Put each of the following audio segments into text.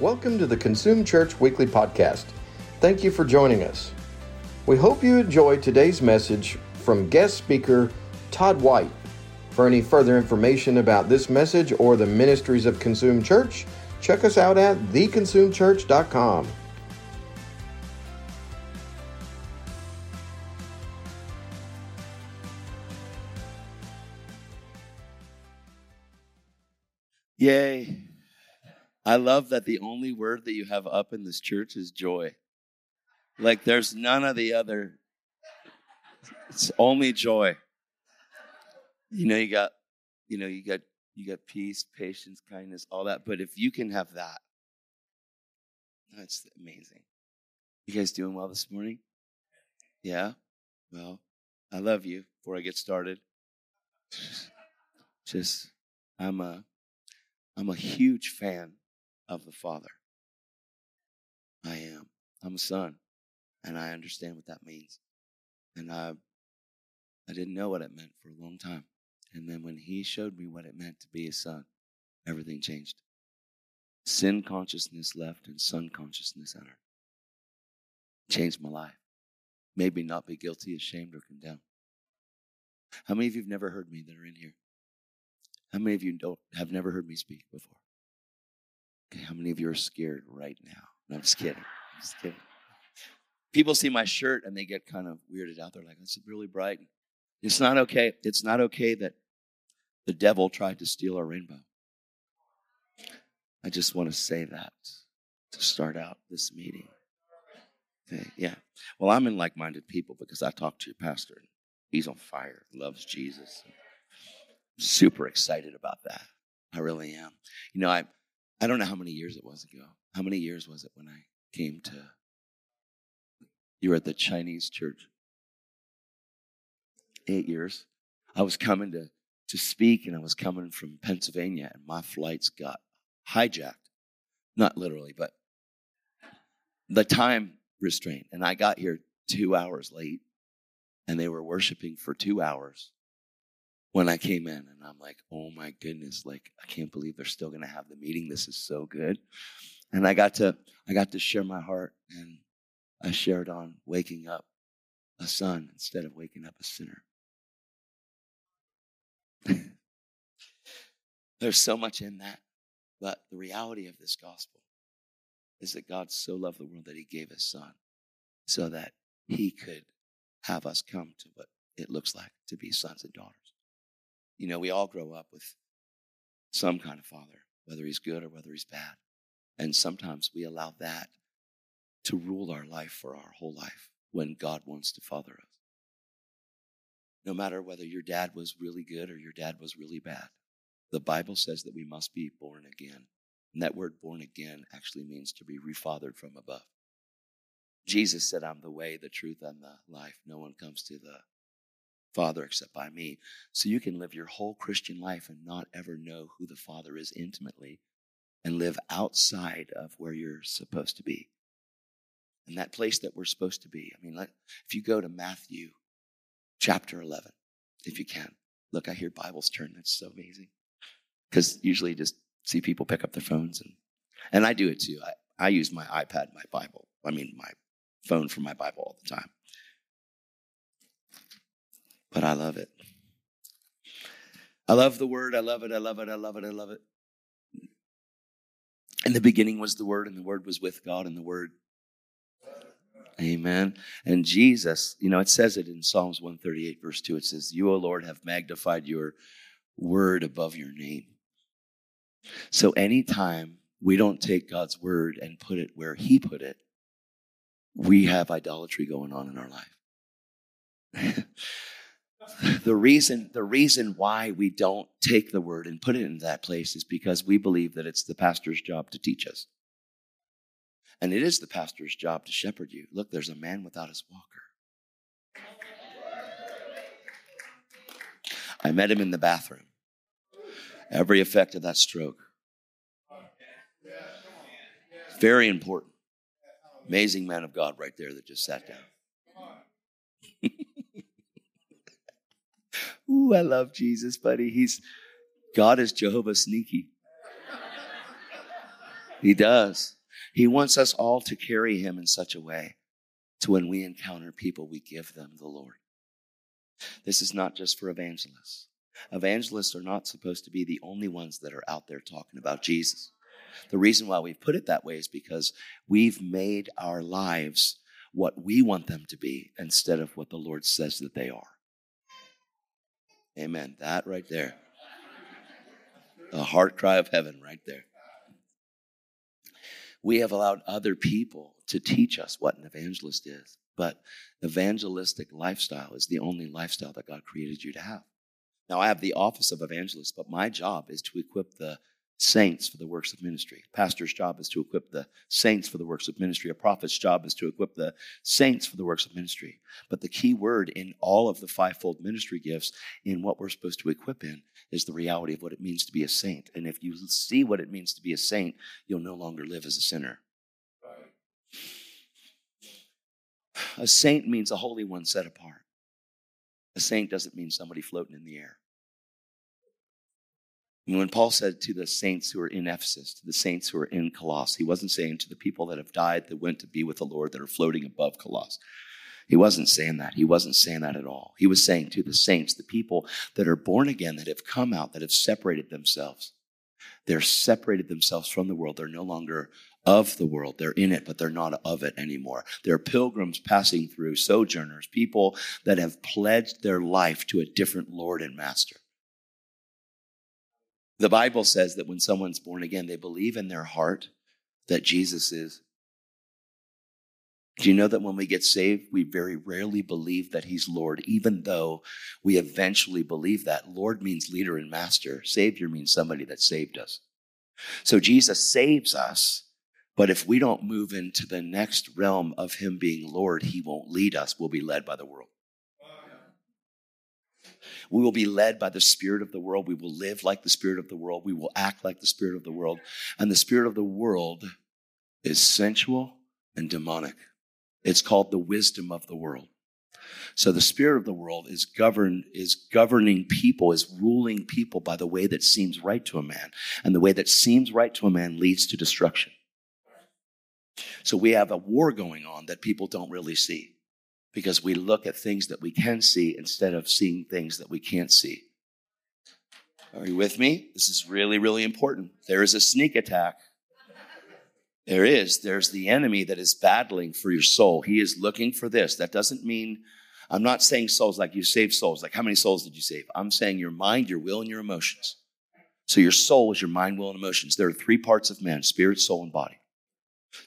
Welcome to the Consume Church Weekly Podcast. Thank you for joining us. We hope you enjoy today's message from guest speaker Todd White. For any further information about this message or the ministries of Consume Church, check us out at theconsumechurch.com. Yay. I love that the only word that you have up in this church is joy. Like there's none of the other. It's only joy. You know, you got, you know, you got you got peace, patience, kindness, all that. But if you can have that, that's amazing. You guys doing well this morning? Yeah? Well, I love you before I get started. Just I'm a I'm a huge fan of the Father. I am. I'm a son, and I understand what that means. And I, I didn't know what it meant for a long time. And then when He showed me what it meant to be a son, everything changed. Sin consciousness left, and son consciousness entered. Changed my life. Made me not be guilty, ashamed, or condemned. How many of you have never heard me that are in here? How many of you don't have never heard me speak before? Okay, how many of you are scared right now? No, I'm just kidding. I'm just kidding. People see my shirt and they get kind of weirded out. They're like, "It's really bright." It's not okay. It's not okay that the devil tried to steal our rainbow. I just want to say that to start out this meeting. Okay, yeah. Well, I'm in like-minded people because I talked to your pastor. He's on fire. Loves Jesus super excited about that. I really am. You know, I I don't know how many years it was ago. How many years was it when I came to you were at the Chinese church? Eight years. I was coming to to speak and I was coming from Pennsylvania and my flights got hijacked. Not literally, but the time restraint. And I got here two hours late and they were worshiping for two hours when I came in and I'm like, oh my goodness, like I can't believe they're still gonna have the meeting. This is so good. And I got to I got to share my heart and I shared on waking up a son instead of waking up a sinner. There's so much in that. But the reality of this gospel is that God so loved the world that he gave his son so that he could have us come to what it looks like to be sons and daughters. You know, we all grow up with some kind of father, whether he's good or whether he's bad. And sometimes we allow that to rule our life for our whole life when God wants to father us. No matter whether your dad was really good or your dad was really bad, the Bible says that we must be born again. And that word born again actually means to be refathered from above. Jesus said, I'm the way, the truth, and the life. No one comes to the Father except by me. So you can live your whole Christian life and not ever know who the Father is intimately and live outside of where you're supposed to be. And that place that we're supposed to be. I mean, if you go to Matthew chapter 11, if you can, look, I hear Bibles turn. That's so amazing. Because usually just see people pick up their phones and and I do it too. I, I use my iPad, my Bible. I mean my phone for my Bible all the time but I love it. I love the word. I love it. I love it. I love it. I love it. In the beginning was the word, and the word was with God, and the word. Amen. And Jesus, you know, it says it in Psalms 138, verse 2. It says, You, O Lord, have magnified your word above your name. So anytime we don't take God's word and put it where He put it, we have idolatry going on in our life. the reason the reason why we don't take the word and put it in that place is because we believe that it's the pastor's job to teach us. And it is the pastor's job to shepherd you. Look there's a man without his walker. I met him in the bathroom. Every effect of that stroke. Very important. Amazing man of god right there that just sat down Ooh, I love Jesus, buddy. He's God is Jehovah sneaky. He does. He wants us all to carry him in such a way to when we encounter people, we give them the Lord. This is not just for evangelists. Evangelists are not supposed to be the only ones that are out there talking about Jesus. The reason why we put it that way is because we've made our lives what we want them to be instead of what the Lord says that they are. Amen. That right there. A heart cry of heaven right there. We have allowed other people to teach us what an evangelist is, but evangelistic lifestyle is the only lifestyle that God created you to have. Now, I have the office of evangelist, but my job is to equip the saints for the works of ministry. A pastor's job is to equip the saints for the works of ministry. A prophet's job is to equip the saints for the works of ministry. But the key word in all of the fivefold ministry gifts, in what we're supposed to equip in, is the reality of what it means to be a saint. And if you see what it means to be a saint, you'll no longer live as a sinner. A saint means a holy one set apart. A saint doesn't mean somebody floating in the air. When Paul said to the saints who are in Ephesus, to the saints who are in Colossus, he wasn't saying to the people that have died that went to be with the Lord that are floating above Colossus. He wasn't saying that. He wasn't saying that at all. He was saying to the saints, the people that are born again, that have come out, that have separated themselves. They're separated themselves from the world. They're no longer of the world. They're in it, but they're not of it anymore. They're pilgrims passing through, sojourners, people that have pledged their life to a different Lord and Master. The Bible says that when someone's born again, they believe in their heart that Jesus is. Do you know that when we get saved, we very rarely believe that He's Lord, even though we eventually believe that? Lord means leader and master, Savior means somebody that saved us. So Jesus saves us, but if we don't move into the next realm of Him being Lord, He won't lead us. We'll be led by the world. We will be led by the spirit of the world. We will live like the spirit of the world. We will act like the spirit of the world. And the spirit of the world is sensual and demonic. It's called the wisdom of the world. So the spirit of the world is governed, is governing people, is ruling people by the way that seems right to a man. And the way that seems right to a man leads to destruction. So we have a war going on that people don't really see because we look at things that we can see instead of seeing things that we can't see. Are you with me? This is really, really important. There is a sneak attack. There is. There's the enemy that is battling for your soul. He is looking for this. That doesn't mean, I'm not saying souls like you save souls. Like how many souls did you save? I'm saying your mind, your will, and your emotions. So your soul is your mind, will, and emotions. There are three parts of man spirit, soul, and body.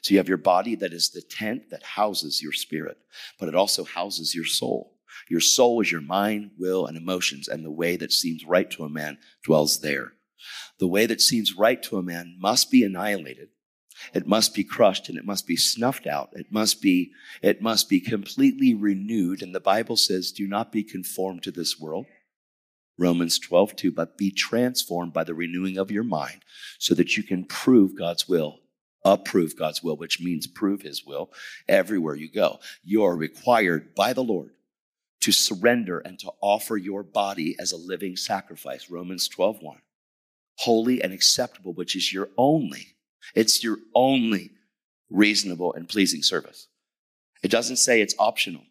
So you have your body that is the tent that houses your spirit, but it also houses your soul. Your soul is your mind, will, and emotions, and the way that seems right to a man dwells there. The way that seems right to a man must be annihilated. It must be crushed and it must be snuffed out. It must be, it must be completely renewed. And the Bible says, do not be conformed to this world. Romans 12, 2, but be transformed by the renewing of your mind so that you can prove God's will approve God's will, which means prove his will everywhere you go. You are required by the Lord to surrender and to offer your body as a living sacrifice. Romans 12, 1. Holy and acceptable, which is your only, it's your only reasonable and pleasing service. It doesn't say it's optional.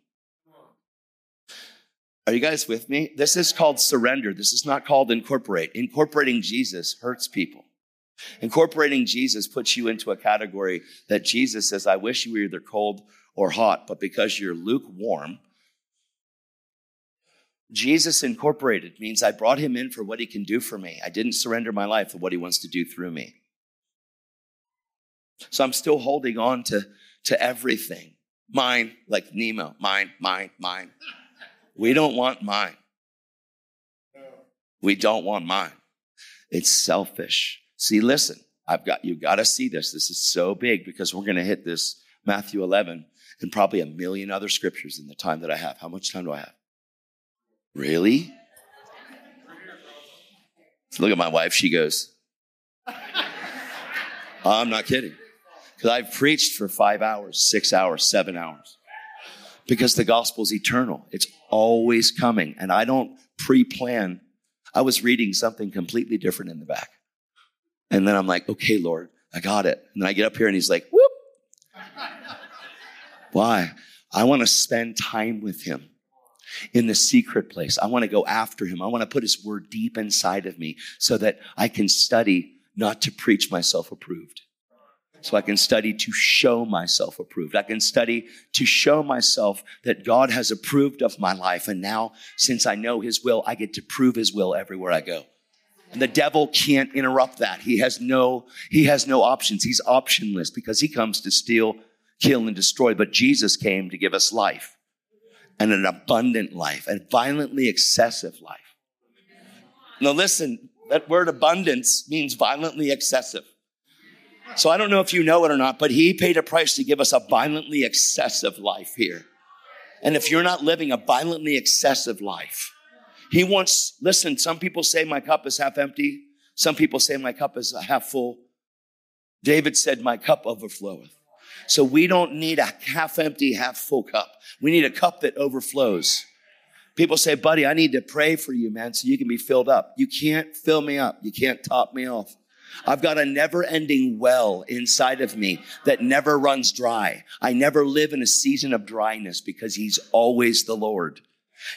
Are you guys with me? This is called surrender. This is not called incorporate. Incorporating Jesus hurts people. Incorporating Jesus puts you into a category that Jesus says, I wish you were either cold or hot, but because you're lukewarm, Jesus incorporated means I brought him in for what he can do for me. I didn't surrender my life for what he wants to do through me. So I'm still holding on to, to everything. Mine, like Nemo, mine, mine, mine. We don't want mine. We don't want mine. It's selfish. See, listen, I've got, you got to see this. This is so big because we're going to hit this Matthew 11 and probably a million other scriptures in the time that I have. How much time do I have? Really? So look at my wife. She goes, I'm not kidding. Because I've preached for five hours, six hours, seven hours. Because the gospel is eternal. It's always coming. And I don't pre plan. I was reading something completely different in the back. And then I'm like, okay, Lord, I got it. And then I get up here and he's like, whoop. Why? I want to spend time with him in the secret place. I want to go after him. I want to put his word deep inside of me so that I can study not to preach myself approved. So I can study to show myself approved. I can study to show myself that God has approved of my life. And now, since I know his will, I get to prove his will everywhere I go. And the devil can't interrupt that. He has no, he has no options. He's optionless because he comes to steal, kill, and destroy. But Jesus came to give us life and an abundant life, a violently excessive life. Now listen, that word abundance means violently excessive. So I don't know if you know it or not, but he paid a price to give us a violently excessive life here. And if you're not living a violently excessive life, he wants, listen, some people say my cup is half empty. Some people say my cup is half full. David said, my cup overfloweth. So we don't need a half empty, half full cup. We need a cup that overflows. People say, buddy, I need to pray for you, man, so you can be filled up. You can't fill me up. You can't top me off. I've got a never ending well inside of me that never runs dry. I never live in a season of dryness because he's always the Lord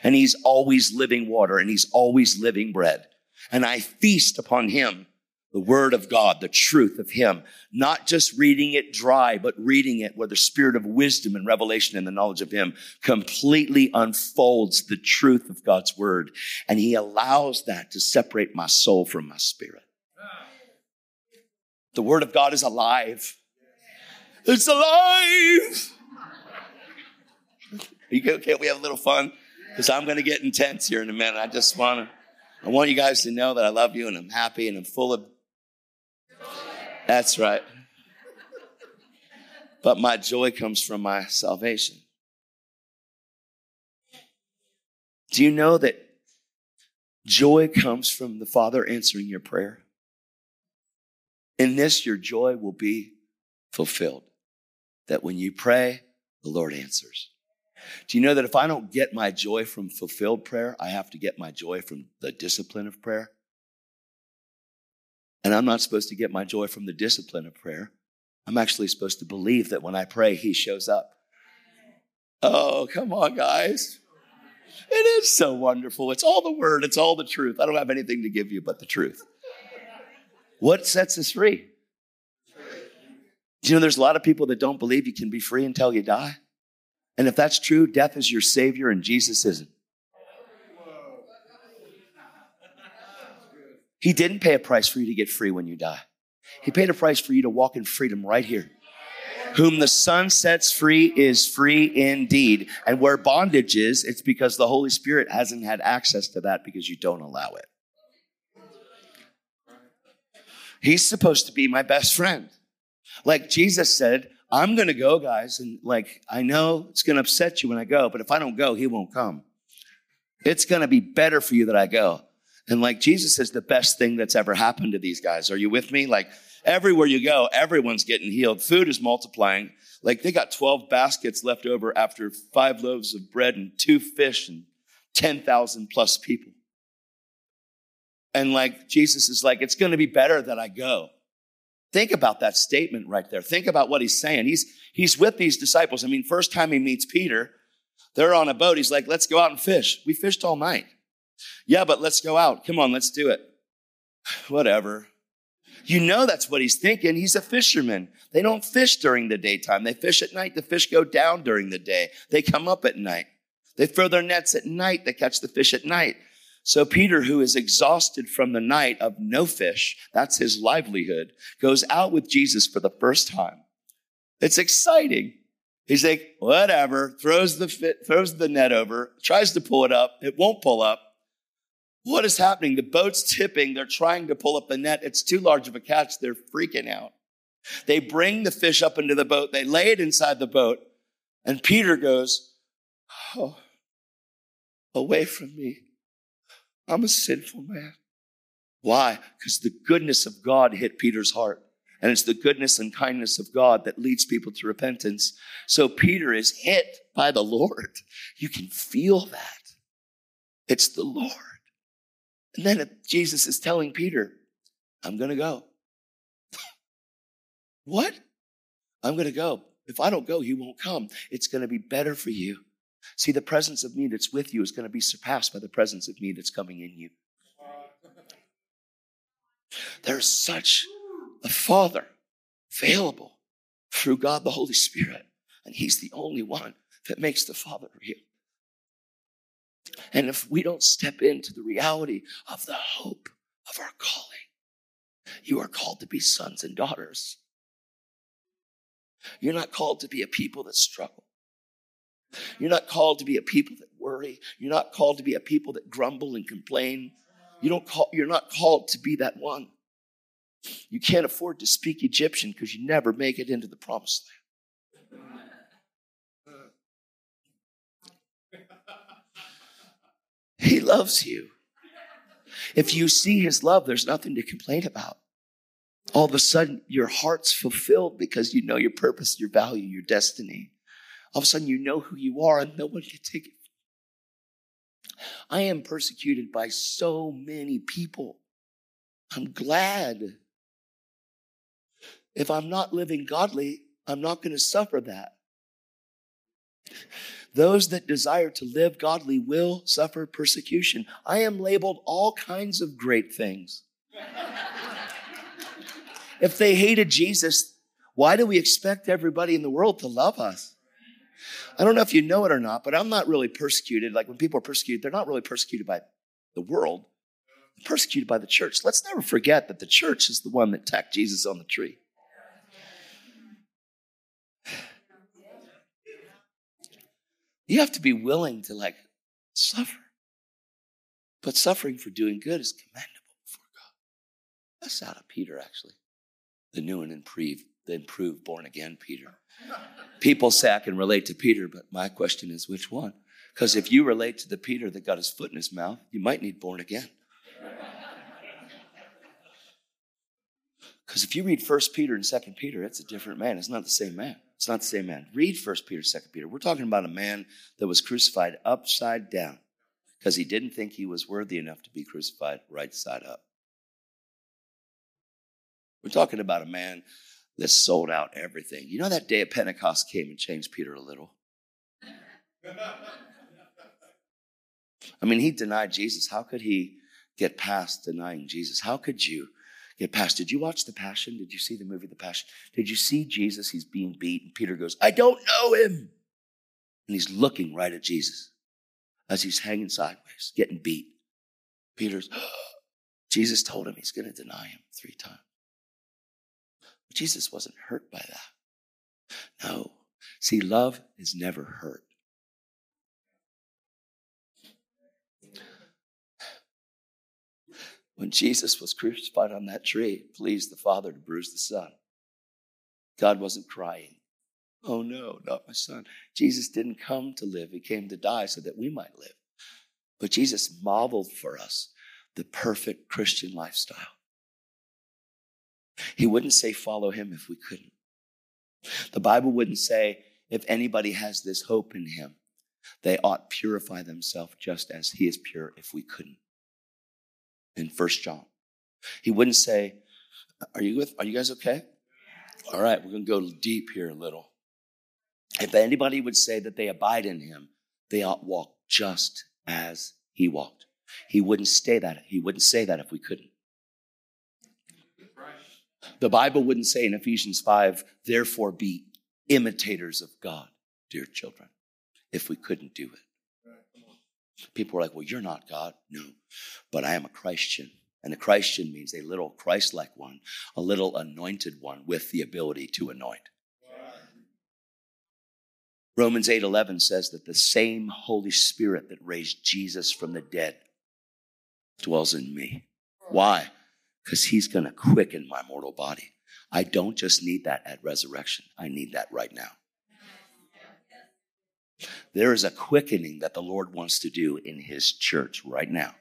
and he's always living water and he's always living bread. And I feast upon him, the word of God, the truth of him, not just reading it dry, but reading it where the spirit of wisdom and revelation and the knowledge of him completely unfolds the truth of God's word. And he allows that to separate my soul from my spirit. The word of God is alive. It's alive. Can't we have a little fun? Because I'm going to get intense here in a minute. I just want to, I want you guys to know that I love you and I'm happy and I'm full of. That's right. But my joy comes from my salvation. Do you know that joy comes from the Father answering your prayer? In this, your joy will be fulfilled. That when you pray, the Lord answers. Do you know that if I don't get my joy from fulfilled prayer, I have to get my joy from the discipline of prayer? And I'm not supposed to get my joy from the discipline of prayer. I'm actually supposed to believe that when I pray, He shows up. Oh, come on, guys. It is so wonderful. It's all the word, it's all the truth. I don't have anything to give you but the truth. What sets us free? Do you know there's a lot of people that don't believe you can be free until you die? And if that's true, death is your savior and Jesus isn't. He didn't pay a price for you to get free when you die. He paid a price for you to walk in freedom right here. Whom the Son sets free is free indeed. And where bondage is, it's because the Holy Spirit hasn't had access to that because you don't allow it. He's supposed to be my best friend. Like Jesus said, I'm going to go, guys. And like, I know it's going to upset you when I go, but if I don't go, he won't come. It's going to be better for you that I go. And like Jesus is the best thing that's ever happened to these guys. Are you with me? Like everywhere you go, everyone's getting healed. Food is multiplying. Like they got 12 baskets left over after five loaves of bread and two fish and 10,000 plus people. And like Jesus is like, it's going to be better that I go. Think about that statement right there. Think about what he's saying. He's, he's with these disciples. I mean, first time he meets Peter, they're on a boat. He's like, let's go out and fish. We fished all night. Yeah, but let's go out. Come on, let's do it. Whatever. You know that's what he's thinking. He's a fisherman. They don't fish during the daytime. They fish at night. The fish go down during the day. They come up at night. They throw their nets at night. They catch the fish at night. So Peter, who is exhausted from the night of no fish, that's his livelihood, goes out with Jesus for the first time. It's exciting. He's like, whatever, throws the fit, throws the net over, tries to pull it up. It won't pull up. What is happening? The boat's tipping. They're trying to pull up the net. It's too large of a catch. They're freaking out. They bring the fish up into the boat. They lay it inside the boat. And Peter goes, Oh, away from me. I'm a sinful man. Why? Because the goodness of God hit Peter's heart. And it's the goodness and kindness of God that leads people to repentance. So Peter is hit by the Lord. You can feel that. It's the Lord. And then Jesus is telling Peter, I'm going to go. What? I'm going to go. If I don't go, you won't come. It's going to be better for you. See, the presence of me that's with you is going to be surpassed by the presence of me that's coming in you. There's such a Father available through God the Holy Spirit, and He's the only one that makes the Father real. And if we don't step into the reality of the hope of our calling, you are called to be sons and daughters. You're not called to be a people that struggle. You're not called to be a people that worry. You're not called to be a people that grumble and complain. You don't call, you're not called to be that one. You can't afford to speak Egyptian because you never make it into the promised land. He loves you. If you see his love, there's nothing to complain about. All of a sudden, your heart's fulfilled because you know your purpose, your value, your destiny. All of a sudden, you know who you are, and no one can take it. I am persecuted by so many people. I'm glad. If I'm not living godly, I'm not going to suffer that. Those that desire to live godly will suffer persecution. I am labeled all kinds of great things. if they hated Jesus, why do we expect everybody in the world to love us? I don't know if you know it or not, but I'm not really persecuted. Like when people are persecuted, they're not really persecuted by the world, they're persecuted by the church. Let's never forget that the church is the one that tacked Jesus on the tree. You have to be willing to like suffer. But suffering for doing good is commendable before God. That's out of Peter, actually. The new and improved, the prove born again Peter. People say I can relate to Peter, but my question is which one? Because if you relate to the Peter that got his foot in his mouth, you might need born again. Because if you read First Peter and Second Peter, it's a different man. It's not the same man. It's not the same man. Read First Peter, Second Peter. We're talking about a man that was crucified upside down because he didn't think he was worthy enough to be crucified right side up. We're talking about a man that sold out everything. You know that day of Pentecost came and changed Peter a little. I mean, he denied Jesus. How could he get past denying Jesus? How could you get past. Did you watch The Passion? Did you see the movie The Passion? Did you see Jesus? He's being beat, and Peter goes, I don't know him. And he's looking right at Jesus as he's hanging sideways, getting beat. Peter's, Jesus told him he's going to deny him three times. Jesus wasn't hurt by that. No. See, love is never hurt. When Jesus was crucified on that tree, it pleased the Father to bruise the Son. God wasn't crying. Oh no, not my son. Jesus didn't come to live, he came to die so that we might live. But Jesus modeled for us the perfect Christian lifestyle. He wouldn't say follow him if we couldn't. The Bible wouldn't say if anybody has this hope in him, they ought purify themselves just as he is pure if we couldn't in First John. He wouldn't say, Are you with are you guys okay? All right, we're gonna go deep here a little. If anybody would say that they abide in him, they ought walk just as he walked. He wouldn't say that. He wouldn't say that if we couldn't. The Bible wouldn't say in Ephesians 5, therefore be imitators of God, dear children, if we couldn't do it. People are like, well, you're not God. No, but I am a Christian. And a Christian means a little Christ like one, a little anointed one with the ability to anoint. Romans 8:11 says that the same Holy Spirit that raised Jesus from the dead dwells in me. Why? Because he's going to quicken my mortal body. I don't just need that at resurrection. I need that right now. There is a quickening that the Lord wants to do in His church right now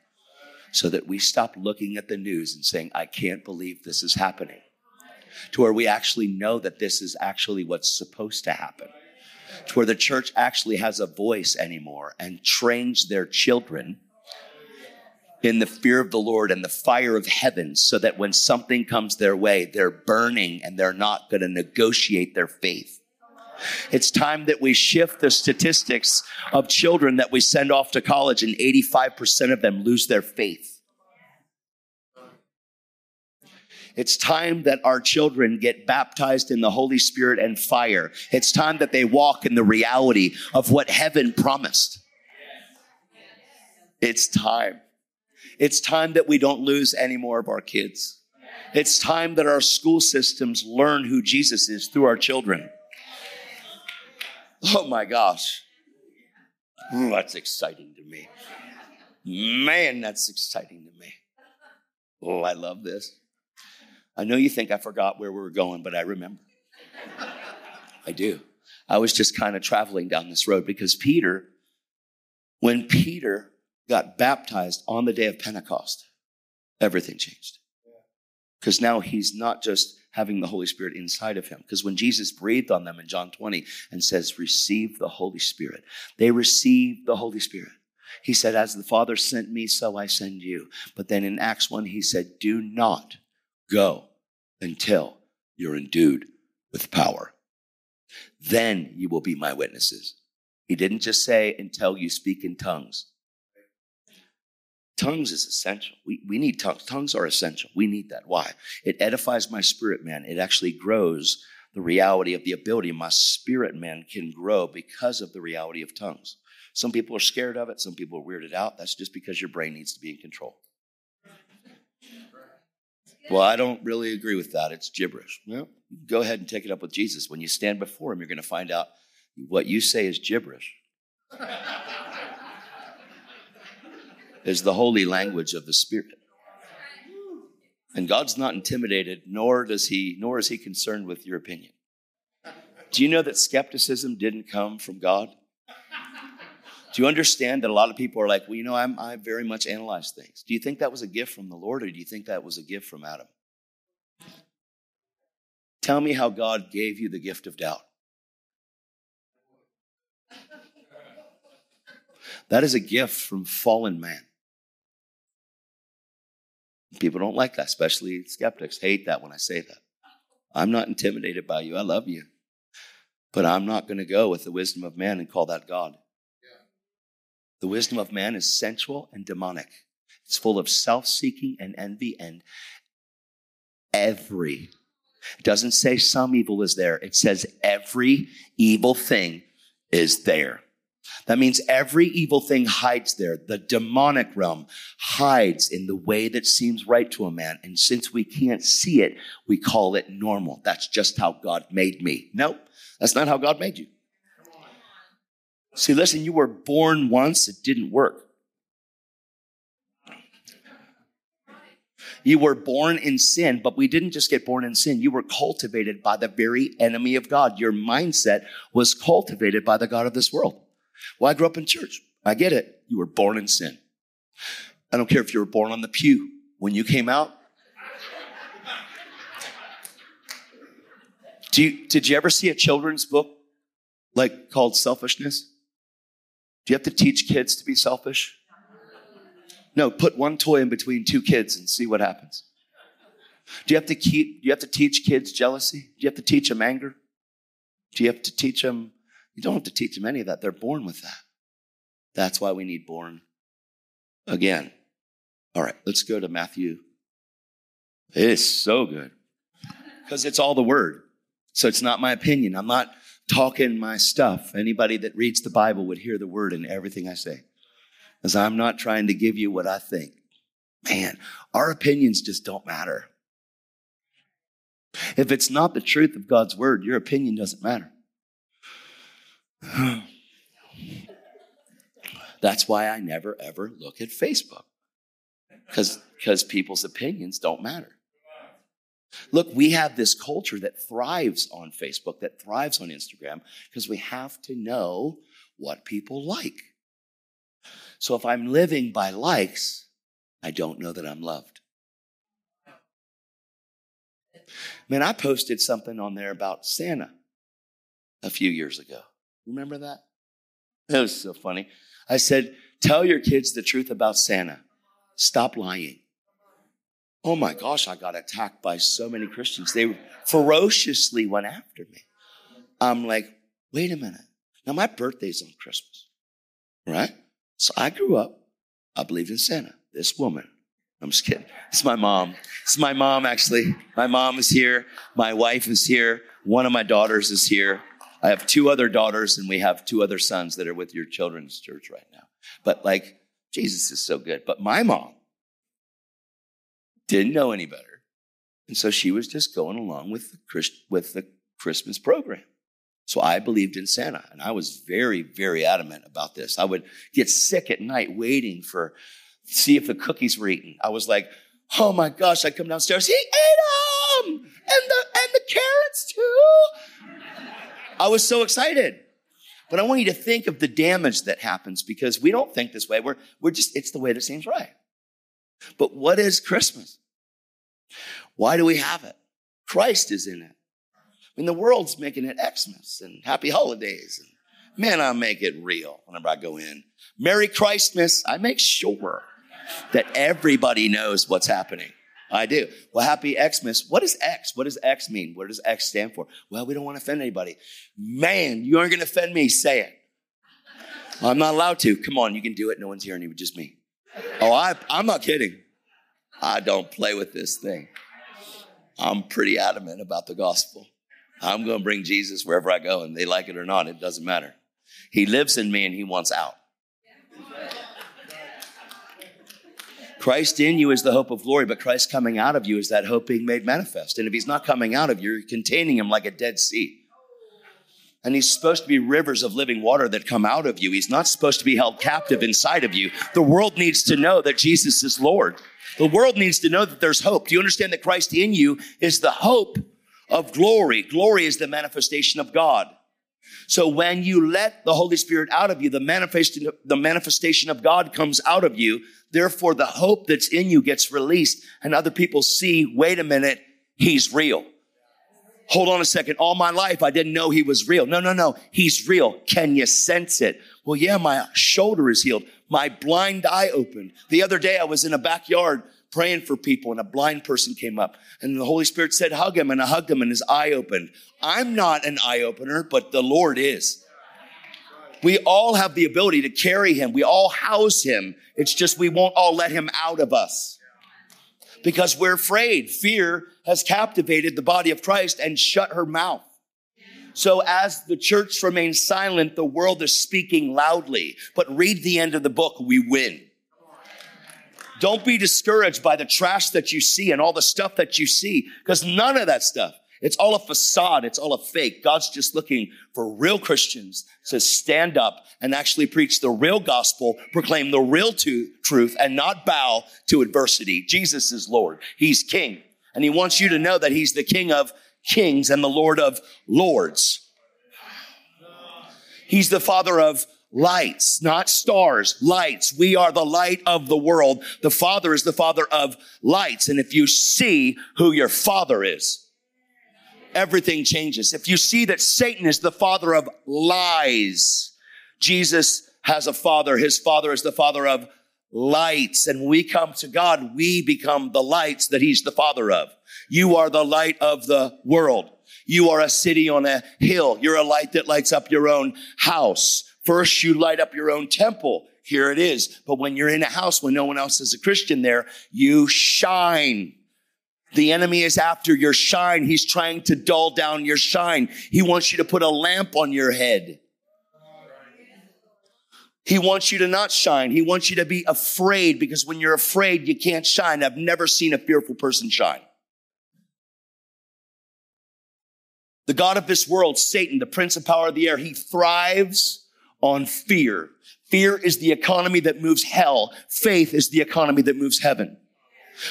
so that we stop looking at the news and saying, I can't believe this is happening, to where we actually know that this is actually what's supposed to happen, to where the church actually has a voice anymore and trains their children in the fear of the Lord and the fire of heaven so that when something comes their way, they're burning and they're not going to negotiate their faith. It's time that we shift the statistics of children that we send off to college and 85% of them lose their faith. It's time that our children get baptized in the Holy Spirit and fire. It's time that they walk in the reality of what heaven promised. It's time. It's time that we don't lose any more of our kids. It's time that our school systems learn who Jesus is through our children. Oh my gosh. Ooh, that's exciting to me. Man, that's exciting to me. Oh, I love this. I know you think I forgot where we were going, but I remember. I do. I was just kind of traveling down this road because Peter, when Peter got baptized on the day of Pentecost, everything changed. Because now he's not just having the Holy Spirit inside of him. Because when Jesus breathed on them in John 20 and says, Receive the Holy Spirit, they received the Holy Spirit. He said, As the Father sent me, so I send you. But then in Acts 1, he said, Do not go until you're endued with power. Then you will be my witnesses. He didn't just say, Until you speak in tongues. Tongues is essential. We, we need tongues. Tongues are essential. We need that. Why? It edifies my spirit, man. It actually grows the reality of the ability my spirit man can grow because of the reality of tongues. Some people are scared of it, some people are weirded out. That's just because your brain needs to be in control. Well, I don't really agree with that. It's gibberish. Well, go ahead and take it up with Jesus. When you stand before him, you're going to find out what you say is gibberish. is the holy language of the Spirit. And God's not intimidated, nor does he, nor is he concerned with your opinion. Do you know that skepticism didn't come from God? Do you understand that a lot of people are like, well, you know, I'm, I very much analyze things. Do you think that was a gift from the Lord, or do you think that was a gift from Adam? Tell me how God gave you the gift of doubt. That is a gift from fallen man. People don't like that, especially skeptics hate that when I say that. I'm not intimidated by you. I love you. But I'm not going to go with the wisdom of man and call that God. The wisdom of man is sensual and demonic. It's full of self seeking and envy and every. It doesn't say some evil is there, it says every evil thing is there. That means every evil thing hides there. The demonic realm hides in the way that seems right to a man. And since we can't see it, we call it normal. That's just how God made me. Nope, that's not how God made you. See, listen, you were born once, it didn't work. You were born in sin, but we didn't just get born in sin. You were cultivated by the very enemy of God. Your mindset was cultivated by the God of this world. Well, I grew up in church. I get it. You were born in sin. I don't care if you were born on the pew. When you came out, you, did you ever see a children's book like called Selfishness? Do you have to teach kids to be selfish? No, put one toy in between two kids and see what happens. Do you have to keep, do you have to teach kids jealousy? Do you have to teach them anger? Do you have to teach them you don't have to teach them any of that. They're born with that. That's why we need born again. All right, let's go to Matthew. It is so good because it's all the word. So it's not my opinion. I'm not talking my stuff. Anybody that reads the Bible would hear the word in everything I say. Because I'm not trying to give you what I think. Man, our opinions just don't matter. If it's not the truth of God's word, your opinion doesn't matter. That's why I never ever look at Facebook. Because people's opinions don't matter. Look, we have this culture that thrives on Facebook, that thrives on Instagram, because we have to know what people like. So if I'm living by likes, I don't know that I'm loved. Man, I posted something on there about Santa a few years ago. Remember that? That was so funny. I said, Tell your kids the truth about Santa. Stop lying. Oh my gosh, I got attacked by so many Christians. They ferociously went after me. I'm like, wait a minute. Now my birthday's on Christmas, right? So I grew up, I believed in Santa. This woman, I'm just kidding. It's my mom. It's my mom, actually. My mom is here. My wife is here. One of my daughters is here. I have two other daughters, and we have two other sons that are with your children's church right now. But like, Jesus is so good. But my mom didn't know any better. And so she was just going along with the, Christ, with the Christmas program. So I believed in Santa, and I was very, very adamant about this. I would get sick at night waiting for see if the cookies were eaten. I was like, oh my gosh! I come downstairs, he ate them, and the and the carrots too. I was so excited. But I want you to think of the damage that happens because we don't think this way. We're, we're just, it's the way that seems right. But what is Christmas? Why do we have it? Christ is in it. I mean, the world's making it Xmas and happy holidays. And man, I make it real whenever I go in. Merry Christmas. I make sure that everybody knows what's happening. I do. Well, happy Xmas. What is X? What does X mean? What does X stand for? Well, we don't want to offend anybody. Man, you aren't going to offend me. Say it. I'm not allowed to. Come on, you can do it. No one's hearing you, just me. Oh, I, I'm not kidding. I don't play with this thing. I'm pretty adamant about the gospel. I'm going to bring Jesus wherever I go, and they like it or not, it doesn't matter. He lives in me and he wants out. Christ in you is the hope of glory, but Christ coming out of you is that hope being made manifest. And if he's not coming out of you, you're containing him like a dead sea. And he's supposed to be rivers of living water that come out of you. He's not supposed to be held captive inside of you. The world needs to know that Jesus is Lord. The world needs to know that there's hope. Do you understand that Christ in you is the hope of glory? Glory is the manifestation of God. So when you let the Holy Spirit out of you, the manifestation, the manifestation of God comes out of you. Therefore, the hope that's in you gets released and other people see, wait a minute, he's real. Hold on a second. All my life, I didn't know he was real. No, no, no. He's real. Can you sense it? Well, yeah, my shoulder is healed. My blind eye opened. The other day, I was in a backyard praying for people and a blind person came up and the Holy Spirit said, hug him. And I hugged him and his eye opened. I'm not an eye opener, but the Lord is. We all have the ability to carry him. We all house him. It's just we won't all let him out of us because we're afraid. Fear has captivated the body of Christ and shut her mouth. So as the church remains silent, the world is speaking loudly. But read the end of the book, we win. Don't be discouraged by the trash that you see and all the stuff that you see, because none of that stuff, it's all a facade. It's all a fake. God's just looking for real Christians to stand up and actually preach the real gospel, proclaim the real to- truth, and not bow to adversity. Jesus is Lord. He's King. And he wants you to know that he's the King of kings and the Lord of lords. He's the Father of lights, not stars, lights. We are the light of the world. The Father is the Father of lights. And if you see who your Father is, everything changes. If you see that Satan is the Father of lies, Jesus has a Father. His Father is the Father of lights. And when we come to God, we become the lights that He's the Father of. You are the light of the world. You are a city on a hill. You're a light that lights up your own house. First, you light up your own temple. Here it is. But when you're in a house when no one else is a Christian there, you shine. The enemy is after your shine. He's trying to dull down your shine. He wants you to put a lamp on your head. He wants you to not shine. He wants you to be afraid because when you're afraid, you can't shine. I've never seen a fearful person shine. The God of this world, Satan, the prince of power of the air, he thrives on fear. Fear is the economy that moves hell. Faith is the economy that moves heaven.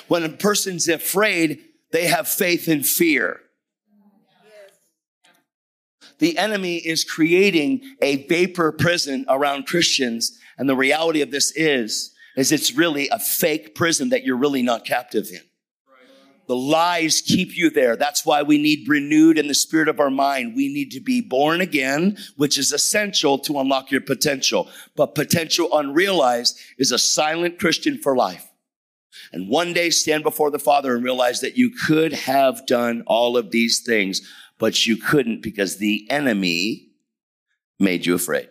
When a person's afraid, they have faith in fear. The enemy is creating a vapor prison around Christians. And the reality of this is, is it's really a fake prison that you're really not captive in. The lies keep you there. That's why we need renewed in the spirit of our mind. We need to be born again, which is essential to unlock your potential. But potential unrealized is a silent Christian for life. and one day stand before the Father and realize that you could have done all of these things, but you couldn't because the enemy made you afraid.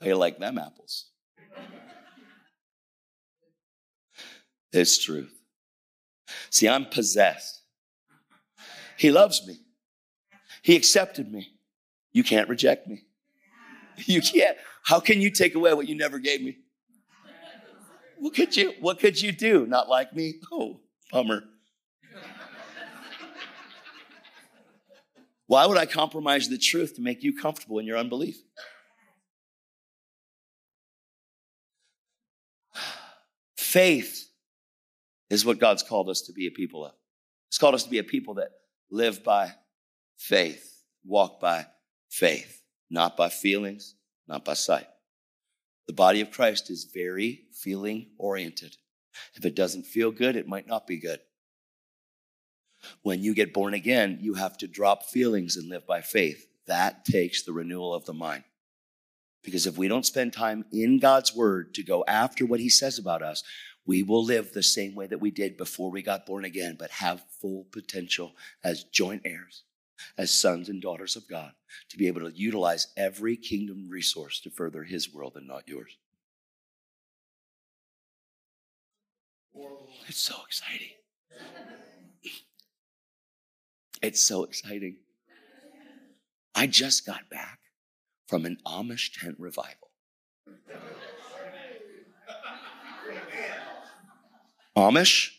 How you like them apples? It's truth. See, I'm possessed. He loves me. He accepted me. You can't reject me. You can't. How can you take away what you never gave me? What could you, what could you do? Not like me? Oh, bummer. Why would I compromise the truth to make you comfortable in your unbelief? Faith is what God's called us to be a people of. He's called us to be a people that live by faith, walk by faith, not by feelings, not by sight. The body of Christ is very feeling oriented. If it doesn't feel good, it might not be good. When you get born again, you have to drop feelings and live by faith. That takes the renewal of the mind. Because if we don't spend time in God's word to go after what he says about us, we will live the same way that we did before we got born again, but have full potential as joint heirs, as sons and daughters of God, to be able to utilize every kingdom resource to further his world and not yours. It's so exciting. It's so exciting. I just got back from an Amish tent revival. Amish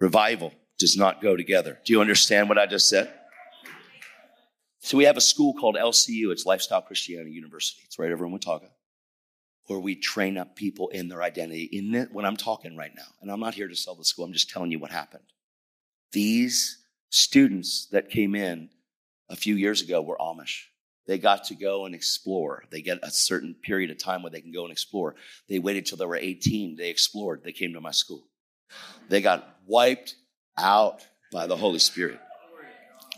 revival does not go together. Do you understand what I just said? So we have a school called LCU. It's Lifestyle Christianity University. It's right over in Watauga, where we train up people in their identity. In it, when I'm talking right now, and I'm not here to sell the school. I'm just telling you what happened. These students that came in a few years ago were Amish. They got to go and explore. They get a certain period of time where they can go and explore. They waited till they were 18. They explored. They came to my school. They got wiped out by the Holy Spirit.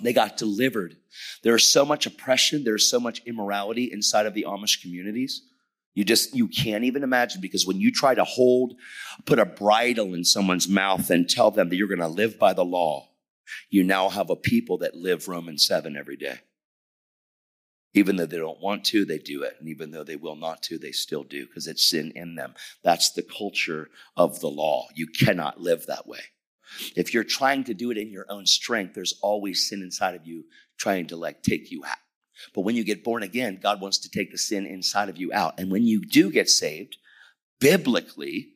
They got delivered. There's so much oppression, there's so much immorality inside of the Amish communities. You just you can't even imagine because when you try to hold put a bridle in someone's mouth and tell them that you're going to live by the law, you now have a people that live Romans 7 every day. Even though they don't want to, they do it. And even though they will not to, they still do because it's sin in them. That's the culture of the law. You cannot live that way. If you're trying to do it in your own strength, there's always sin inside of you trying to like take you out. But when you get born again, God wants to take the sin inside of you out. And when you do get saved, biblically,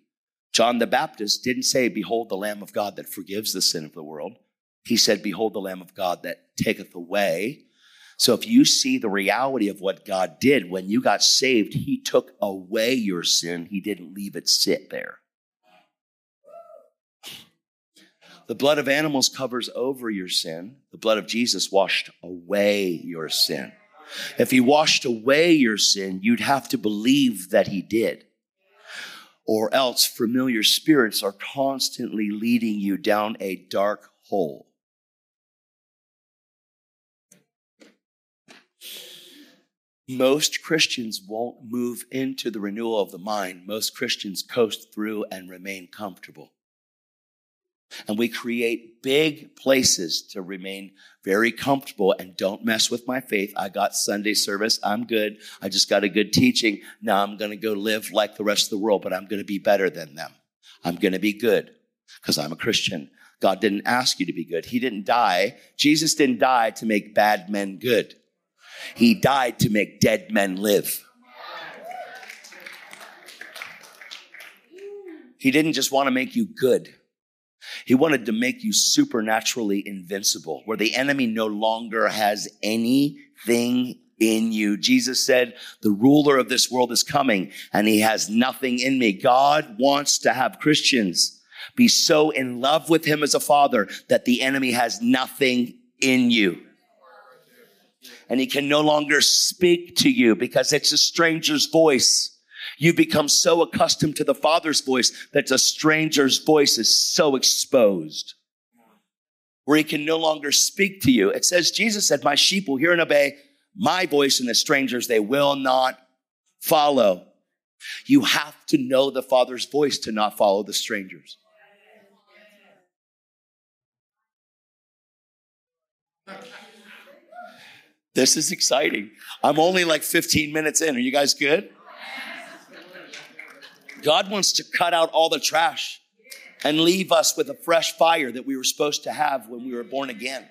John the Baptist didn't say, Behold the Lamb of God that forgives the sin of the world. He said, Behold the Lamb of God that taketh away so if you see the reality of what God did when you got saved, He took away your sin, He didn't leave it sit there. The blood of animals covers over your sin. The blood of Jesus washed away your sin. If he washed away your sin, you'd have to believe that he did. Or else familiar spirits are constantly leading you down a dark hole. Most Christians won't move into the renewal of the mind. Most Christians coast through and remain comfortable. And we create big places to remain very comfortable and don't mess with my faith. I got Sunday service. I'm good. I just got a good teaching. Now I'm going to go live like the rest of the world, but I'm going to be better than them. I'm going to be good because I'm a Christian. God didn't ask you to be good. He didn't die. Jesus didn't die to make bad men good. He died to make dead men live. He didn't just want to make you good. He wanted to make you supernaturally invincible, where the enemy no longer has anything in you. Jesus said, the ruler of this world is coming and he has nothing in me. God wants to have Christians be so in love with him as a father that the enemy has nothing in you and he can no longer speak to you because it's a stranger's voice. You become so accustomed to the Father's voice that the stranger's voice is so exposed where he can no longer speak to you. It says, Jesus said, My sheep will hear and obey my voice, and the strangers they will not follow. You have to know the Father's voice to not follow the strangers. This is exciting. I'm only like 15 minutes in. Are you guys good? God wants to cut out all the trash and leave us with a fresh fire that we were supposed to have when we were born again.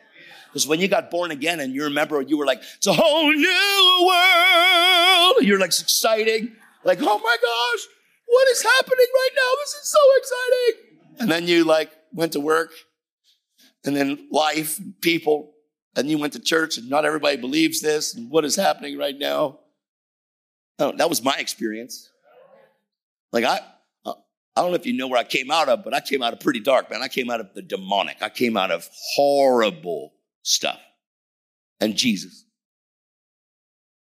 Because when you got born again and you remember, you were like, it's a whole new world. You're like, it's exciting. Like, oh my gosh, what is happening right now? This is so exciting. And then you like went to work and then life, people, and you went to church and not everybody believes this and what is happening right now. Oh, that was my experience. Like I, uh, I don't know if you know where I came out of, but I came out of pretty dark, man. I came out of the demonic. I came out of horrible stuff. And Jesus,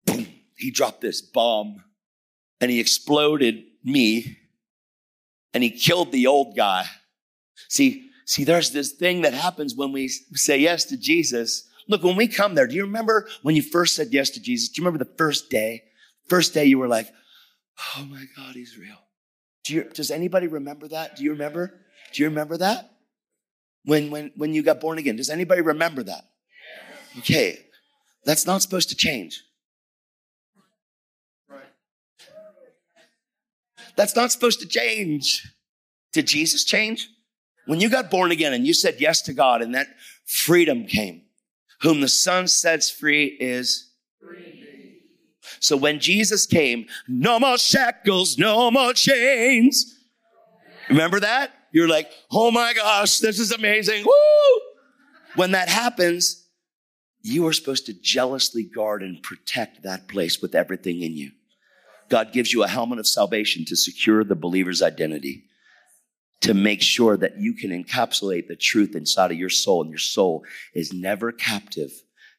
boom, he dropped this bomb and he exploded me and he killed the old guy. See, see, there's this thing that happens when we say yes to Jesus. Look, when we come there, do you remember when you first said yes to Jesus? Do you remember the first day? First day you were like, oh my God, he's real. Do you, does anybody remember that? Do you remember? Do you remember that? When, when, when you got born again, does anybody remember that? Okay, that's not supposed to change. That's not supposed to change. Did Jesus change? When you got born again and you said yes to God and that freedom came, whom the Son sets free is free. So when Jesus came, no more shackles, no more chains. Remember that? You're like, oh my gosh, this is amazing. Woo! When that happens, you are supposed to jealously guard and protect that place with everything in you. God gives you a helmet of salvation to secure the believer's identity, to make sure that you can encapsulate the truth inside of your soul, and your soul is never captive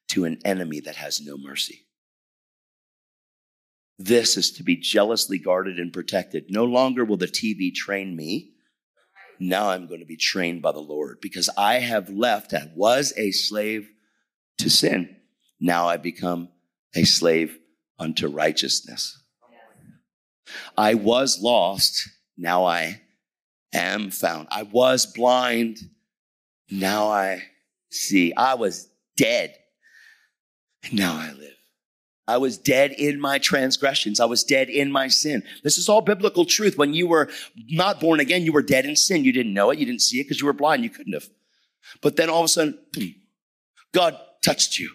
to an enemy that has no mercy. This is to be jealously guarded and protected. No longer will the TV train me. Now I'm going to be trained by the Lord because I have left, I was a slave to sin. Now I become a slave unto righteousness. I was lost. Now I am found. I was blind. Now I see. I was dead. Now I live. I was dead in my transgressions. I was dead in my sin. This is all biblical truth. When you were not born again, you were dead in sin. You didn't know it. You didn't see it because you were blind. You couldn't have. But then all of a sudden, God touched you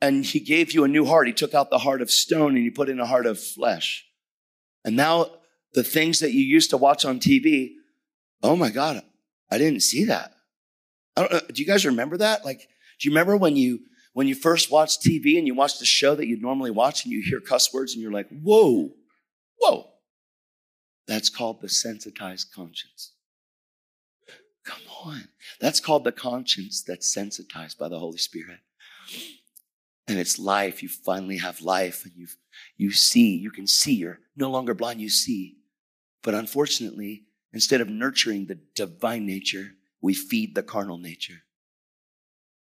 and he gave you a new heart. He took out the heart of stone and he put in a heart of flesh. And now the things that you used to watch on TV, oh my God, I didn't see that. Uh, do you guys remember that? Like, do you remember when you when you first watched TV and you watched the show that you'd normally watch and you hear cuss words and you're like, whoa, whoa. That's called the sensitized conscience. Come on. That's called the conscience that's sensitized by the Holy Spirit and it's life. You finally have life and you you see, you can see. You're no longer blind, you see. But unfortunately, instead of nurturing the divine nature, we feed the carnal nature.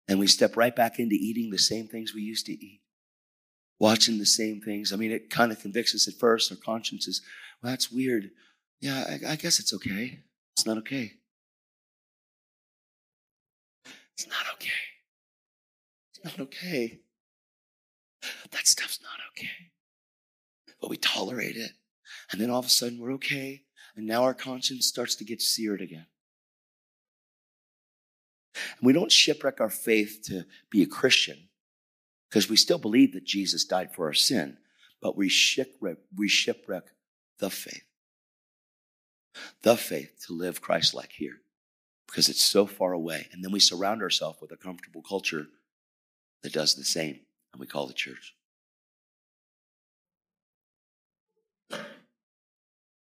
And we step right back into eating the same things we used to eat, watching the same things. I mean, it kind of convicts us at first. Our conscience is, well, that's weird. Yeah, I, I guess it's okay. It's not okay. It's not okay. It's not okay. That stuff's not okay. But we tolerate it. And then all of a sudden we're okay. And now our conscience starts to get seared again. And we don't shipwreck our faith to be a Christian because we still believe that Jesus died for our sin, but we shipwreck, we shipwreck the faith. The faith to live Christ like here because it's so far away. And then we surround ourselves with a comfortable culture that does the same and we call the church.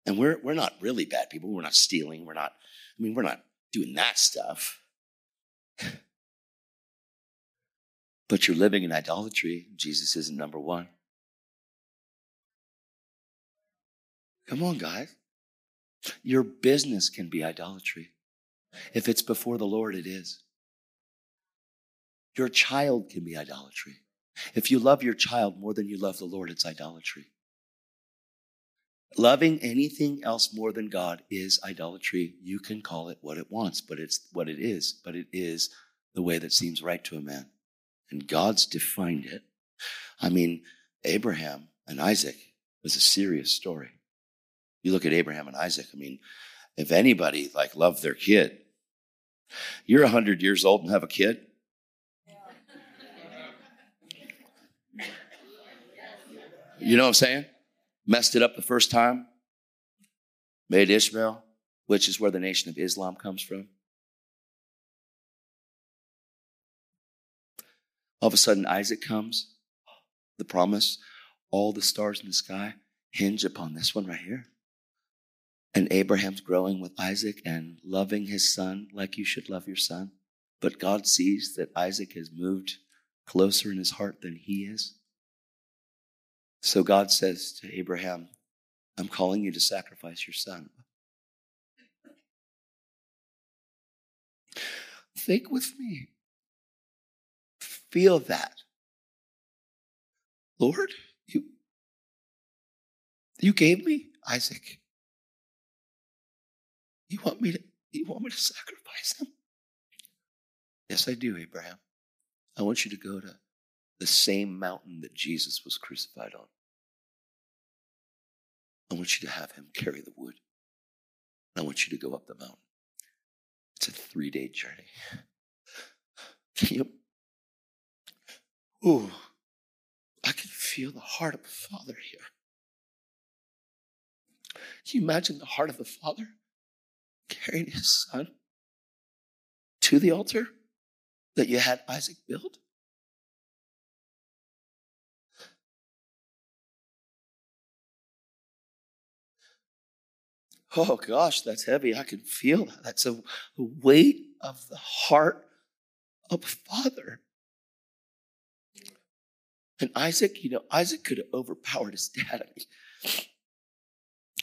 And we're, we're not really bad people. We're not stealing. We're not, I mean, we're not doing that stuff. but you're living in idolatry. Jesus isn't number one. Come on, guys. Your business can be idolatry. If it's before the Lord, it is. Your child can be idolatry. If you love your child more than you love the Lord, it's idolatry. Loving anything else more than God is idolatry. You can call it what it wants, but it's what it is. But it is the way that seems right to a man. And God's defined it. I mean, Abraham and Isaac was a serious story. You look at Abraham and Isaac, I mean, if anybody like loved their kid, you're 100 years old and have a kid. You know what I'm saying? Messed it up the first time, made Ishmael, which is where the nation of Islam comes from. All of a sudden, Isaac comes, the promise, all the stars in the sky hinge upon this one right here. And Abraham's growing with Isaac and loving his son like you should love your son. But God sees that Isaac has moved closer in his heart than he is. So God says to Abraham, I'm calling you to sacrifice your son. Think with me. Feel that. Lord, you, you gave me Isaac. You want me to you want me to sacrifice him? Yes, I do, Abraham. I want you to go to the same mountain that Jesus was crucified on. I want you to have him carry the wood. I want you to go up the mountain. It's a three day journey. You? Ooh, I can feel the heart of the Father here. Can you imagine the heart of the Father carrying his son to the altar that you had Isaac build? Oh gosh, that's heavy. I can feel that. That's a, weight of the heart of a father. And Isaac, you know, Isaac could have overpowered his dad. I mean,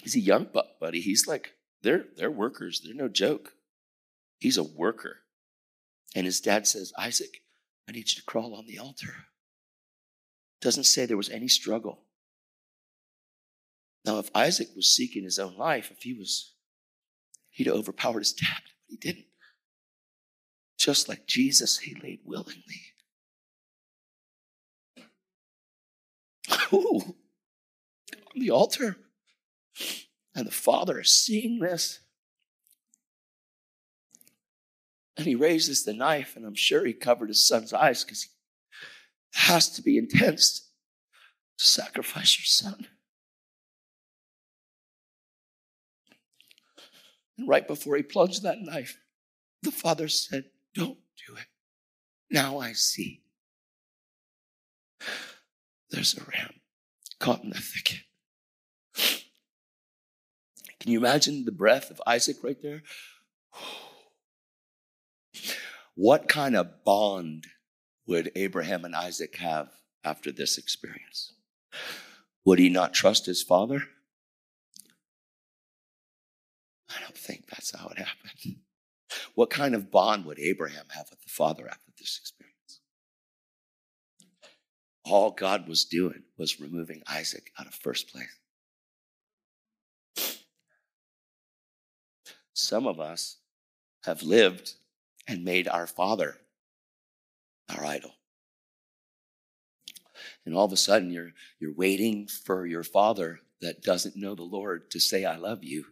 he's a young buck, buddy. He's like, they're they're workers. They're no joke. He's a worker. And his dad says, Isaac, I need you to crawl on the altar. Doesn't say there was any struggle. Now, if Isaac was seeking his own life, if he was, he'd have overpowered his dad, but he didn't. Just like Jesus, he laid willingly. Ooh, on the altar. And the father is seeing this. And he raises the knife, and I'm sure he covered his son's eyes because it has to be intense to sacrifice your son. And right before he plunged that knife, the father said, Don't do it. Now I see. There's a ram caught in the thicket. Can you imagine the breath of Isaac right there? What kind of bond would Abraham and Isaac have after this experience? Would he not trust his father? I don't think that's how it happened. What kind of bond would Abraham have with the Father after this experience? All God was doing was removing Isaac out of first place. Some of us have lived and made our Father our idol. And all of a sudden, you're, you're waiting for your Father that doesn't know the Lord to say, I love you.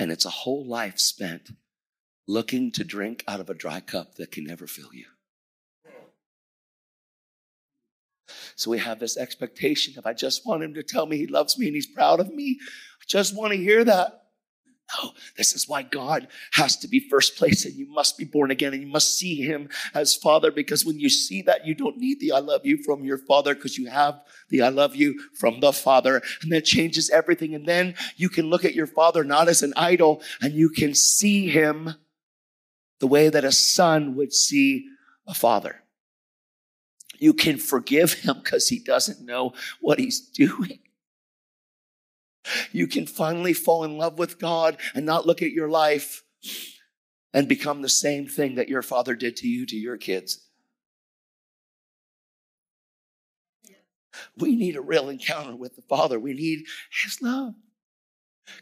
And it's a whole life spent looking to drink out of a dry cup that can never fill you. So we have this expectation of, I just want him to tell me he loves me and he's proud of me. I just want to hear that. No, this is why God has to be first place and you must be born again and you must see him as father because when you see that, you don't need the I love you from your father because you have the I love you from the father and that changes everything. And then you can look at your father not as an idol and you can see him the way that a son would see a father. You can forgive him because he doesn't know what he's doing. You can finally fall in love with God and not look at your life and become the same thing that your father did to you, to your kids. We need a real encounter with the Father. We need His love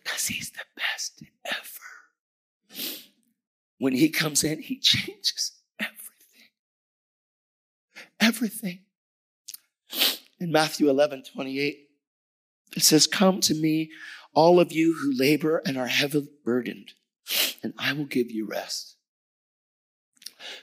because He's the best ever. When He comes in, He changes everything. Everything. In Matthew 11 28, it says, Come to me, all of you who labor and are heavily burdened, and I will give you rest.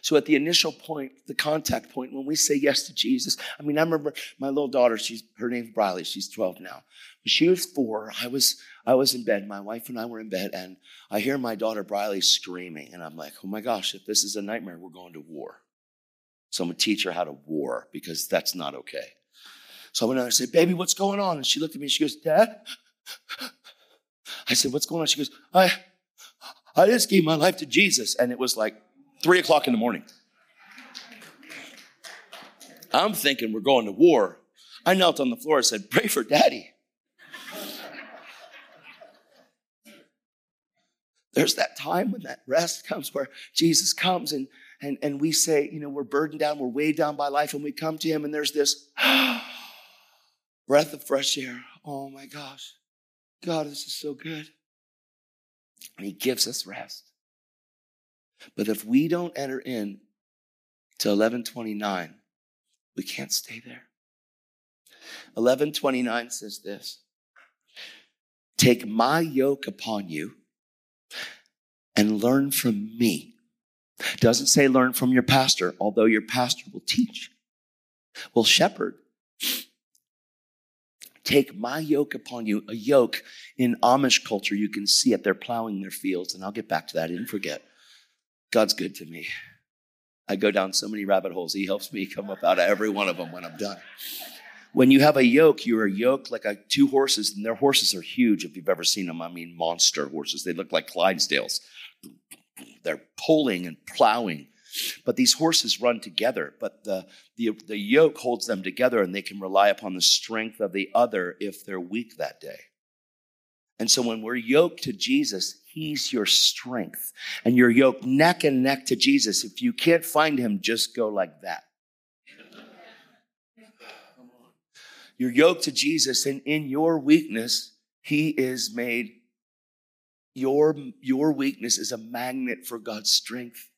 So at the initial point, the contact point, when we say yes to Jesus, I mean, I remember my little daughter, she's, her name's Briley, she's 12 now. When she was four, I was, I was in bed, my wife and I were in bed, and I hear my daughter Briley screaming, and I'm like, oh my gosh, if this is a nightmare, we're going to war. So I'm gonna teach her how to war because that's not okay. So I went out and said, baby, what's going on? And she looked at me and she goes, Dad? I said, what's going on? She goes, I, I just gave my life to Jesus. And it was like three o'clock in the morning. I'm thinking we're going to war. I knelt on the floor and said, Pray for daddy. There's that time when that rest comes where Jesus comes and, and, and we say, you know, we're burdened down, we're weighed down by life, and we come to him, and there's this breath of fresh air. Oh my gosh. God, this is so good. And he gives us rest. But if we don't enter in to 1129, we can't stay there. 1129 says this Take my yoke upon you and learn from me. Doesn't say learn from your pastor, although your pastor will teach, will shepherd. Take my yoke upon you. A yoke in Amish culture, you can see it. They're plowing their fields. And I'll get back to that. I didn't forget. God's good to me. I go down so many rabbit holes. He helps me come up out of every one of them when I'm done. When you have a yoke, you're a yoke like a, two horses, and their horses are huge if you've ever seen them. I mean, monster horses. They look like Clydesdales. They're pulling and plowing. But these horses run together, but the, the, the yoke holds them together, and they can rely upon the strength of the other if they're weak that day. And so when we're yoked to Jesus, He's your strength. And you're yoked neck and neck to Jesus. If you can't find him, just go like that. You're yoked to Jesus, and in your weakness, he is made your, your weakness is a magnet for God's strength.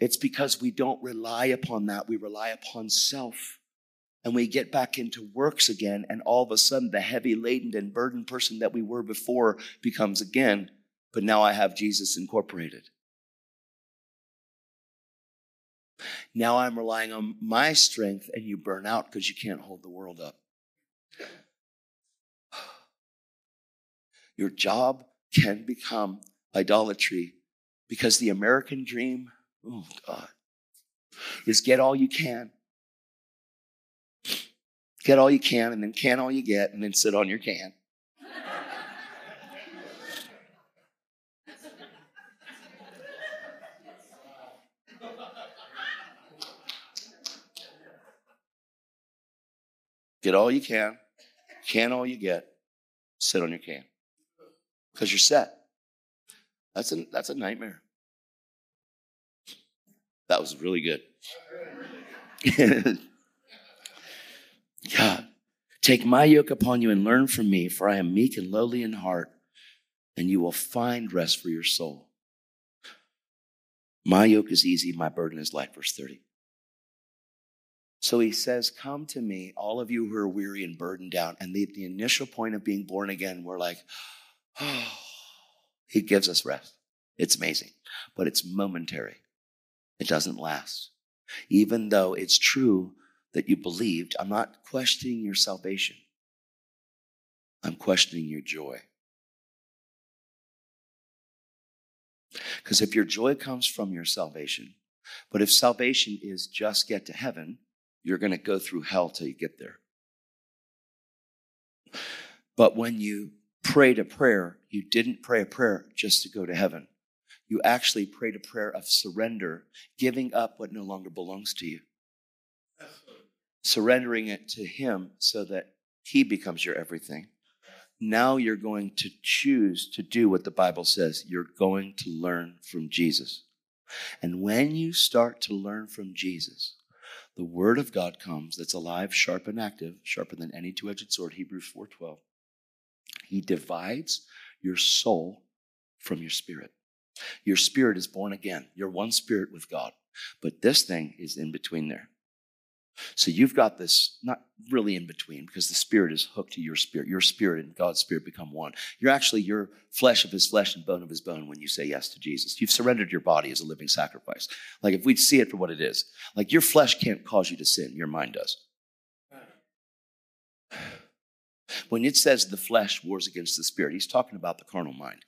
It's because we don't rely upon that. We rely upon self. And we get back into works again, and all of a sudden, the heavy laden and burdened person that we were before becomes again but now I have Jesus incorporated. Now I'm relying on my strength, and you burn out because you can't hold the world up. Your job can become idolatry because the American dream, oh God, is get all you can. Get all you can, and then can all you get, and then sit on your can. Get all you can, can all you get, sit on your can. Because you're set. That's a, that's a nightmare. That was really good. God, take my yoke upon you and learn from me, for I am meek and lowly in heart, and you will find rest for your soul. My yoke is easy, my burden is light. Verse 30. So he says, Come to me, all of you who are weary and burdened down. And the, the initial point of being born again, we're like, Oh, he gives us rest. It's amazing, but it's momentary. It doesn't last. Even though it's true that you believed, I'm not questioning your salvation. I'm questioning your joy. Because if your joy comes from your salvation, but if salvation is just get to heaven, you're going to go through hell till you get there. But when you prayed a prayer, you didn't pray a prayer just to go to heaven. You actually prayed a prayer of surrender, giving up what no longer belongs to you, surrendering it to Him so that He becomes your everything. Now you're going to choose to do what the Bible says. You're going to learn from Jesus. And when you start to learn from Jesus, the word of God comes that's alive, sharp, and active, sharper than any two-edged sword, Hebrews 4:12. He divides your soul from your spirit. Your spirit is born again. You're one spirit with God. But this thing is in between there. So you've got this, not really in between, because the spirit is hooked to your spirit. Your spirit and God's spirit become one. You're actually your flesh of his flesh and bone of his bone when you say yes to Jesus. You've surrendered your body as a living sacrifice. Like if we'd see it for what it is, like your flesh can't cause you to sin, your mind does. When it says the flesh wars against the spirit, he's talking about the carnal mind.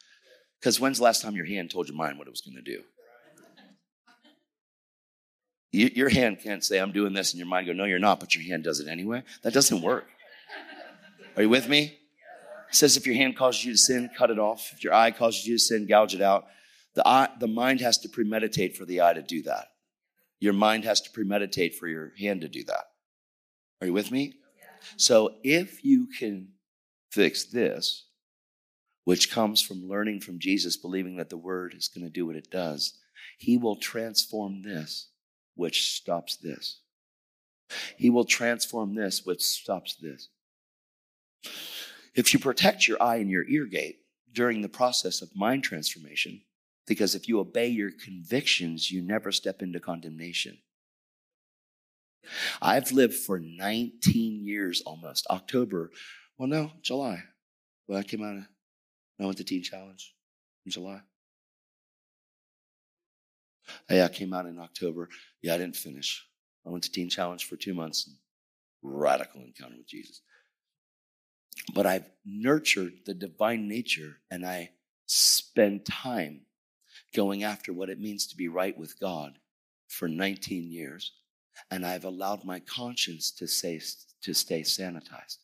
Because when's the last time your hand told your mind what it was going to do? You, your hand can't say, I'm doing this, and your mind go, No, you're not, but your hand does it anyway. That doesn't work. Are you with me? It says if your hand causes you to sin, cut it off. If your eye causes you to sin, gouge it out. The, eye, the mind has to premeditate for the eye to do that. Your mind has to premeditate for your hand to do that. Are you with me? So if you can fix this, which comes from learning from Jesus, believing that the word is going to do what it does, he will transform this, which stops this. He will transform this, which stops this. If you protect your eye and your ear gate during the process of mind transformation, because if you obey your convictions, you never step into condemnation. I've lived for 19 years almost. October, well, no, July. Well, I came out of, I went to Teen Challenge in July. Yeah, I came out in October. Yeah, I didn't finish. I went to Teen Challenge for two months. And radical encounter with Jesus. But I've nurtured the divine nature and I spend time going after what it means to be right with God for 19 years and I've allowed my conscience to, say, to stay sanitized.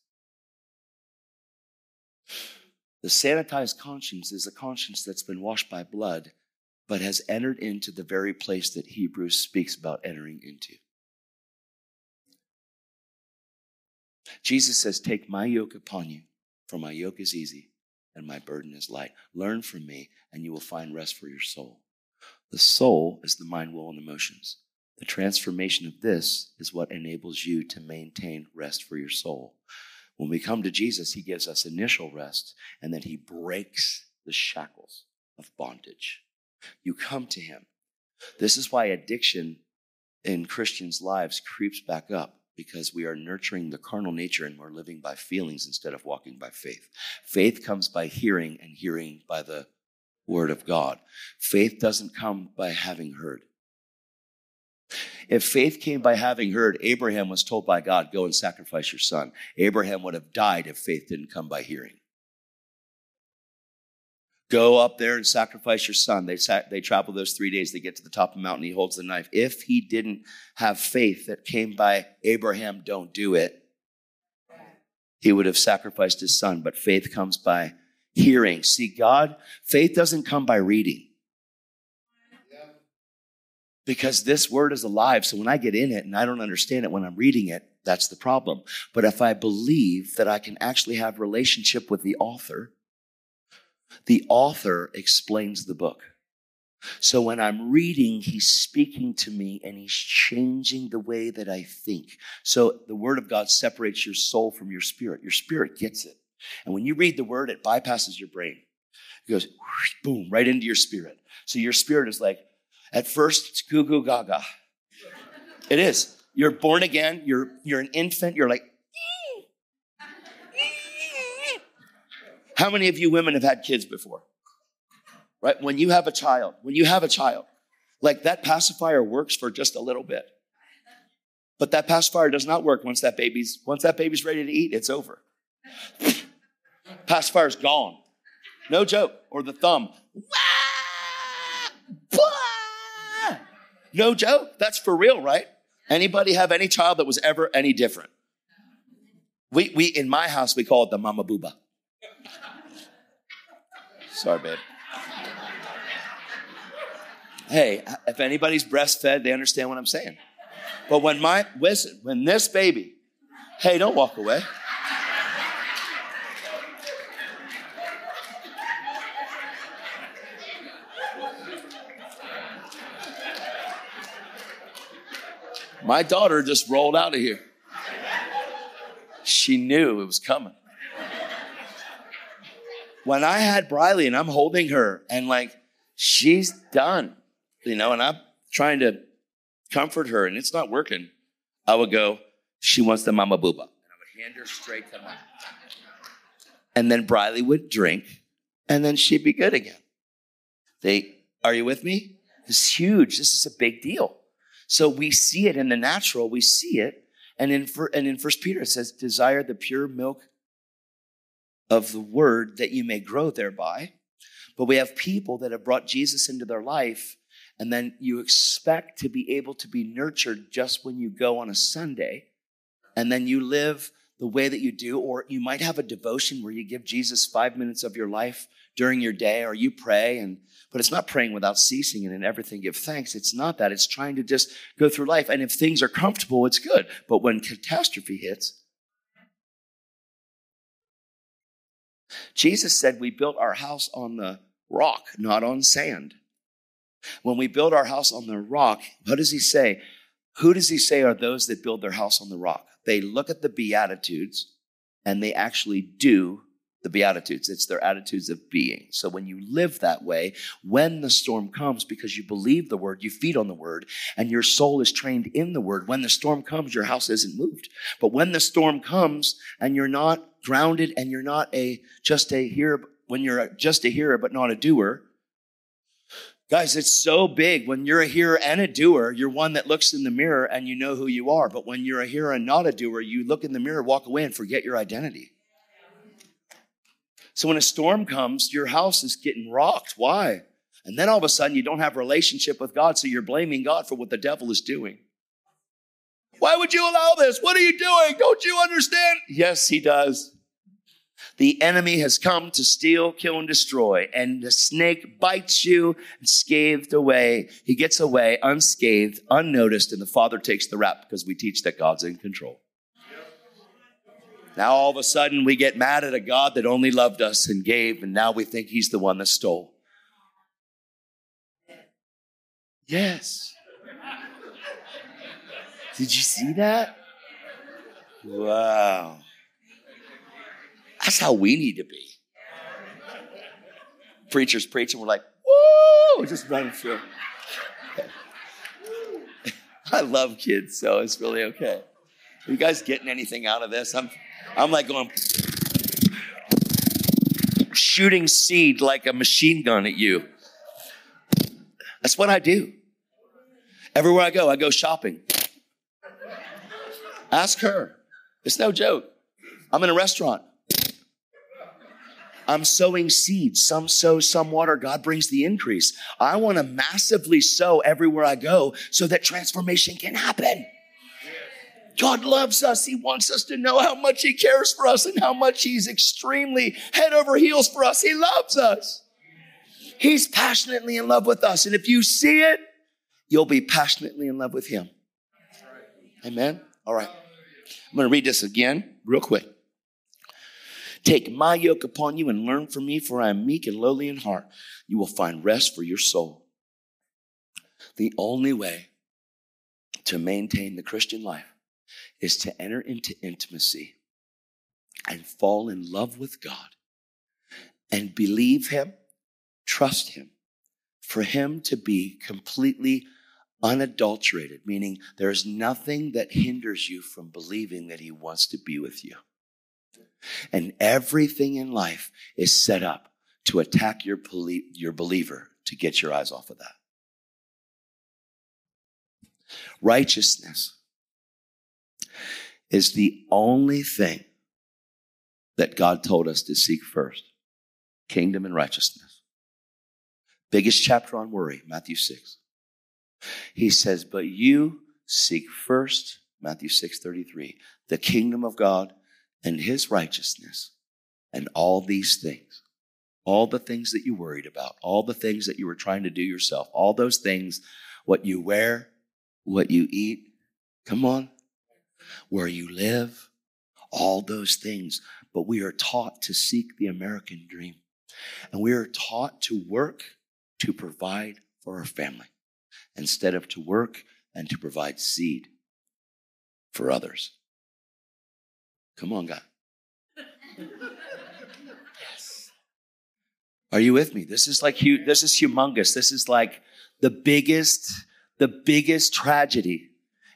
The sanitized conscience is a conscience that's been washed by blood, but has entered into the very place that Hebrews speaks about entering into. Jesus says, Take my yoke upon you, for my yoke is easy and my burden is light. Learn from me, and you will find rest for your soul. The soul is the mind, will, and emotions. The transformation of this is what enables you to maintain rest for your soul. When we come to Jesus, he gives us initial rest and then he breaks the shackles of bondage. You come to him. This is why addiction in Christians' lives creeps back up because we are nurturing the carnal nature and we're living by feelings instead of walking by faith. Faith comes by hearing and hearing by the word of God. Faith doesn't come by having heard. If faith came by having heard, Abraham was told by God, Go and sacrifice your son. Abraham would have died if faith didn't come by hearing. Go up there and sacrifice your son. They, they travel those three days. They get to the top of the mountain. He holds the knife. If he didn't have faith that came by Abraham, don't do it, he would have sacrificed his son. But faith comes by hearing. See, God, faith doesn't come by reading because this word is alive. So when I get in it and I don't understand it when I'm reading it, that's the problem. But if I believe that I can actually have relationship with the author, the author explains the book. So when I'm reading, he's speaking to me and he's changing the way that I think. So the word of God separates your soul from your spirit. Your spirit gets it. And when you read the word, it bypasses your brain. It goes boom right into your spirit. So your spirit is like, at first, it's goo goo gaga. It is. You're born again, you're, you're an infant, you're like, how many of you women have had kids before? Right? When you have a child, when you have a child, like that pacifier works for just a little bit. But that pacifier does not work once that baby's once that baby's ready to eat, it's over. Pacifier's gone. No joke. Or the thumb. No joke. That's for real, right? Anybody have any child that was ever any different? We, we in my house, we call it the mama booba. Sorry, babe. Hey, if anybody's breastfed, they understand what I'm saying. But when my, listen, when this baby, hey, don't walk away. My daughter just rolled out of here. She knew it was coming. When I had Briley and I'm holding her and like she's done, you know, and I'm trying to comfort her and it's not working, I would go, she wants the mama booba. And I would hand her straight to mom. And then Briley would drink and then she'd be good again. They, are you with me? It's huge. This is a big deal. So we see it in the natural, we see it. And in, and in First Peter, it says, desire the pure milk of the word that you may grow thereby. But we have people that have brought Jesus into their life, and then you expect to be able to be nurtured just when you go on a Sunday, and then you live the way that you do, or you might have a devotion where you give Jesus five minutes of your life during your day, or you pray, and but it's not praying without ceasing and in everything give thanks. It's not that. It's trying to just go through life. And if things are comfortable, it's good. But when catastrophe hits, Jesus said we built our house on the rock, not on sand. When we build our house on the rock, what does he say? Who does he say are those that build their house on the rock? They look at the Beatitudes and they actually do the Beatitudes. It's their attitudes of being. So when you live that way, when the storm comes, because you believe the word, you feed on the word, and your soul is trained in the word, when the storm comes, your house isn't moved. But when the storm comes and you're not grounded and you're not a just a hearer, when you're just a hearer but not a doer, Guys, it's so big. When you're a hearer and a doer, you're one that looks in the mirror and you know who you are. But when you're a hearer and not a doer, you look in the mirror, walk away, and forget your identity. So when a storm comes, your house is getting rocked. Why? And then all of a sudden, you don't have relationship with God, so you're blaming God for what the devil is doing. Why would you allow this? What are you doing? Don't you understand? Yes, he does. The enemy has come to steal, kill, and destroy, and the snake bites you and scathed away. He gets away unscathed, unnoticed, and the Father takes the rap because we teach that God's in control. Now all of a sudden we get mad at a God that only loved us and gave, and now we think he's the one that stole. Yes. Did you see that? Wow. That's how we need to be. Preachers preaching, we're like, woo, just running through. I love kids, so it's really okay. Are you guys getting anything out of this? I'm, I'm like going, shooting seed like a machine gun at you. That's what I do. Everywhere I go, I go shopping. Ask her. It's no joke. I'm in a restaurant. I'm sowing seeds. Some sow, some water. God brings the increase. I want to massively sow everywhere I go so that transformation can happen. God loves us. He wants us to know how much He cares for us and how much He's extremely head over heels for us. He loves us. He's passionately in love with us. And if you see it, you'll be passionately in love with Him. Amen? All right. I'm going to read this again real quick. Take my yoke upon you and learn from me, for I am meek and lowly in heart. You will find rest for your soul. The only way to maintain the Christian life is to enter into intimacy and fall in love with God and believe Him, trust Him, for Him to be completely unadulterated, meaning there's nothing that hinders you from believing that He wants to be with you. And everything in life is set up to attack your, your believer to get your eyes off of that. Righteousness is the only thing that God told us to seek first kingdom and righteousness. Biggest chapter on worry, Matthew 6. He says, But you seek first, Matthew 6 33, the kingdom of God and his righteousness, and all these things, all the things that you worried about, all the things that you were trying to do yourself, all those things, what you wear, what you eat, come on, where you live, all those things. But we are taught to seek the American dream. And we are taught to work to provide for our family instead of to work and to provide seed for others. Come on, God. yes. Are you with me? This is like this is humongous. This is like the biggest, the biggest tragedy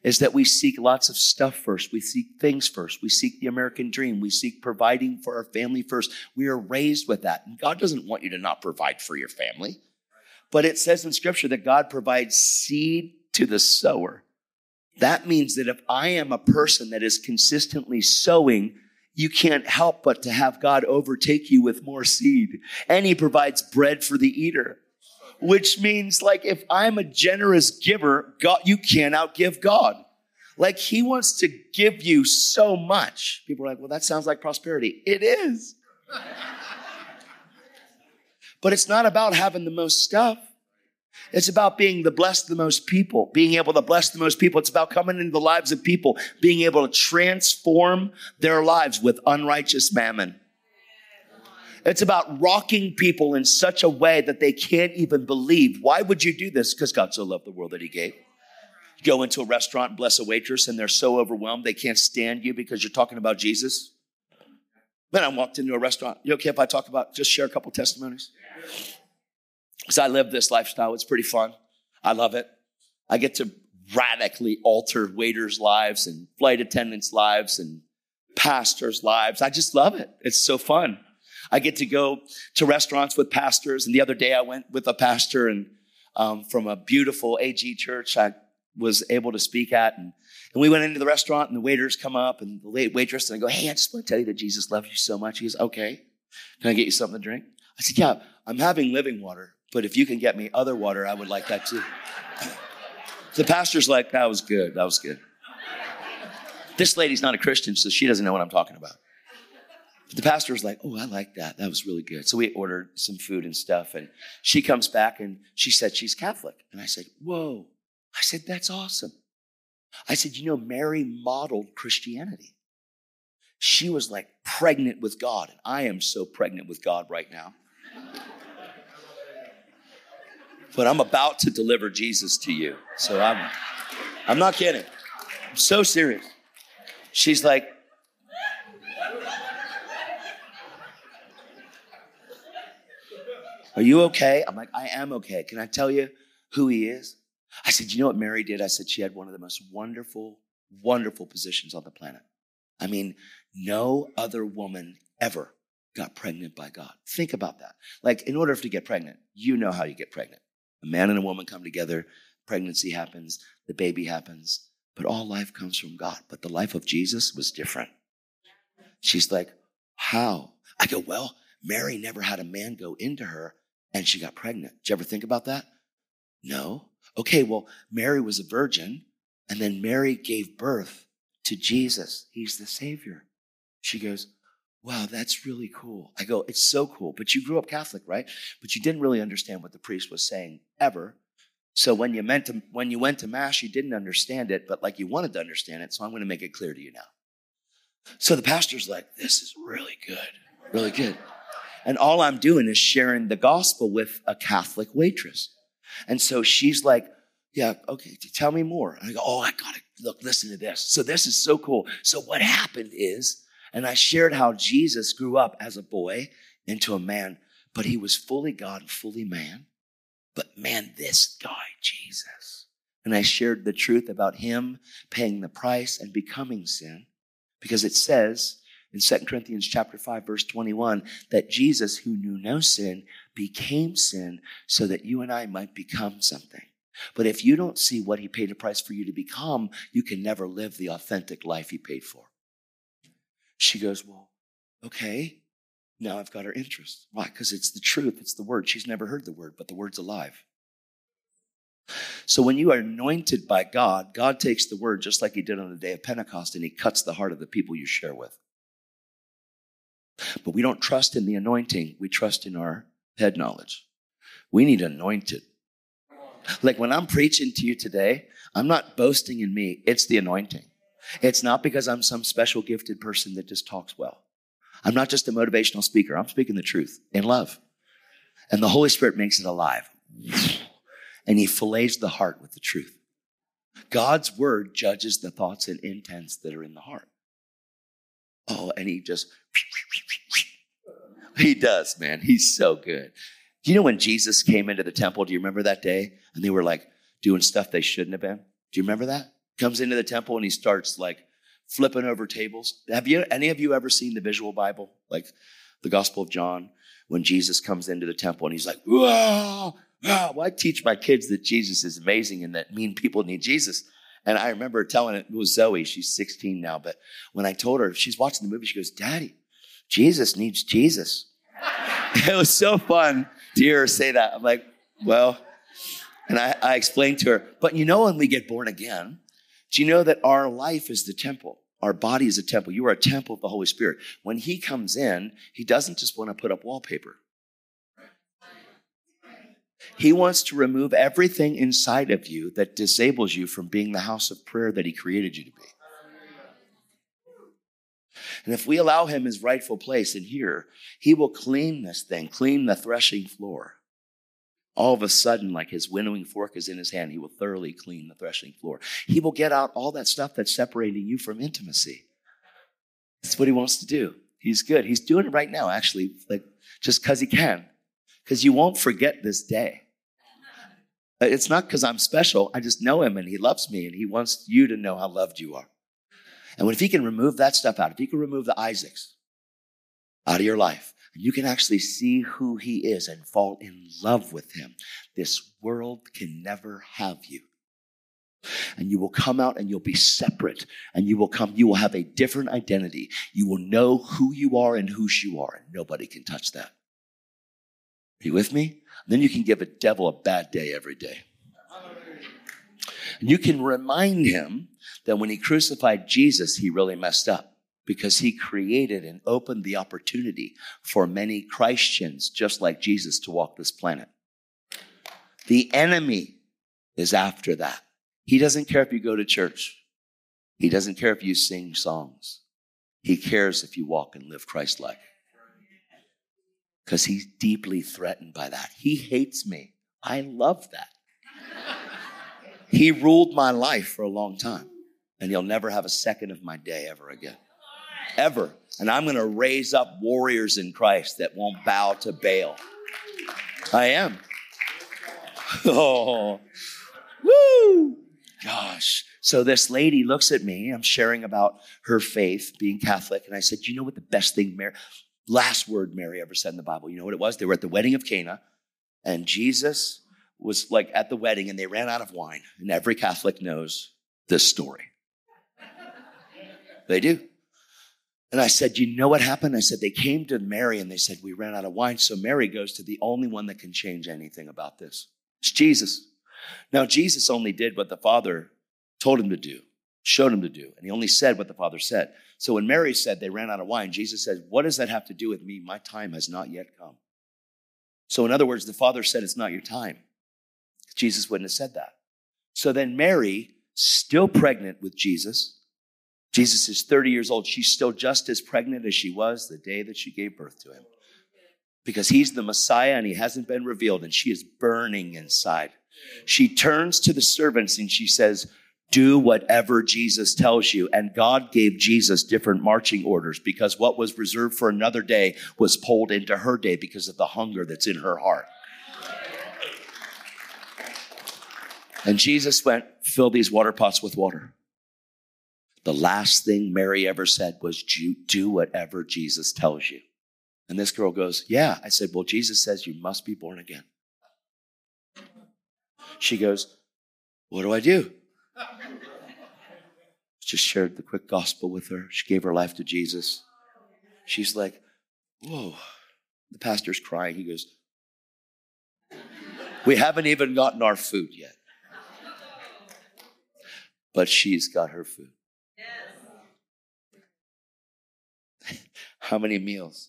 is that we seek lots of stuff first. We seek things first. We seek the American dream. We seek providing for our family first. We are raised with that. And God doesn't want you to not provide for your family. But it says in scripture that God provides seed to the sower. That means that if I am a person that is consistently sowing, you can't help but to have God overtake you with more seed. And he provides bread for the eater which means like if I'm a generous giver, God, you can't outgive God. Like he wants to give you so much. People are like, well, that sounds like prosperity. It is. but it's not about having the most stuff. It's about being the blessed the most people, being able to bless the most people. It's about coming into the lives of people, being able to transform their lives with unrighteous mammon. It's about rocking people in such a way that they can't even believe. Why would you do this? Because God so loved the world that He gave. go into a restaurant, bless a waitress, and they're so overwhelmed they can't stand you because you're talking about Jesus. Then I walked into a restaurant. You okay if I talk about just share a couple testimonies? Because I live this lifestyle. It's pretty fun. I love it. I get to radically alter waiters' lives and flight attendants' lives and pastors' lives. I just love it. It's so fun. I get to go to restaurants with pastors. And the other day I went with a pastor and um, from a beautiful AG church I was able to speak at. And, and we went into the restaurant and the waiters come up and the waitress and I go, Hey, I just want to tell you that Jesus loves you so much. He goes, Okay. Can I get you something to drink? I said, Yeah, I'm having living water, but if you can get me other water, I would like that too. the pastor's like, That was good. That was good. This lady's not a Christian, so she doesn't know what I'm talking about. The pastor was like, Oh, I like that. That was really good. So we ordered some food and stuff. And she comes back and she said she's Catholic. And I said, Whoa. I said, That's awesome. I said, You know, Mary modeled Christianity. She was like pregnant with God. And I am so pregnant with God right now. but I'm about to deliver Jesus to you. So I'm, I'm not kidding. I'm so serious. She's like, Are you okay? I'm like, I am okay. Can I tell you who he is? I said, You know what Mary did? I said, She had one of the most wonderful, wonderful positions on the planet. I mean, no other woman ever got pregnant by God. Think about that. Like, in order to get pregnant, you know how you get pregnant. A man and a woman come together, pregnancy happens, the baby happens, but all life comes from God. But the life of Jesus was different. She's like, How? I go, Well, Mary never had a man go into her and she got pregnant. Did you ever think about that? No. Okay, well, Mary was a virgin, and then Mary gave birth to Jesus. He's the Savior. She goes, Wow, that's really cool. I go, It's so cool. But you grew up Catholic, right? But you didn't really understand what the priest was saying ever. So when you meant to, when you went to mass, you didn't understand it, but like you wanted to understand it. So I'm going to make it clear to you now. So the pastor's like, "This is really good, really good." And all I'm doing is sharing the gospel with a Catholic waitress. And so she's like, yeah, okay, tell me more. And I go, oh, I gotta look, listen to this. So this is so cool. So what happened is, and I shared how Jesus grew up as a boy into a man, but he was fully God and fully man. But man, this guy, Jesus. And I shared the truth about him paying the price and becoming sin because it says in 2 Corinthians chapter 5 verse 21 that Jesus who knew no sin became sin so that you and I might become something. But if you don't see what he paid a price for you to become, you can never live the authentic life he paid for. She goes, "Well, okay. Now I've got her interest. Why? Because it's the truth, it's the word. She's never heard the word, but the word's alive. So when you are anointed by God, God takes the word just like he did on the day of Pentecost and he cuts the heart of the people you share with. But we don't trust in the anointing, we trust in our head knowledge. We need anointed. Like when I'm preaching to you today, I'm not boasting in me, it's the anointing. It's not because I'm some special gifted person that just talks well. I'm not just a motivational speaker, I'm speaking the truth in love. And the Holy Spirit makes it alive. And He fillets the heart with the truth. God's word judges the thoughts and intents that are in the heart. Oh, and he just, he does, man. He's so good. Do you know when Jesus came into the temple, do you remember that day? And they were like doing stuff they shouldn't have been. Do you remember that? Comes into the temple and he starts like flipping over tables. Have you any of you ever seen the visual Bible? Like the Gospel of John, when Jesus comes into the temple and he's like, whoa, well, I teach my kids that Jesus is amazing and that mean people need Jesus. And I remember telling it, it was Zoe, she's 16 now, but when I told her, she's watching the movie, she goes, Daddy, Jesus needs Jesus. it was so fun to hear her say that. I'm like, well, and I, I explained to her, but you know, when we get born again, do you know that our life is the temple? Our body is a temple. You are a temple of the Holy Spirit. When He comes in, He doesn't just want to put up wallpaper. He wants to remove everything inside of you that disables you from being the house of prayer that He created you to be. And if we allow Him His rightful place in here, He will clean this thing, clean the threshing floor. All of a sudden, like His winnowing fork is in His hand, He will thoroughly clean the threshing floor. He will get out all that stuff that's separating you from intimacy. That's what He wants to do. He's good. He's doing it right now, actually, like just because He can. Because you won't forget this day. It's not because I'm special. I just know him and he loves me and he wants you to know how loved you are. And if he can remove that stuff out, if he can remove the Isaacs out of your life, and you can actually see who he is and fall in love with him, this world can never have you. And you will come out and you'll be separate and you will come, you will have a different identity. You will know who you are and whose you are, and nobody can touch that. Are you with me? Then you can give a devil a bad day every day. And you can remind him that when he crucified Jesus, he really messed up because he created and opened the opportunity for many Christians, just like Jesus, to walk this planet. The enemy is after that. He doesn't care if you go to church. He doesn't care if you sing songs. He cares if you walk and live Christ like because he's deeply threatened by that. He hates me. I love that. he ruled my life for a long time, and he'll never have a second of my day ever again. Ever. And I'm going to raise up warriors in Christ that won't bow to Baal. I am. Oh, woo! Gosh. So this lady looks at me. I'm sharing about her faith, being Catholic, and I said, "You know what the best thing, Mary? last word Mary ever said in the Bible. You know what it was? They were at the wedding of Cana, and Jesus was like at the wedding, and they ran out of wine. And every Catholic knows this story. They do. And I said, You know what happened? I said, They came to Mary and they said, We ran out of wine. So Mary goes to the only one that can change anything about this. It's Jesus. Now, Jesus only did what the Father told him to do, showed him to do, and he only said what the Father said. So when Mary said they ran out of wine, Jesus said, What does that have to do with me? My time has not yet come. So, in other words, the Father said, It's not your time. Jesus wouldn't have said that. So then Mary, still pregnant with Jesus, Jesus is 30 years old. She's still just as pregnant as she was the day that she gave birth to him. Because he's the Messiah and he hasn't been revealed, and she is burning inside. She turns to the servants and she says, do whatever Jesus tells you. And God gave Jesus different marching orders because what was reserved for another day was pulled into her day because of the hunger that's in her heart. And Jesus went, fill these water pots with water. The last thing Mary ever said was, do whatever Jesus tells you. And this girl goes, yeah. I said, well, Jesus says you must be born again. She goes, what do I do? Just shared the quick gospel with her. She gave her life to Jesus. She's like, whoa. The pastor's crying. He goes, We haven't even gotten our food yet. But she's got her food. How many meals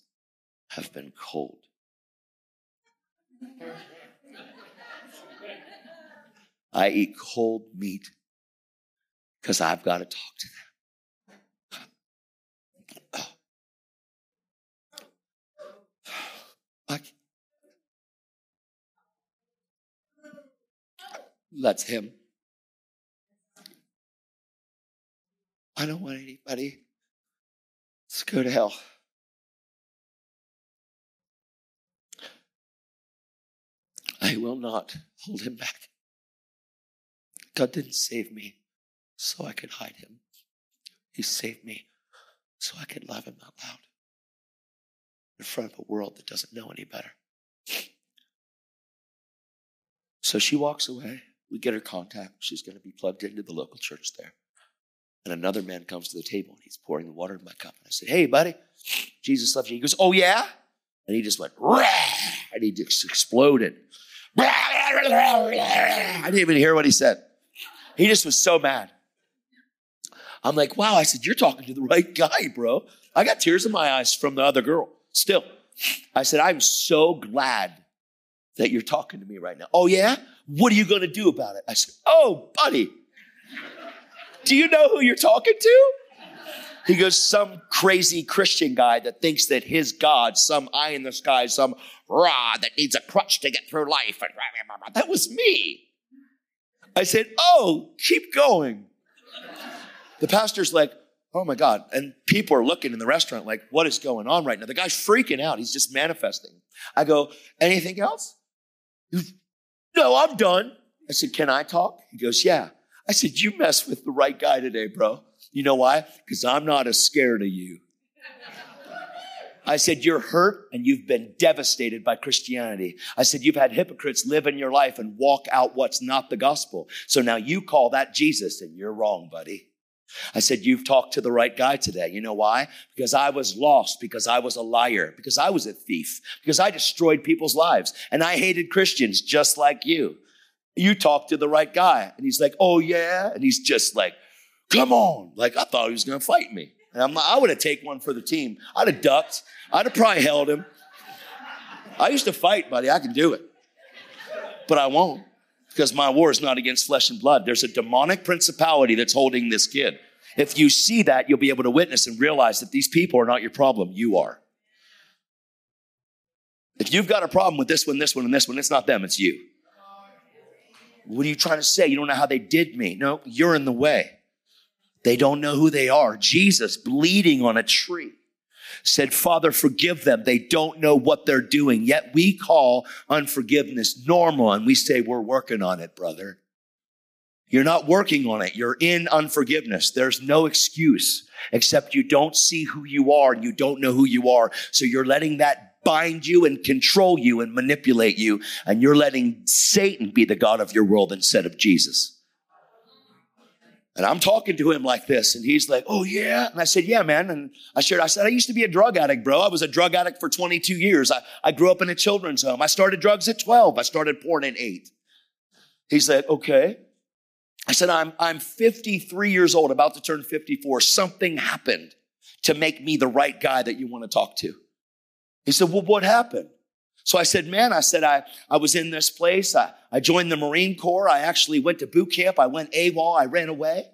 have been cold? I eat cold meat because I've got to talk to them. That's him. I don't want anybody to go to hell. I will not hold him back. God didn't save me so I could hide him. He saved me so I could love him out loud in front of a world that doesn't know any better. So she walks away. We get her contact. She's going to be plugged into the local church there. And another man comes to the table and he's pouring the water in my cup. And I said, Hey, buddy, Jesus loves you. He goes, Oh, yeah? And he just went, Rah! and he just exploded. I didn't even hear what he said. He just was so mad. I'm like, wow, I said, you're talking to the right guy, bro. I got tears in my eyes from the other girl still. I said, I'm so glad that you're talking to me right now. Oh, yeah? What are you going to do about it? I said, oh, buddy, do you know who you're talking to? He goes, some crazy Christian guy that thinks that his God, some eye in the sky, some rah that needs a crutch to get through life. And that was me. I said, oh, keep going. The pastor's like, oh my God. And people are looking in the restaurant like, what is going on right now? The guy's freaking out. He's just manifesting. I go, anything else? no, I'm done. I said, can I talk? He goes, yeah. I said, you mess with the right guy today, bro. You know why? Because I'm not as scared of you. I said, You're hurt and you've been devastated by Christianity. I said, You've had hypocrites live in your life and walk out what's not the gospel. So now you call that Jesus and you're wrong, buddy. I said, You've talked to the right guy today. You know why? Because I was lost, because I was a liar, because I was a thief, because I destroyed people's lives, and I hated Christians just like you. You talked to the right guy. And he's like, Oh, yeah. And he's just like, Come on. Like, I thought he was going to fight me. And I'm like, I would have taken one for the team. I'd have ducked. I'd have probably held him. I used to fight, buddy. I can do it. But I won't because my war is not against flesh and blood. There's a demonic principality that's holding this kid. If you see that, you'll be able to witness and realize that these people are not your problem. You are. If you've got a problem with this one, this one, and this one, it's not them, it's you. What are you trying to say? You don't know how they did me. No, you're in the way. They don't know who they are. Jesus bleeding on a tree said, Father, forgive them. They don't know what they're doing. Yet we call unforgiveness normal and we say, we're working on it, brother. You're not working on it. You're in unforgiveness. There's no excuse except you don't see who you are and you don't know who you are. So you're letting that bind you and control you and manipulate you. And you're letting Satan be the God of your world instead of Jesus. And I'm talking to him like this, and he's like, Oh, yeah. And I said, Yeah, man. And I shared, I said, I used to be a drug addict, bro. I was a drug addict for 22 years. I, I grew up in a children's home. I started drugs at 12. I started porn at 8. He said, Okay. I said, I'm, I'm 53 years old, about to turn 54. Something happened to make me the right guy that you want to talk to. He said, Well, what happened? So I said, man, I said, I, I was in this place. I, I joined the Marine Corps. I actually went to boot camp. I went AWOL. I ran away.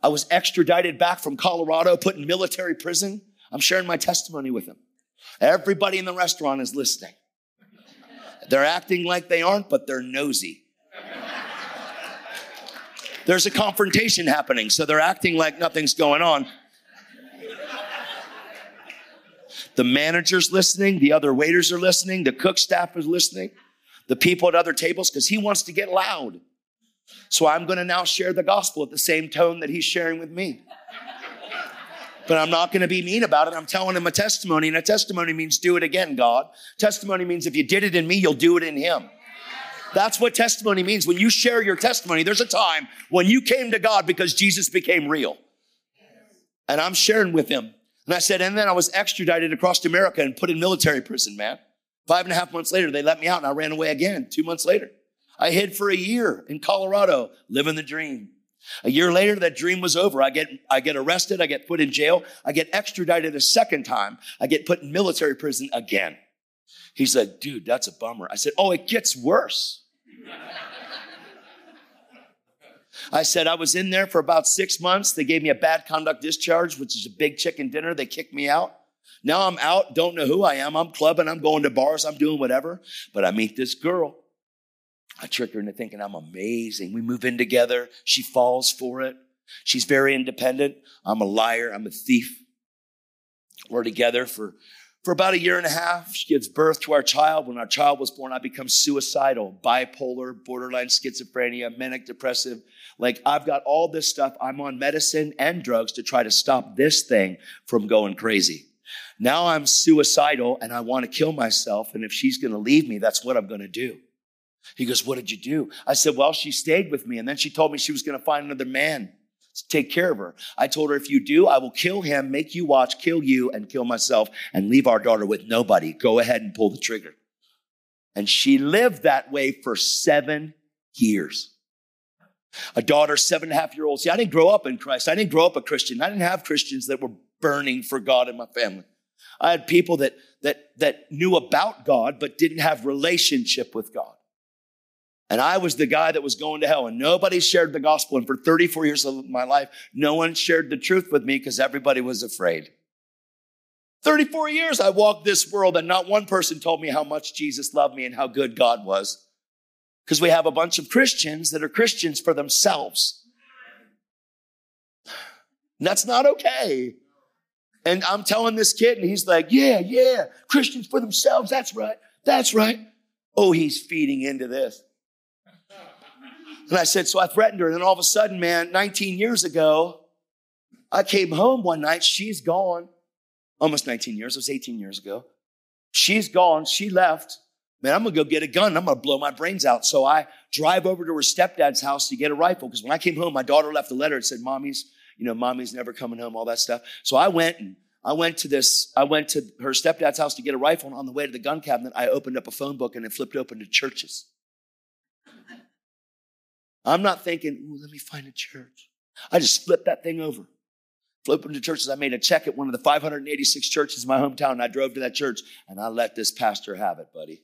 I was extradited back from Colorado, put in military prison. I'm sharing my testimony with them. Everybody in the restaurant is listening. They're acting like they aren't, but they're nosy. There's a confrontation happening, so they're acting like nothing's going on. The manager's listening, the other waiters are listening, the cook staff is listening, the people at other tables, because he wants to get loud. So I'm going to now share the gospel at the same tone that he's sharing with me. But I'm not going to be mean about it. I'm telling him a testimony, and a testimony means do it again, God. Testimony means if you did it in me, you'll do it in him. That's what testimony means. When you share your testimony, there's a time when you came to God because Jesus became real. And I'm sharing with him. And I said, and then I was extradited across America and put in military prison, man. Five and a half months later, they let me out and I ran away again two months later. I hid for a year in Colorado, living the dream. A year later, that dream was over. I get, I get arrested. I get put in jail. I get extradited a second time. I get put in military prison again. He's like, dude, that's a bummer. I said, oh, it gets worse. I said, I was in there for about six months. They gave me a bad conduct discharge, which is a big chicken dinner. They kicked me out. Now I'm out, don't know who I am. I'm clubbing, I'm going to bars, I'm doing whatever. But I meet this girl. I trick her into thinking I'm amazing. We move in together. She falls for it. She's very independent. I'm a liar. I'm a thief. We're together for, for about a year and a half. She gives birth to our child. When our child was born, I become suicidal, bipolar, borderline schizophrenia, manic depressive. Like I've got all this stuff. I'm on medicine and drugs to try to stop this thing from going crazy. Now I'm suicidal and I want to kill myself. And if she's going to leave me, that's what I'm going to do. He goes, What did you do? I said, Well, she stayed with me. And then she told me she was going to find another man to take care of her. I told her, If you do, I will kill him, make you watch, kill you, and kill myself, and leave our daughter with nobody. Go ahead and pull the trigger. And she lived that way for seven years. A daughter, seven and a half year old. See, I didn't grow up in Christ. I didn't grow up a Christian. I didn't have Christians that were burning for God in my family. I had people that, that, that knew about God, but didn't have relationship with God. And I was the guy that was going to hell and nobody shared the gospel. And for 34 years of my life, no one shared the truth with me because everybody was afraid. 34 years I walked this world and not one person told me how much Jesus loved me and how good God was. Because we have a bunch of Christians that are Christians for themselves. And that's not okay. And I'm telling this kid, and he's like, Yeah, yeah, Christians for themselves. That's right. That's right. Oh, he's feeding into this. And I said, so I threatened her. And then all of a sudden, man, 19 years ago, I came home one night. She's gone. Almost 19 years. It was 18 years ago. She's gone. She left. Man, I'm to go get a gun. I'm to blow my brains out. So I drive over to her stepdad's house to get a rifle. Because when I came home, my daughter left a letter. It said, mommy's, you know, mommy's never coming home, all that stuff. So I went and I went to this, I went to her stepdad's house to get a rifle. And on the way to the gun cabinet, I opened up a phone book and it flipped open to churches. I'm not thinking, ooh, let me find a church. I just flipped that thing over. Flipped into churches. I made a check at one of the 586 churches in my hometown. And I drove to that church and I let this pastor have it, buddy.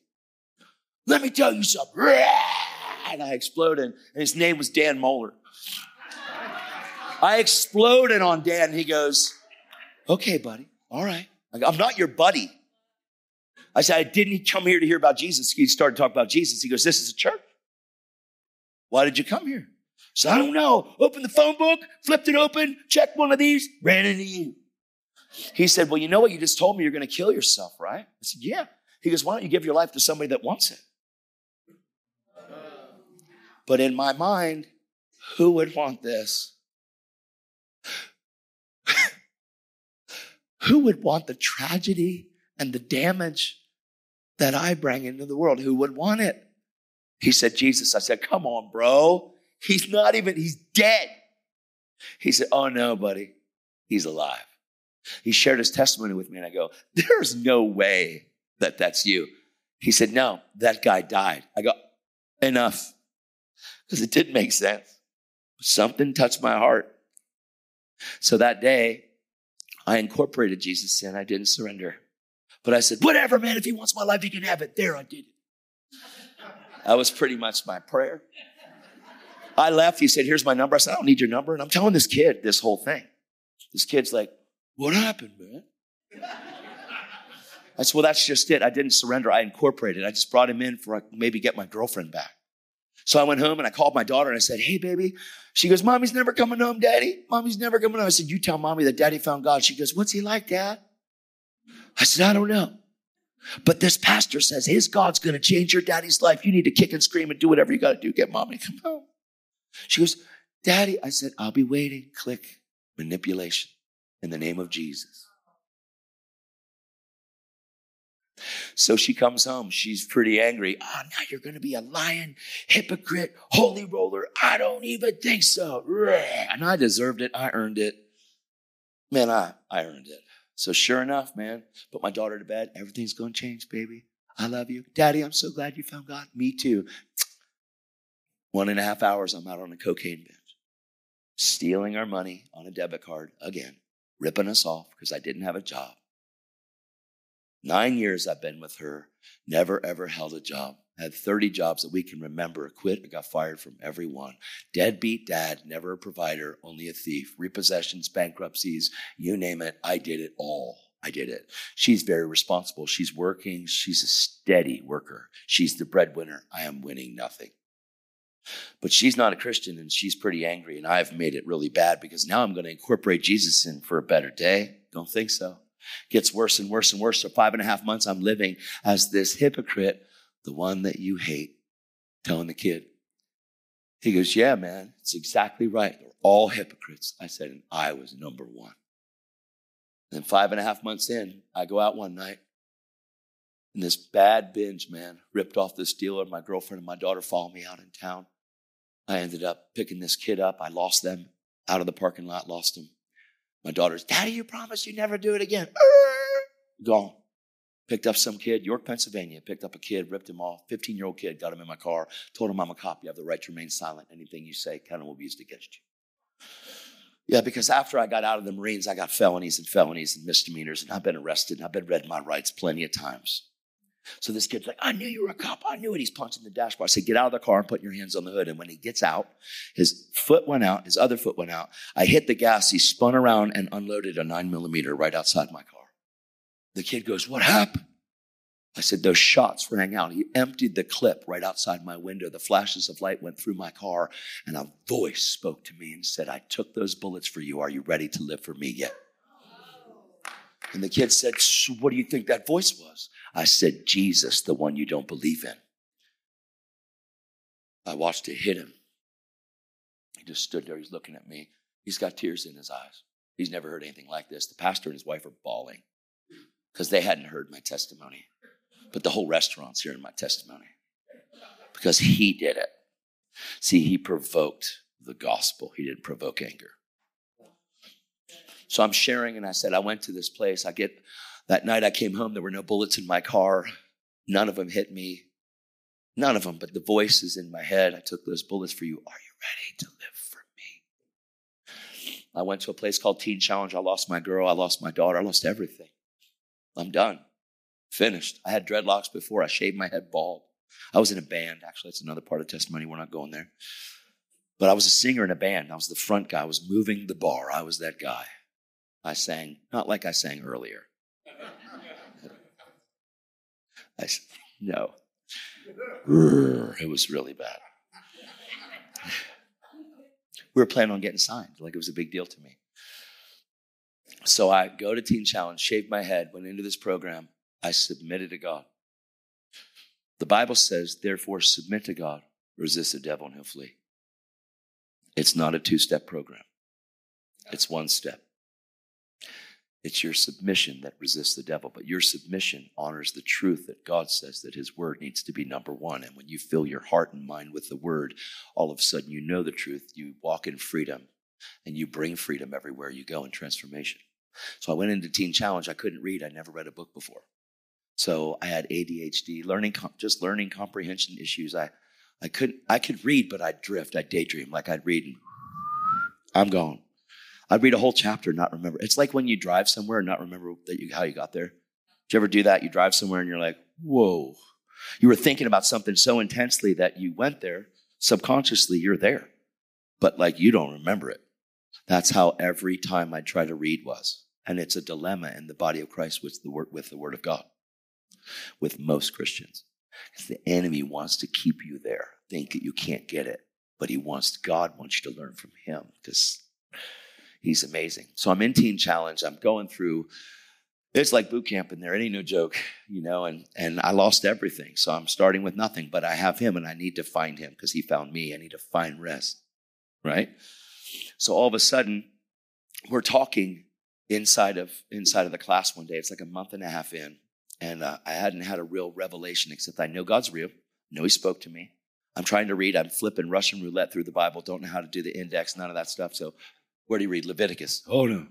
Let me tell you something. And I exploded. And his name was Dan Mohler. I exploded on Dan. And he goes, okay, buddy. All right. I'm not your buddy. I said, I didn't come here to hear about Jesus. He started talking about Jesus. He goes, this is a church. Why did you come here? So I don't know. Open the phone book, flipped it open, checked one of these, ran into you. He said, Well, you know what? You just told me you're going to kill yourself, right? I said, Yeah. He goes, Why don't you give your life to somebody that wants it? But in my mind, who would want this? who would want the tragedy and the damage that I bring into the world? Who would want it? He said, Jesus. I said, come on, bro. He's not even, he's dead. He said, oh no, buddy. He's alive. He shared his testimony with me and I go, there's no way that that's you. He said, no, that guy died. I go, enough. Because it didn't make sense. Something touched my heart. So that day, I incorporated Jesus in. I didn't surrender. But I said, whatever, man, if he wants my life, he can have it. There, I did it. That was pretty much my prayer. I left. He said, Here's my number. I said, I don't need your number. And I'm telling this kid this whole thing. This kid's like, What happened, man? I said, Well, that's just it. I didn't surrender. I incorporated. I just brought him in for maybe get my girlfriend back. So I went home and I called my daughter and I said, Hey, baby. She goes, Mommy's never coming home, Daddy. Mommy's never coming home. I said, You tell Mommy that Daddy found God. She goes, What's he like, Dad? I said, I don't know. But this pastor says his God's going to change your daddy's life. You need to kick and scream and do whatever you got to do. Get mommy to come home. She goes, Daddy, I said, I'll be waiting. Click manipulation in the name of Jesus. So she comes home. She's pretty angry. Oh, now you're going to be a lying, hypocrite, holy roller. I don't even think so. And I deserved it. I earned it. Man, I, I earned it. So sure enough, man, put my daughter to bed. Everything's going to change, baby. I love you. Daddy, I'm so glad you found God. Me too. One and a half hours, I'm out on a cocaine binge, stealing our money on a debit card again, ripping us off because I didn't have a job. Nine years I've been with her, never ever held a job had 30 jobs that we can remember, quit, and got fired from every one. Deadbeat dad, never a provider, only a thief. Repossessions, bankruptcies, you name it, I did it all. I did it. She's very responsible. She's working. She's a steady worker. She's the breadwinner. I am winning nothing. But she's not a Christian and she's pretty angry, and I've made it really bad because now I'm going to incorporate Jesus in for a better day. Don't think so. Gets worse and worse and worse. For five and a half months, I'm living as this hypocrite, the one that you hate, telling the kid. He goes, Yeah, man, it's exactly right. They're all hypocrites. I said, and I was number one. And five and a half months in, I go out one night and this bad binge, man, ripped off this dealer. My girlfriend and my daughter followed me out in town. I ended up picking this kid up. I lost them out of the parking lot, lost them. My daughter's, Daddy, you promised you'd never do it again. Gone. Picked up some kid, York, Pennsylvania, picked up a kid, ripped him off. 15 year old kid, got him in my car, told him I'm a cop. You have the right to remain silent. Anything you say, kind of will be used against you. Yeah, because after I got out of the Marines, I got felonies and felonies and misdemeanors, and I've been arrested and I've been read my rights plenty of times. So this kid's like, I knew you were a cop. I knew it. He's punching the dashboard. I said, get out of the car and put your hands on the hood. And when he gets out, his foot went out, his other foot went out. I hit the gas. He spun around and unloaded a nine millimeter right outside my car. The kid goes, What happened? I said, Those shots rang out. He emptied the clip right outside my window. The flashes of light went through my car, and a voice spoke to me and said, I took those bullets for you. Are you ready to live for me yet? And the kid said, What do you think that voice was? I said, Jesus, the one you don't believe in. I watched it hit him. He just stood there. He's looking at me. He's got tears in his eyes. He's never heard anything like this. The pastor and his wife are bawling because they hadn't heard my testimony. But the whole restaurant's hearing my testimony because he did it. See, he provoked the gospel, he didn't provoke anger. So I'm sharing, and I said, I went to this place. I get that night I came home, there were no bullets in my car. None of them hit me. None of them, but the voice is in my head. I took those bullets for you. Are you ready to live for me? I went to a place called Teen Challenge. I lost my girl. I lost my daughter. I lost everything. I'm done. Finished. I had dreadlocks before. I shaved my head bald. I was in a band. Actually, that's another part of testimony. We're not going there. But I was a singer in a band. I was the front guy. I was moving the bar. I was that guy. I sang, not like I sang earlier. I said, no. It was really bad. We were planning on getting signed, like it was a big deal to me. So I go to Teen Challenge, shaved my head, went into this program. I submitted to God. The Bible says, therefore, submit to God, resist the devil, and he'll flee. It's not a two step program, it's one step. It's your submission that resists the devil, but your submission honors the truth that God says that His word needs to be number one. And when you fill your heart and mind with the word, all of a sudden you know the truth, you walk in freedom, and you bring freedom everywhere you go in transformation. So I went into Teen Challenge. I couldn't read, I never read a book before. So I had ADHD, learning, just learning comprehension issues. I, I couldn't, I could read, but I'd drift, I'd daydream, like I'd read and I'm gone. I'd read a whole chapter and not remember. It's like when you drive somewhere and not remember that you, how you got there. Did you ever do that? You drive somewhere and you're like, whoa. You were thinking about something so intensely that you went there. Subconsciously, you're there. But like you don't remember it. That's how every time I try to read was. And it's a dilemma in the body of Christ with the word, with the word of God, with most Christians. The enemy wants to keep you there, think that you can't get it. But he wants, God wants you to learn from him because he's amazing. So I'm in Teen Challenge. I'm going through. It's like boot camp in there. Ain't no joke, you know. And and I lost everything, so I'm starting with nothing. But I have him, and I need to find him because he found me. I need to find rest, right? So all of a sudden, we're talking inside of inside of the class one day. It's like a month and a half in, and uh, I hadn't had a real revelation except I know God's real. I know He spoke to me. I'm trying to read. I'm flipping Russian roulette through the Bible. Don't know how to do the index. None of that stuff. So where do you read? Leviticus. Oh no.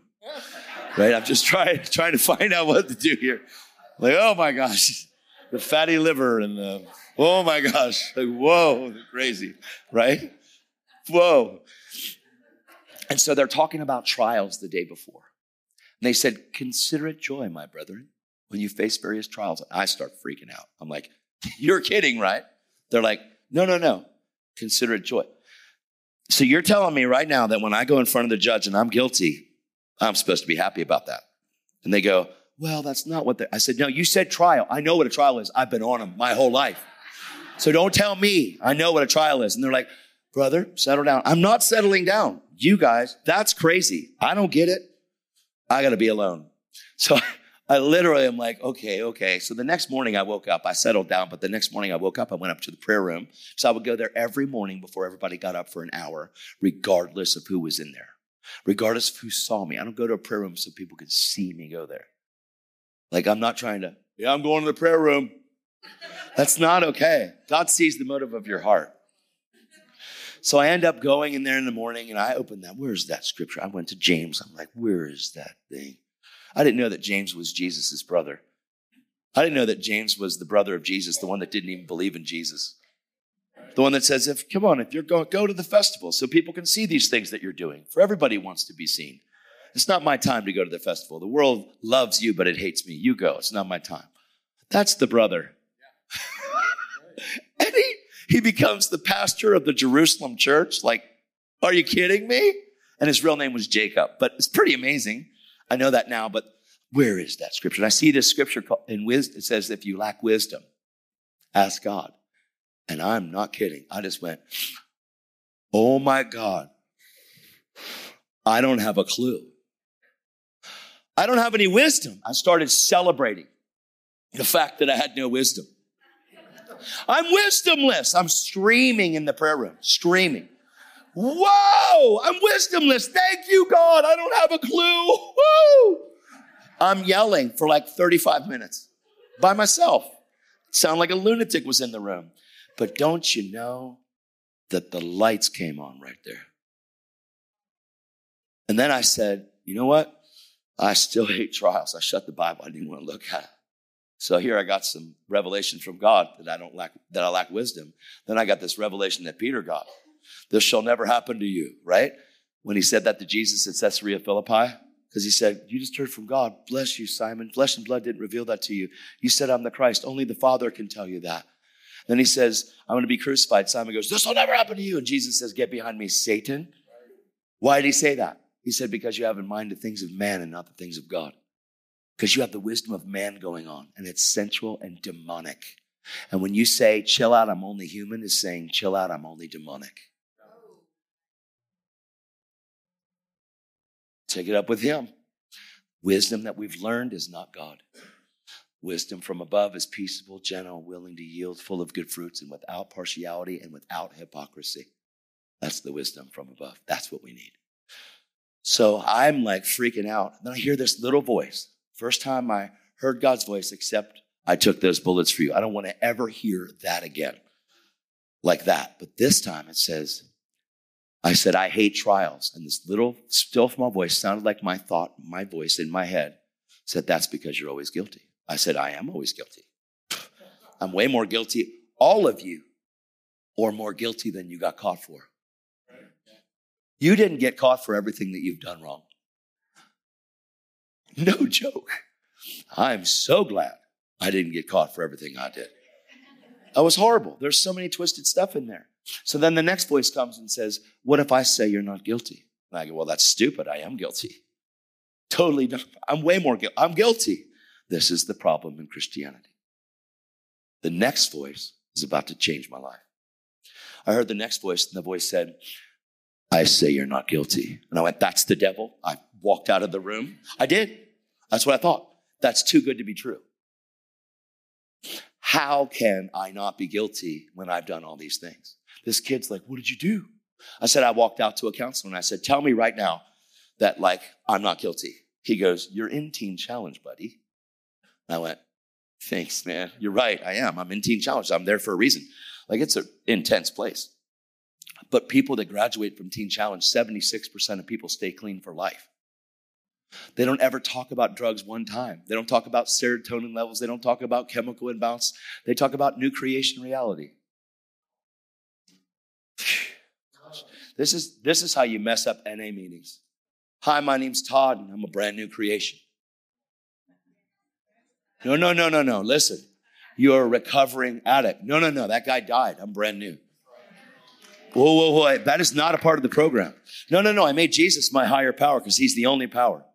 Right? I'm just trying trying to find out what to do here. Like, oh my gosh. The fatty liver and the oh my gosh. Like, whoa, crazy. Right? Whoa. And so they're talking about trials the day before. And they said, Consider it joy, my brethren, when you face various trials. I start freaking out. I'm like, You're kidding, right? They're like, No, no, no. Consider it joy. So you're telling me right now that when I go in front of the judge and I'm guilty, I'm supposed to be happy about that. And they go, well, that's not what I said, no, you said trial. I know what a trial is. I've been on them my whole life. So don't tell me I know what a trial is. And they're like, brother, settle down. I'm not settling down. You guys, that's crazy. I don't get it. I got to be alone. So I literally am like, okay, okay. So the next morning I woke up, I settled down, but the next morning I woke up, I went up to the prayer room. So I would go there every morning before everybody got up for an hour, regardless of who was in there, regardless of who saw me. I don't go to a prayer room so people could see me go there. Like I'm not trying to, yeah, I'm going to the prayer room. That's not okay. God sees the motive of your heart. So I end up going in there in the morning and I open that. Where's that scripture? I went to James. I'm like, where is that thing? I didn't know that James was Jesus' brother. I didn't know that James was the brother of Jesus, the one that didn't even believe in Jesus. The one that says, if come on, if you're going, go to the festival so people can see these things that you're doing. For everybody wants to be seen. It's not my time to go to the festival. The world loves you, but it hates me. You go. It's not my time. That's the brother. and he, he becomes the pastor of the Jerusalem church. Like, are you kidding me? And his real name was Jacob, but it's pretty amazing. I know that now, but where is that scripture? And I see this scripture in wisdom. It says, if you lack wisdom, ask God. And I'm not kidding. I just went, oh my God. I don't have a clue. I don't have any wisdom. I started celebrating the fact that I had no wisdom. I'm wisdomless. I'm screaming in the prayer room, screaming. Whoa, I'm wisdomless. Thank you, God. I don't have a clue. Woo! I'm yelling for like 35 minutes by myself. Sound like a lunatic was in the room. But don't you know that the lights came on right there? And then I said, you know what? I still hate trials. I shut the Bible. I didn't want to look at it. So here I got some revelation from God that I don't lack, that I lack wisdom. Then I got this revelation that Peter got. This shall never happen to you, right? When he said that to Jesus at Caesarea Philippi, because he said, You just heard from God. Bless you, Simon. Flesh and blood didn't reveal that to you. You said, I'm the Christ. Only the Father can tell you that. Then he says, I'm going to be crucified. Simon goes, This will never happen to you. And Jesus says, Get behind me, Satan. Why did he say that? He said, Because you have in mind the things of man and not the things of God. Because you have the wisdom of man going on, and it's sensual and demonic. And when you say, Chill out, I'm only human, is saying, Chill out, I'm only demonic. Take it up with Him. Wisdom that we've learned is not God. Wisdom from above is peaceable, gentle, willing to yield, full of good fruits, and without partiality and without hypocrisy. That's the wisdom from above. That's what we need. So I'm like freaking out. Then I hear this little voice. First time I heard God's voice, except I took those bullets for you. I don't want to ever hear that again like that. But this time it says, I said, I hate trials. And this little still small voice sounded like my thought, my voice in my head said, That's because you're always guilty. I said, I am always guilty. I'm way more guilty, all of you, are more guilty than you got caught for. You didn't get caught for everything that you've done wrong. No joke. I'm so glad I didn't get caught for everything I did. That was horrible. There's so many twisted stuff in there. So then the next voice comes and says, What if I say you're not guilty? And I go, Well, that's stupid. I am guilty. Totally, not. I'm way more guilty. I'm guilty. This is the problem in Christianity. The next voice is about to change my life. I heard the next voice, and the voice said, I say you're not guilty. And I went, That's the devil. I walked out of the room. I did. That's what I thought. That's too good to be true. How can I not be guilty when I've done all these things? This kid's like, What did you do? I said, I walked out to a counselor and I said, Tell me right now that, like, I'm not guilty. He goes, You're in Teen Challenge, buddy. And I went, Thanks, man. You're right. I am. I'm in Teen Challenge. I'm there for a reason. Like, it's an intense place. But people that graduate from Teen Challenge, 76% of people stay clean for life. They don't ever talk about drugs one time. They don't talk about serotonin levels. They don't talk about chemical imbalance. They talk about new creation reality. This is, this is how you mess up NA meetings. Hi, my name's Todd, and I'm a brand new creation. No, no, no, no, no. Listen, you're a recovering addict. No, no, no. That guy died. I'm brand new. Whoa, whoa, whoa. That is not a part of the program. No, no, no. I made Jesus my higher power because he's the only power.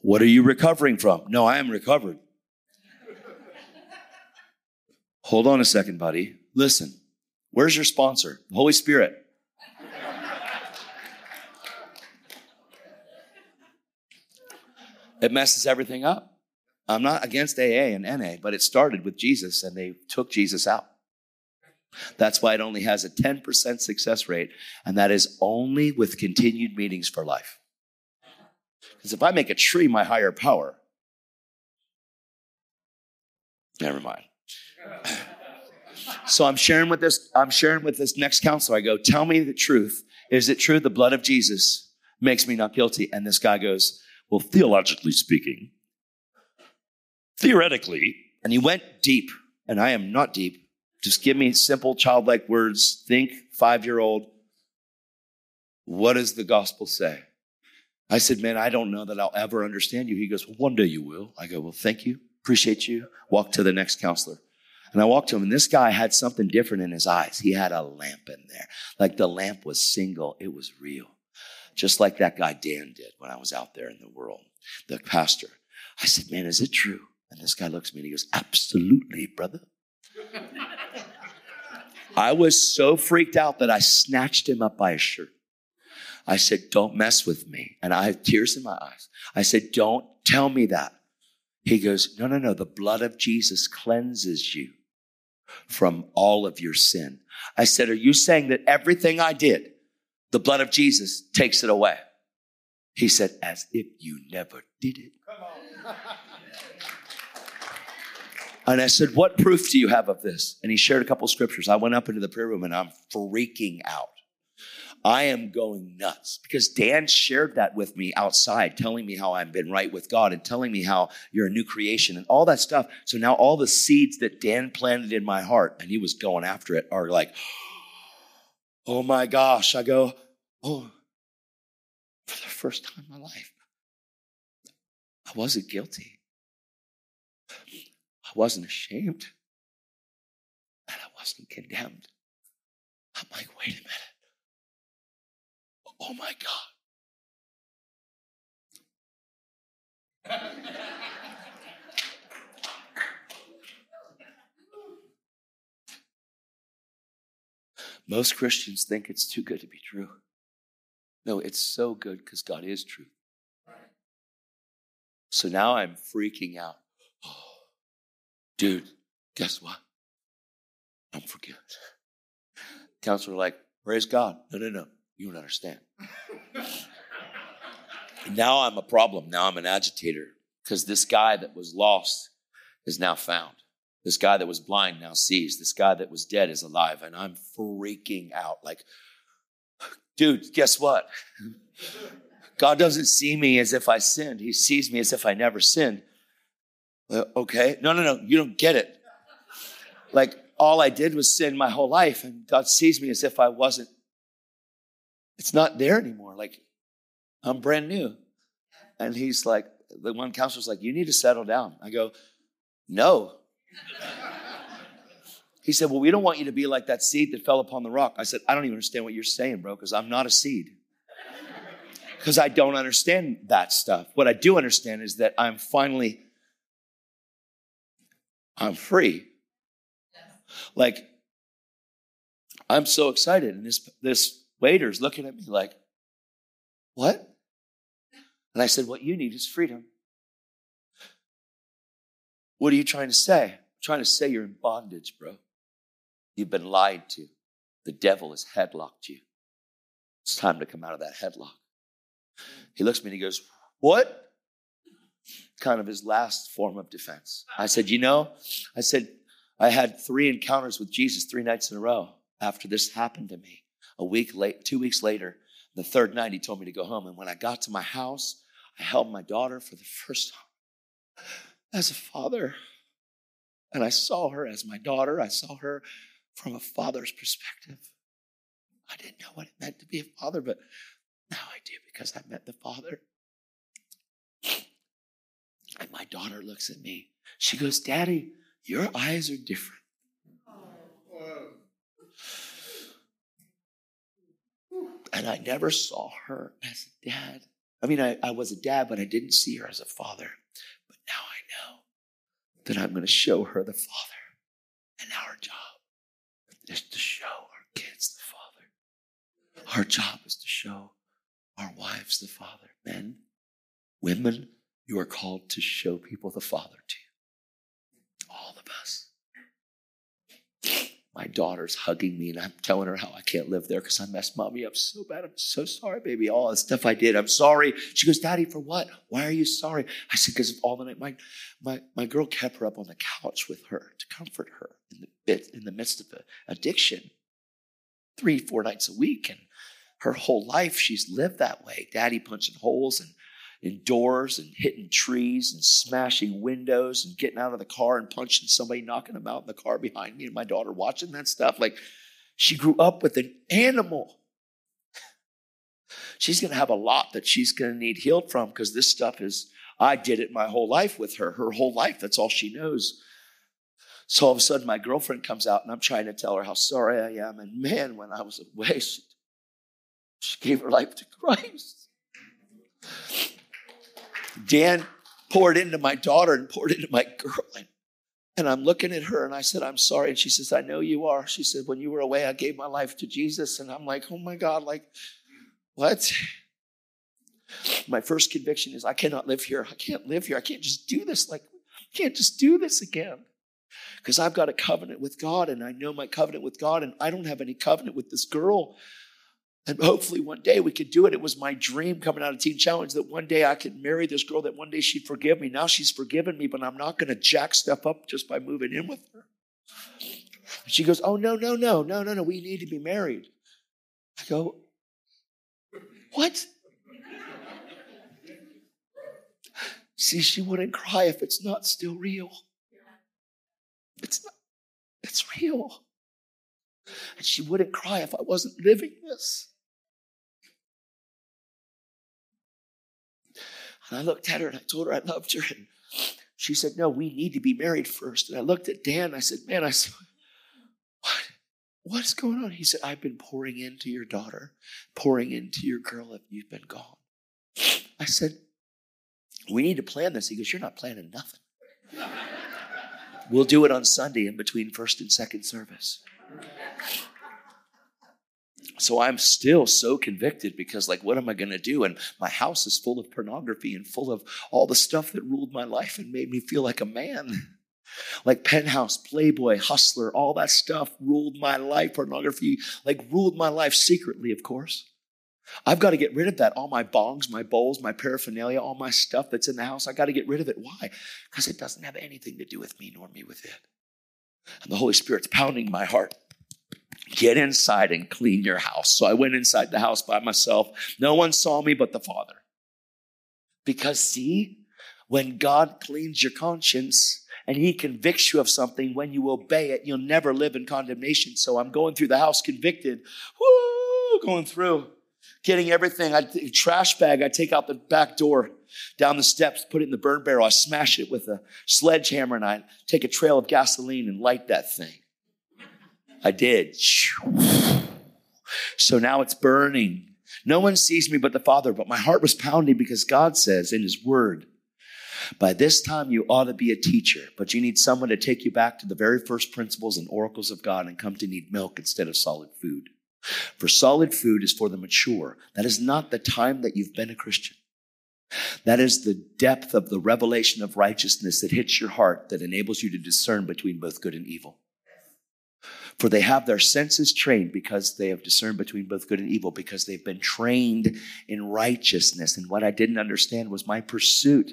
What are you recovering from? No, I am recovered. Hold on a second, buddy. listen, where's your sponsor? Holy Spirit. it messes everything up. I'm not against AA and NA, but it started with Jesus and they took Jesus out. That's why it only has a 10% success rate, and that is only with continued meetings for life. Because if I make a tree my higher power, never mind. So I'm sharing with this, I'm sharing with this next counselor. I go, tell me the truth. Is it true the blood of Jesus makes me not guilty? And this guy goes, well, theologically speaking, theoretically, and he went deep, and I am not deep. Just give me simple childlike words. Think five year old. What does the gospel say? I said, man, I don't know that I'll ever understand you. He goes, well, one day you will. I go, well, thank you. Appreciate you. Walk to the next counselor. And I walked to him, and this guy had something different in his eyes. He had a lamp in there. Like the lamp was single, it was real. Just like that guy Dan did when I was out there in the world, the pastor. I said, Man, is it true? And this guy looks at me and he goes, Absolutely, brother. I was so freaked out that I snatched him up by his shirt. I said, Don't mess with me. And I have tears in my eyes. I said, Don't tell me that. He goes, No, no, no. The blood of Jesus cleanses you from all of your sin. I said, Are you saying that everything I did, the blood of Jesus takes it away? He said, As if you never did it. And I said, What proof do you have of this? And he shared a couple scriptures. I went up into the prayer room and I'm freaking out. I am going nuts because Dan shared that with me outside, telling me how I've been right with God and telling me how you're a new creation and all that stuff. So now all the seeds that Dan planted in my heart and he was going after it are like, oh my gosh. I go, oh, for the first time in my life, I wasn't guilty. I wasn't ashamed. And I wasn't condemned. I'm like, wait a minute. Oh my God. Most Christians think it's too good to be true. No, it's so good because God is true. So now I'm freaking out. Oh, dude, guess what? I'm forgiven. Counselor, like, praise God. No, no, no. You don't understand. now I'm a problem. Now I'm an agitator because this guy that was lost is now found. This guy that was blind now sees. This guy that was dead is alive. And I'm freaking out. Like, dude, guess what? God doesn't see me as if I sinned. He sees me as if I never sinned. Uh, okay. No, no, no. You don't get it. Like, all I did was sin my whole life, and God sees me as if I wasn't it's not there anymore. Like, I'm brand new. And he's like, the one counselor's like, you need to settle down. I go, no. he said, well, we don't want you to be like that seed that fell upon the rock. I said, I don't even understand what you're saying, bro, because I'm not a seed. Because I don't understand that stuff. What I do understand is that I'm finally, I'm free. Like, I'm so excited. And this, this waiter's looking at me like, What? And I said, What you need is freedom. What are you trying to say? I'm trying to say you're in bondage, bro. You've been lied to. The devil has headlocked you. It's time to come out of that headlock. He looks at me and he goes, What? Kind of his last form of defense. I said, You know, I said, I had three encounters with Jesus three nights in a row after this happened to me a week late, two weeks later, the third night, he told me to go home. And when I got to my house, I held my daughter for the first time as a father. And I saw her as my daughter. I saw her from a father's perspective. I didn't know what it meant to be a father, but now I do because I met the father. And my daughter looks at me. She goes, Daddy, your eyes are different. And I never saw her as a dad. I mean, I, I was a dad, but I didn't see her as a father. But now I know that I'm going to show her the father. And our job is to show our kids the Father. Our job is to show our wives the Father. Men, women, you are called to show people the Father too. All of us my daughter's hugging me and I'm telling her how I can't live there because I messed mommy up so bad. I'm so sorry, baby. All the stuff I did. I'm sorry. She goes, Daddy, for what? Why are you sorry? I said, because all the night. My, my, my girl kept her up on the couch with her to comfort her in the, bit, in the midst of addiction three, four nights a week. And her whole life, she's lived that way. Daddy punching holes and in doors and hitting trees and smashing windows and getting out of the car and punching somebody, knocking them out in the car behind me and my daughter watching that stuff. Like she grew up with an animal. She's going to have a lot that she's going to need healed from because this stuff is, I did it my whole life with her. Her whole life, that's all she knows. So all of a sudden, my girlfriend comes out and I'm trying to tell her how sorry I am. And man, when I was away, she, she gave her life to Christ. Dan poured into my daughter and poured into my girl. And I'm looking at her and I said, I'm sorry. And she says, I know you are. She said, When you were away, I gave my life to Jesus. And I'm like, Oh my God, like, what? My first conviction is, I cannot live here. I can't live here. I can't just do this. Like, I can't just do this again. Because I've got a covenant with God and I know my covenant with God, and I don't have any covenant with this girl. And hopefully one day we could do it. It was my dream coming out of Teen Challenge that one day I could marry this girl, that one day she'd forgive me. Now she's forgiven me, but I'm not going to jack stuff up just by moving in with her. And she goes, Oh, no, no, no, no, no, no, we need to be married. I go, What? See, she wouldn't cry if it's not still real. It's not, it's real. And she wouldn't cry if I wasn't living this. And I looked at her and I told her I loved her. And she said, No, we need to be married first. And I looked at Dan and I said, Man, I said, What? What's going on? He said, I've been pouring into your daughter, pouring into your girl if you've been gone. I said, We need to plan this. He goes, You're not planning nothing. We'll do it on Sunday in between first and second service. So I'm still so convicted because, like, what am I going to do? And my house is full of pornography and full of all the stuff that ruled my life and made me feel like a man. Like Penthouse, Playboy, Hustler, all that stuff ruled my life. Pornography, like, ruled my life secretly, of course. I've got to get rid of that. All my bongs, my bowls, my paraphernalia, all my stuff that's in the house, I got to get rid of it. Why? Because it doesn't have anything to do with me nor me with it. And the Holy Spirit's pounding my heart Get inside and clean your house. So I went inside the house by myself. No one saw me but the Father. Because, see, when God cleans your conscience and He convicts you of something, when you obey it, you'll never live in condemnation. So I'm going through the house convicted, woo, going through, getting everything. I trash bag, I take out the back door, down the steps, put it in the burn barrel. I smash it with a sledgehammer and I take a trail of gasoline and light that thing. I did. So now it's burning. No one sees me but the Father, but my heart was pounding because God says in His Word, by this time you ought to be a teacher, but you need someone to take you back to the very first principles and oracles of God and come to need milk instead of solid food. For solid food is for the mature. That is not the time that you've been a Christian. That is the depth of the revelation of righteousness that hits your heart that enables you to discern between both good and evil. For they have their senses trained because they have discerned between both good and evil, because they've been trained in righteousness. And what I didn't understand was my pursuit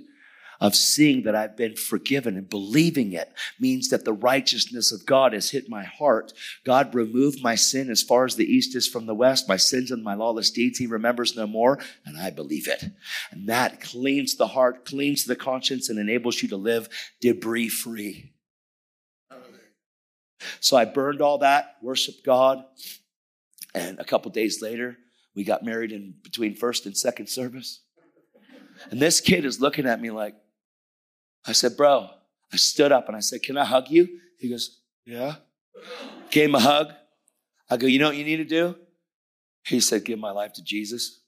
of seeing that I've been forgiven and believing it means that the righteousness of God has hit my heart. God removed my sin as far as the east is from the west, my sins and my lawless deeds he remembers no more, and I believe it. And that cleans the heart, cleans the conscience, and enables you to live debris free. So I burned all that, worshiped God, and a couple days later, we got married in between first and second service. And this kid is looking at me like, I said, Bro, I stood up and I said, Can I hug you? He goes, Yeah. Gave him a hug. I go, You know what you need to do? He said, Give my life to Jesus.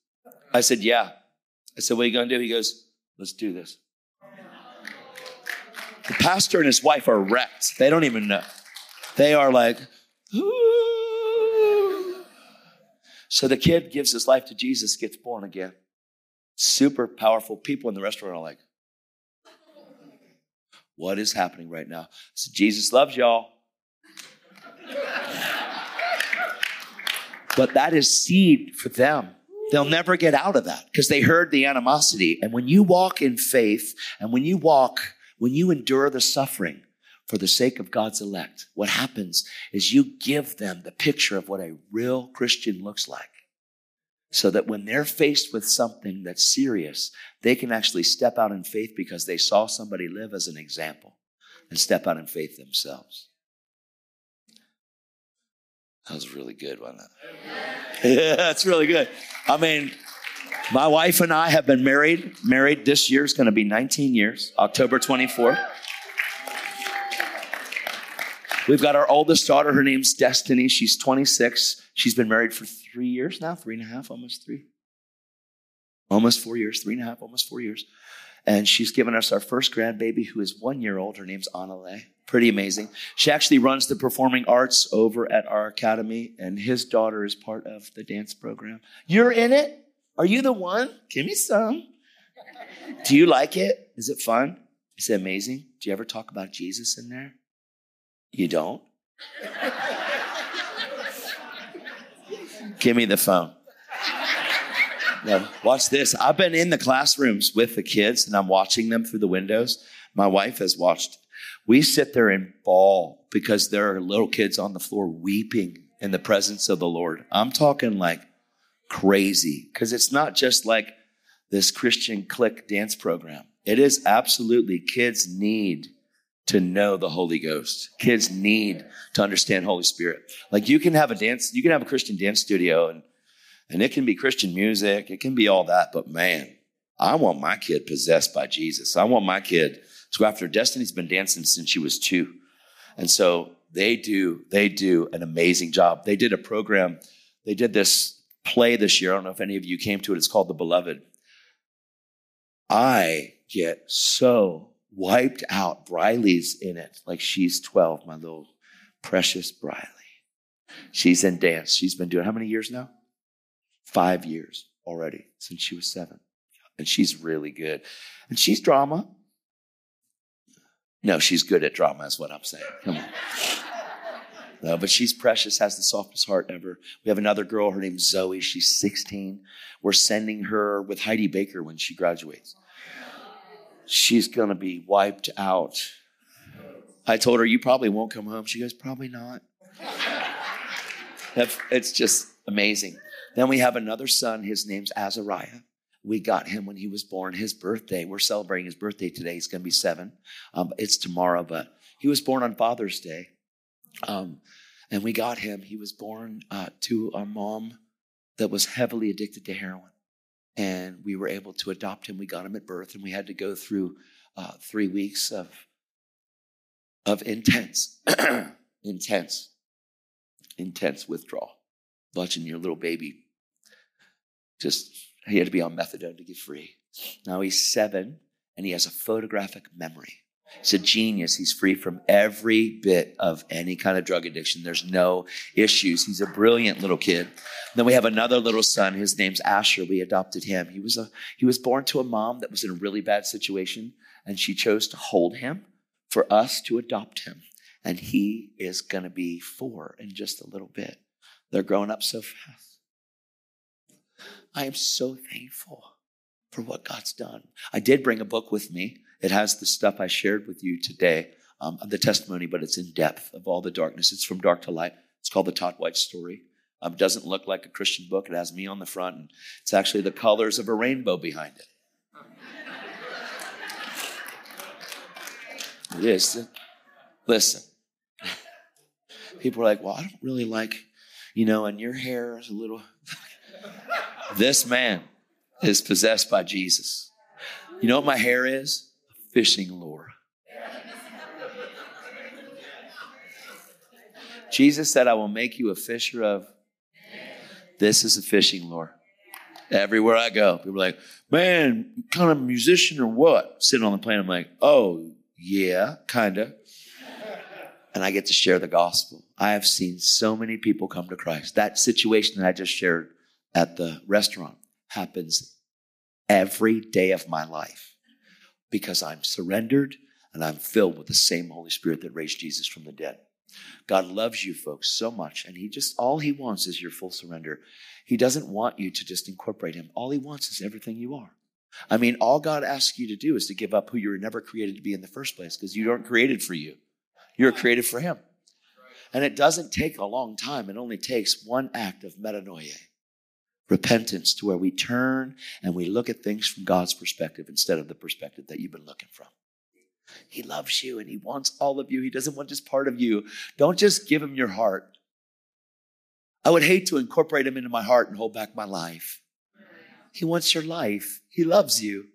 I said, Yeah. I said, What are you going to do? He goes, Let's do this. The pastor and his wife are wrecked. They don't even know. They are like, Ooh. So the kid gives his life to Jesus, gets born again. Super powerful people in the restaurant are like, what is happening right now? So Jesus loves y'all. but that is seed for them. They'll never get out of that because they heard the animosity. And when you walk in faith and when you walk, when you endure the suffering for the sake of God's elect, what happens is you give them the picture of what a real Christian looks like. So that when they're faced with something that's serious, they can actually step out in faith because they saw somebody live as an example and step out in faith themselves. That was really good, wasn't it? Yeah, that's really good. I mean, my wife and I have been married. Married this year is going to be 19 years, October 24th. We've got our oldest daughter. Her name's Destiny. She's 26. She's been married for three years now, three and a half, almost three. Almost four years, three and a half, almost four years. And she's given us our first grandbaby who is one year old. Her name's Anale. Pretty amazing. She actually runs the performing arts over at our academy, and his daughter is part of the dance program. You're in it? Are you the one? Give me some. Do you like it? Is it fun? Is it amazing? Do you ever talk about Jesus in there? You don't? Give me the phone. Now, watch this. I've been in the classrooms with the kids and I'm watching them through the windows. My wife has watched. We sit there and bawl because there are little kids on the floor weeping in the presence of the Lord. I'm talking like crazy because it's not just like this Christian click dance program. It is absolutely kids need to know the Holy Ghost. Kids need to understand Holy Spirit. Like you can have a dance, you can have a Christian dance studio and, and it can be Christian music. It can be all that. But man, I want my kid possessed by Jesus. I want my kid to after Destiny's been dancing since she was two. And so they do, they do an amazing job. They did a program. They did this play this year. I don't know if any of you came to it. It's called The Beloved. I get so wiped out. Briley's in it like she's 12, my little precious Briley. She's in dance. She's been doing how many years now? Five years already since she was seven. And she's really good. And she's drama. No, she's good at drama, is what I'm saying. Come on. No, but she's precious, has the softest heart ever. We have another girl, her name's Zoe. She's 16. We're sending her with Heidi Baker when she graduates she's going to be wiped out. I told her, You probably won't come home. She goes, Probably not. it's just amazing. Then we have another son. His name's Azariah. We got him when he was born. His birthday, we're celebrating his birthday today. He's going to be seven. Um, it's tomorrow, but he was born on Father's Day. Um, and we got him. He was born uh, to a mom that was heavily addicted to heroin and we were able to adopt him. We got him at birth, and we had to go through uh, three weeks of of intense, intense, intense withdrawal. Watching your little baby just he had to be on methadone to get free. Now he's seven, and he has a photographic memory. He's a genius. He's free from every bit of any kind of drug addiction. There's no issues. He's a brilliant little kid. Then we have another little son. His name's Asher. We adopted him. He was a he was born to a mom that was in a really bad situation, and she chose to hold him for us to adopt him. And he is going to be four in just a little bit. They're growing up so fast. I am so thankful for what God's done. I did bring a book with me. It has the stuff I shared with you today, um, the testimony, but it's in depth of all the darkness. It's from dark to light. It's called the Todd White Story. Um, it doesn't look like a Christian book. It has me on the front, and it's actually the colors of a rainbow behind it. It is. Listen, people are like, well, I don't really like, you know, and your hair is a little. this man is possessed by Jesus. You know what my hair is? Fishing lure. Jesus said, I will make you a fisher of. This is a fishing lure. Everywhere I go, people are like, man, kind of musician or what? Sitting on the plane, I'm like, oh, yeah, kind of. And I get to share the gospel. I have seen so many people come to Christ. That situation that I just shared at the restaurant happens every day of my life because I'm surrendered and I'm filled with the same Holy Spirit that raised Jesus from the dead. God loves you folks so much, and He just, all He wants is your full surrender. He doesn't want you to just incorporate Him. All He wants is everything you are. I mean, all God asks you to do is to give up who you were never created to be in the first place because you weren't created for you. You're created for Him. And it doesn't take a long time, it only takes one act of metanoia, repentance, to where we turn and we look at things from God's perspective instead of the perspective that you've been looking from. He loves you and He wants all of you. He doesn't want just part of you. Don't just give Him your heart. I would hate to incorporate Him into my heart and hold back my life. He wants your life. He loves you.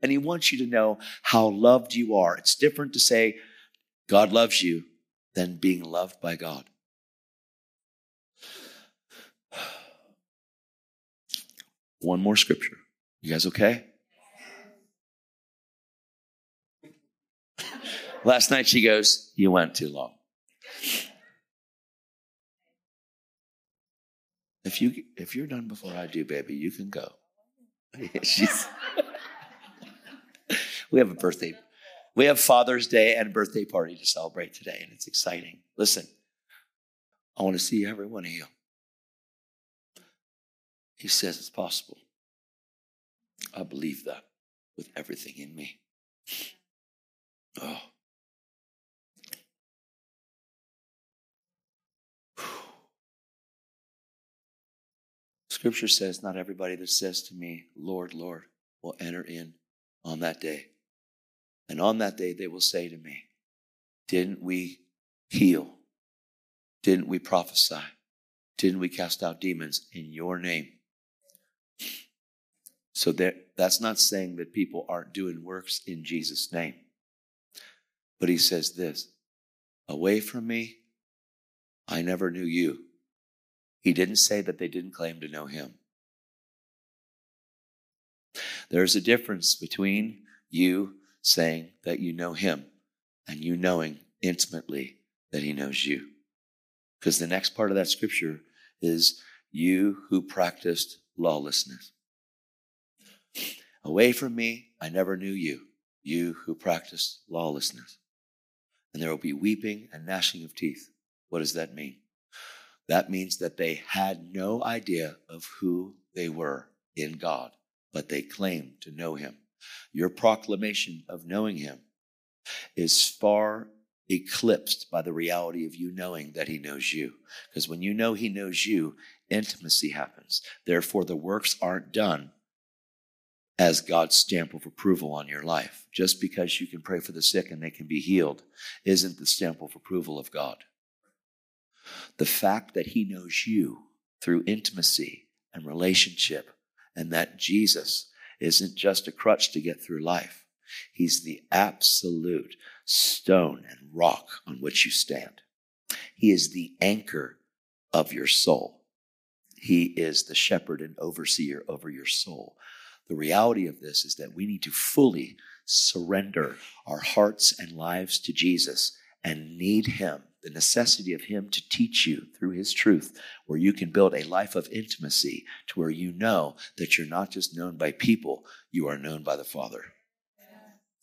And He wants you to know how loved you are. It's different to say, God loves you, than being loved by God. One more scripture. You guys okay? Last night she goes, You went too long. If you if you're done before I do, baby, you can go. She's we have a birthday. We have Father's Day and birthday party to celebrate today, and it's exciting. Listen, I want to see every one of you. He says it's possible. I believe that with everything in me. Oh. Scripture says, Not everybody that says to me, Lord, Lord, will enter in on that day. And on that day, they will say to me, Didn't we heal? Didn't we prophesy? Didn't we cast out demons in your name? So that's not saying that people aren't doing works in Jesus' name. But he says this Away from me, I never knew you. He didn't say that they didn't claim to know him. There's a difference between you saying that you know him and you knowing intimately that he knows you. Because the next part of that scripture is you who practiced lawlessness. Away from me, I never knew you, you who practiced lawlessness. And there will be weeping and gnashing of teeth. What does that mean? That means that they had no idea of who they were in God, but they claimed to know Him. Your proclamation of knowing Him is far eclipsed by the reality of you knowing that He knows you. Because when you know He knows you, intimacy happens. Therefore, the works aren't done as God's stamp of approval on your life. Just because you can pray for the sick and they can be healed isn't the stamp of approval of God. The fact that He knows you through intimacy and relationship, and that Jesus isn't just a crutch to get through life. He's the absolute stone and rock on which you stand. He is the anchor of your soul. He is the shepherd and overseer over your soul. The reality of this is that we need to fully surrender our hearts and lives to Jesus and need Him the necessity of Him to teach you through His truth, where you can build a life of intimacy to where you know that you're not just known by people, you are known by the Father.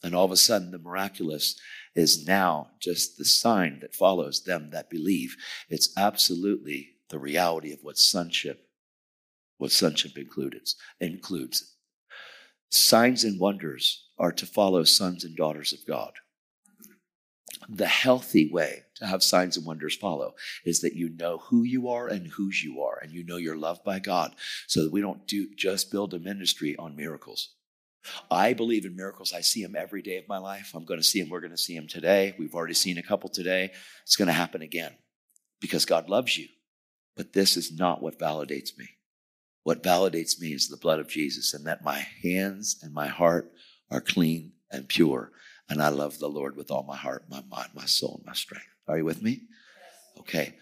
And all of a sudden, the miraculous is now just the sign that follows them that believe. It's absolutely the reality of what sonship, what sonship includes. includes. Signs and wonders are to follow sons and daughters of God the healthy way to have signs and wonders follow is that you know who you are and whose you are, and you know you're loved by God, so that we don't do just build a ministry on miracles. I believe in miracles. I see them every day of my life. I'm going to see them. We're going to see them today. We've already seen a couple today. It's going to happen again because God loves you. But this is not what validates me. What validates me is the blood of Jesus and that my hands and my heart are clean and pure and I love the Lord with all my heart, my mind, my soul, and my strength. Are you with me? Okay.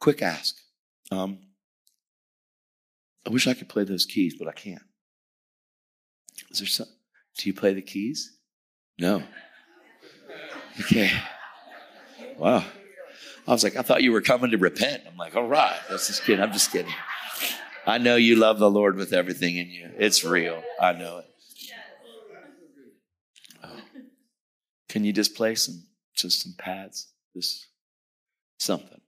Quick ask. Um, I wish I could play those keys, but I can't. Is there some? Do you play the keys? No. Okay. Wow. I was like, I thought you were coming to repent. I'm like, all right, that's just kidding. I'm just kidding. I know you love the Lord with everything in you. It's real. I know it. Oh. Can you just play some, just some pads? Just something.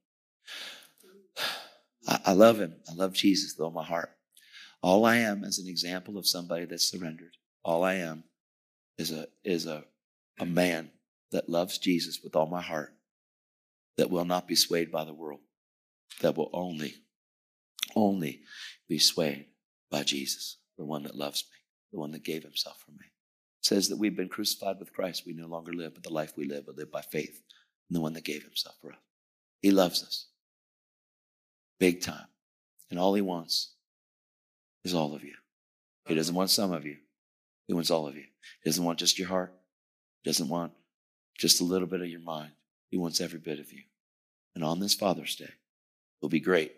I, I love him. I love Jesus with all my heart. All I am is an example of somebody that's surrendered. All I am is a is a, a man that loves Jesus with all my heart, that will not be swayed by the world, that will only, only be swayed by Jesus, the one that loves me, the one that gave himself for me. It says that we've been crucified with Christ. We no longer live, but the life we live, we live by faith in the one that gave himself for us. He loves us big time. And all he wants is all of you. He doesn't want some of you. He wants all of you. He doesn't want just your heart. He doesn't want just a little bit of your mind. He wants every bit of you. And on this Father's Day, it will be great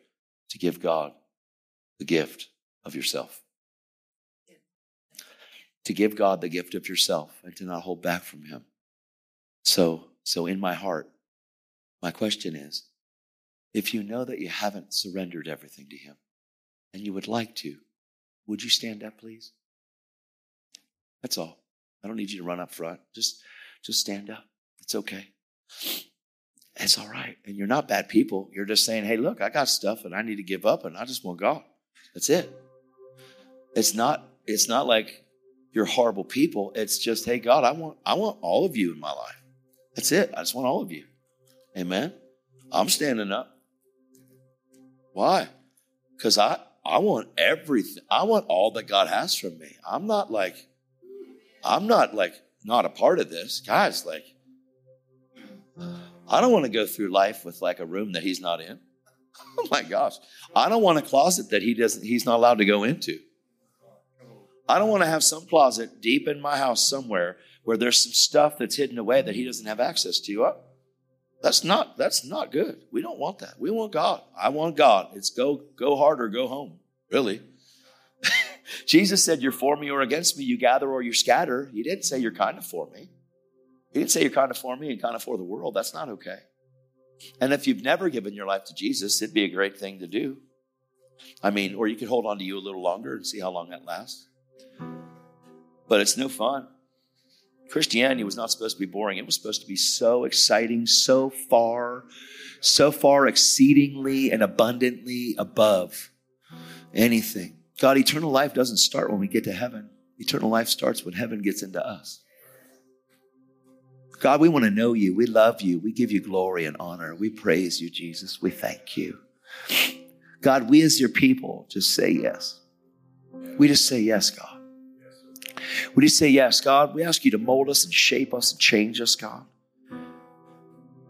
to give God the gift of yourself. To give God the gift of yourself and to not hold back from Him. So, so in my heart, my question is if you know that you haven't surrendered everything to Him and you would like to, would you stand up, please? That's all. I don't need you to run up front. Just, just stand up. It's okay. It's all right. And you're not bad people. You're just saying, hey, look, I got stuff and I need to give up and I just want God. That's it. It's not, it's not like you're horrible people. It's just, hey, God, I want, I want all of you in my life. That's it. I just want all of you. Amen. I'm standing up. Why? Because I, I want everything. I want all that God has from me. I'm not like, I'm not like not a part of this. Guys, like, I don't want to go through life with like a room that he's not in. Oh my gosh. I don't want a closet that he doesn't he's not allowed to go into. I don't want to have some closet deep in my house somewhere where there's some stuff that's hidden away that he doesn't have access to. Oh, that's not that's not good. We don't want that. We want God. I want God. It's go go hard or go home. Really. Jesus said, You're for me or against me, you gather or you scatter. He didn't say you're kind of for me. He didn't say you're kind of for me and kind of for the world. That's not okay. And if you've never given your life to Jesus, it'd be a great thing to do. I mean, or you could hold on to you a little longer and see how long that lasts. But it's no fun. Christianity was not supposed to be boring. It was supposed to be so exciting, so far, so far exceedingly and abundantly above anything. God, eternal life doesn't start when we get to heaven. Eternal life starts when heaven gets into us. God, we want to know you. We love you. We give you glory and honor. We praise you, Jesus. We thank you. God, we as your people just say yes. We just say yes, God. We just say yes, God. We ask you to mold us and shape us and change us, God.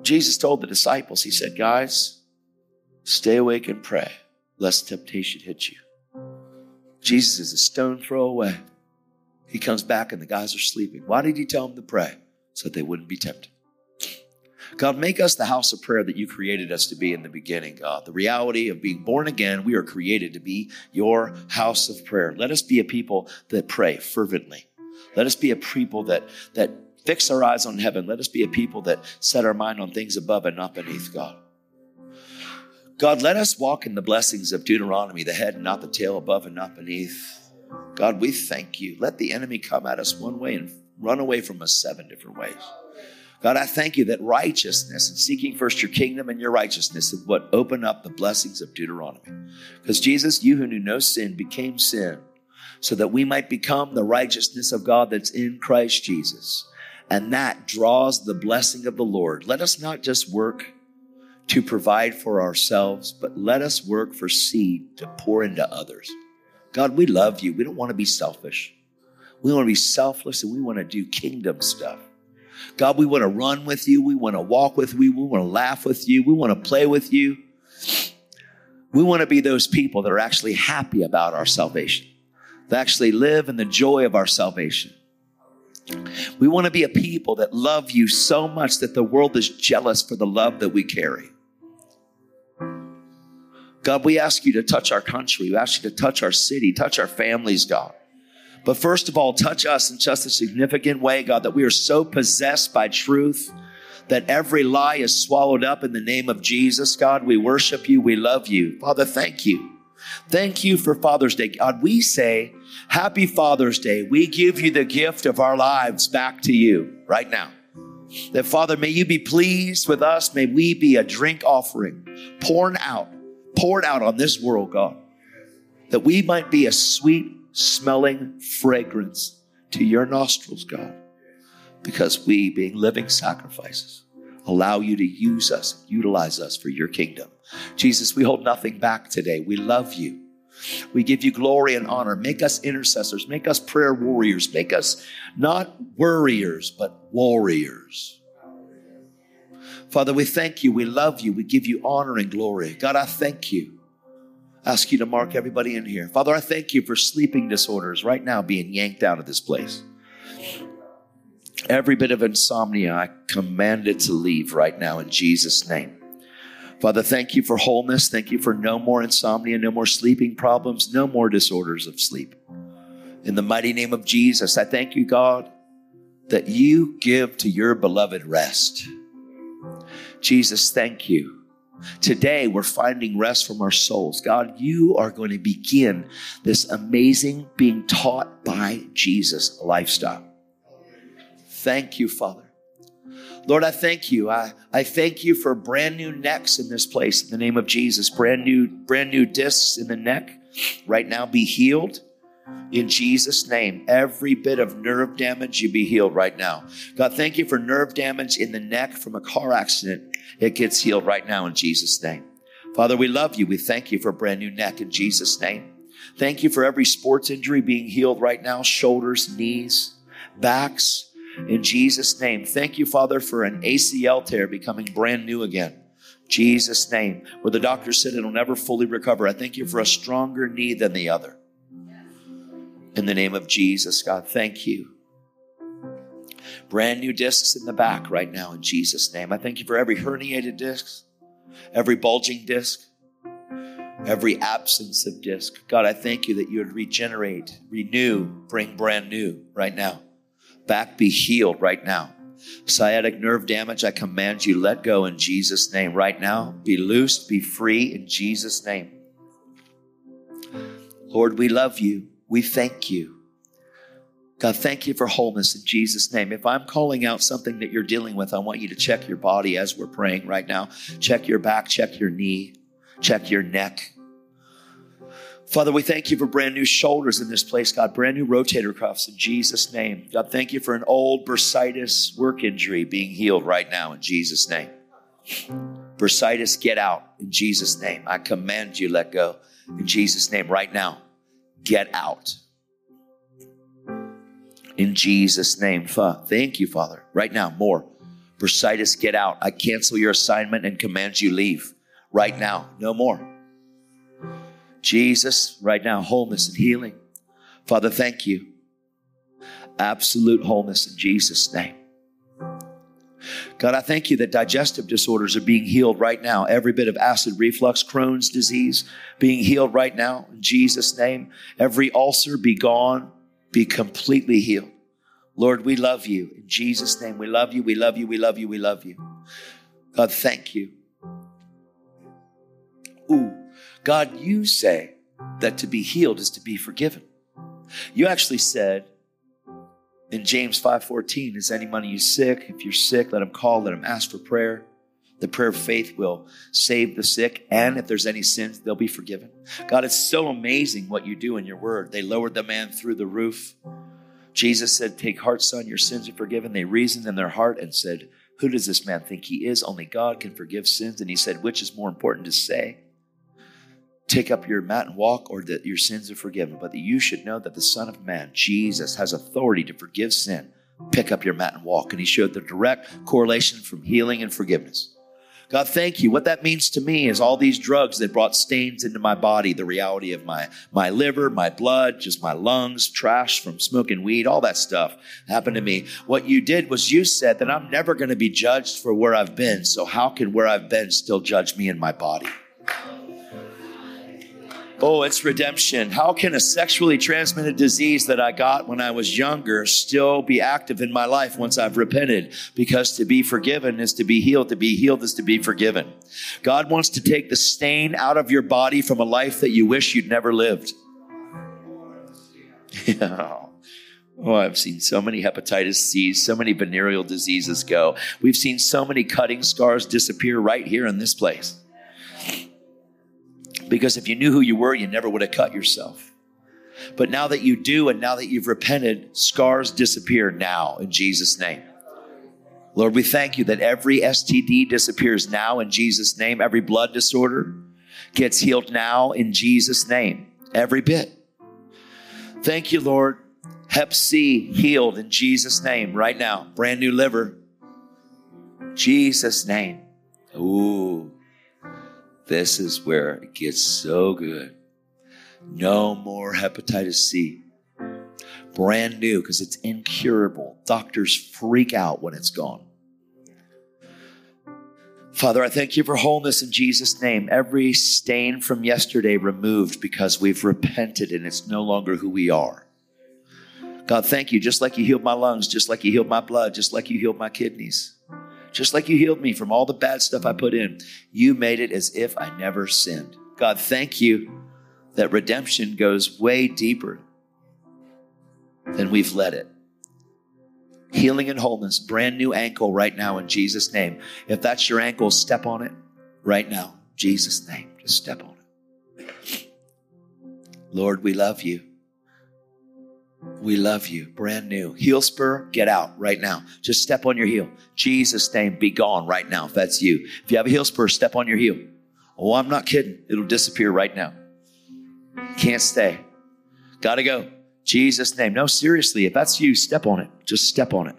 Jesus told the disciples, He said, Guys, stay awake and pray lest temptation hit you. Jesus is a stone throw away. He comes back and the guys are sleeping. Why did he tell them to pray? So they wouldn't be tempted. God, make us the house of prayer that you created us to be in the beginning, God. The reality of being born again, we are created to be your house of prayer. Let us be a people that pray fervently. Let us be a people that, that fix our eyes on heaven. Let us be a people that set our mind on things above and not beneath, God. God, let us walk in the blessings of Deuteronomy, the head and not the tail, above and not beneath. God, we thank you. Let the enemy come at us one way and run away from us seven different ways. God, I thank you that righteousness and seeking first your kingdom and your righteousness is what open up the blessings of Deuteronomy. Because Jesus, you who knew no sin, became sin so that we might become the righteousness of God that's in Christ Jesus. And that draws the blessing of the Lord. Let us not just work to provide for ourselves, but let us work for seed to pour into others. God, we love you. We don't want to be selfish. We want to be selfless and we want to do kingdom stuff. God, we want to run with you. We want to walk with you. We want to laugh with you. We want to play with you. We want to be those people that are actually happy about our salvation, that actually live in the joy of our salvation. We want to be a people that love you so much that the world is jealous for the love that we carry. God, we ask you to touch our country. We ask you to touch our city, touch our families, God. But first of all, touch us in just a significant way, God, that we are so possessed by truth that every lie is swallowed up in the name of Jesus, God. We worship you. We love you. Father, thank you Thank you for Father's Day. God, we say, Happy Father's Day. We give you the gift of our lives back to you right now. That Father, may you be pleased with us. May we be a drink offering poured out, poured out on this world, God. That we might be a sweet smelling fragrance to your nostrils, God. Because we, being living sacrifices, allow you to use us, utilize us for your kingdom. Jesus, we hold nothing back today. We love you. We give you glory and honor. Make us intercessors. Make us prayer warriors. Make us not worriers, but warriors. Father, we thank you. We love you. We give you honor and glory. God, I thank you. Ask you to mark everybody in here. Father, I thank you for sleeping disorders right now being yanked out of this place. Every bit of insomnia, I command it to leave right now in Jesus' name. Father, thank you for wholeness. Thank you for no more insomnia, no more sleeping problems, no more disorders of sleep. In the mighty name of Jesus, I thank you, God, that you give to your beloved rest. Jesus, thank you. Today, we're finding rest from our souls. God, you are going to begin this amazing being taught by Jesus lifestyle. Thank you, Father. Lord, I thank you. I, I thank you for brand new necks in this place in the name of Jesus. Brand new, brand new discs in the neck right now be healed in Jesus' name. Every bit of nerve damage, you be healed right now. God, thank you for nerve damage in the neck from a car accident. It gets healed right now in Jesus' name. Father, we love you. We thank you for a brand new neck in Jesus' name. Thank you for every sports injury being healed right now shoulders, knees, backs in Jesus' name. Thank you, Father, for an ACL tear becoming brand new again. Jesus' name, where the doctor said it'll never fully recover. I thank you for a stronger knee than the other. In the name of Jesus, God, thank you. Brand new discs in the back right now in Jesus' name. I thank you for every herniated disc, every bulging disc, every absence of disc. God, I thank you that you would regenerate, renew, bring brand new right now back be healed right now. Sciatic nerve damage, I command you, let go in Jesus' name right now. Be loosed, be free in Jesus' name. Lord, we love you. We thank you. God, thank you for wholeness in Jesus' name. If I'm calling out something that you're dealing with, I want you to check your body as we're praying right now. Check your back, check your knee, check your neck. Father, we thank you for brand new shoulders in this place, God, brand new rotator cuffs in Jesus' name. God, thank you for an old bursitis work injury being healed right now in Jesus' name. Bursitis, get out in Jesus' name. I command you, let go in Jesus' name right now. Get out. In Jesus' name. Thank you, Father. Right now, more. Bursitis, get out. I cancel your assignment and command you leave right now. No more. Jesus, right now, wholeness and healing. Father, thank you. Absolute wholeness in Jesus' name. God, I thank you that digestive disorders are being healed right now. Every bit of acid reflux, Crohn's disease being healed right now in Jesus' name. Every ulcer be gone, be completely healed. Lord, we love you. In Jesus' name, we love you, we love you, we love you, we love you. God, thank you. Ooh. God, you say that to be healed is to be forgiven. You actually said in James 5:14, is anybody you sick? If you're sick, let him call, let him ask for prayer. The prayer of faith will save the sick, and if there's any sins, they'll be forgiven. God, it's so amazing what you do in your word. They lowered the man through the roof. Jesus said, Take heart, son, your sins are forgiven. They reasoned in their heart and said, Who does this man think he is? Only God can forgive sins. And he said, Which is more important to say? take up your mat and walk, or that your sins are forgiven, but that you should know that the Son of Man, Jesus, has authority to forgive sin. Pick up your mat and walk. And he showed the direct correlation from healing and forgiveness. God, thank you. What that means to me is all these drugs that brought stains into my body, the reality of my, my liver, my blood, just my lungs, trash from smoking weed, all that stuff happened to me. What you did was you said that I'm never going to be judged for where I've been. So how can where I've been still judge me in my body? Oh, it's redemption. How can a sexually transmitted disease that I got when I was younger still be active in my life once I've repented? Because to be forgiven is to be healed. To be healed is to be forgiven. God wants to take the stain out of your body from a life that you wish you'd never lived. Yeah. Oh, I've seen so many hepatitis C, so many venereal diseases go. We've seen so many cutting scars disappear right here in this place. Because if you knew who you were, you never would have cut yourself. But now that you do, and now that you've repented, scars disappear now in Jesus' name. Lord, we thank you that every STD disappears now in Jesus' name. Every blood disorder gets healed now in Jesus' name. Every bit. Thank you, Lord. Hep C healed in Jesus' name right now. Brand new liver. Jesus' name. Ooh. This is where it gets so good. No more hepatitis C. Brand new because it's incurable. Doctors freak out when it's gone. Father, I thank you for wholeness in Jesus' name. Every stain from yesterday removed because we've repented and it's no longer who we are. God, thank you. Just like you healed my lungs, just like you healed my blood, just like you healed my kidneys. Just like you healed me from all the bad stuff I put in, you made it as if I never sinned. God, thank you that redemption goes way deeper than we've let it. Healing and wholeness, brand new ankle right now in Jesus' name. If that's your ankle, step on it right now. Jesus' name. Just step on it. Lord, we love you. We love you. Brand new. Heel spur, get out right now. Just step on your heel. Jesus' name, be gone right now if that's you. If you have a heel spur, step on your heel. Oh, I'm not kidding. It'll disappear right now. Can't stay. Gotta go. Jesus' name. No, seriously, if that's you, step on it. Just step on it.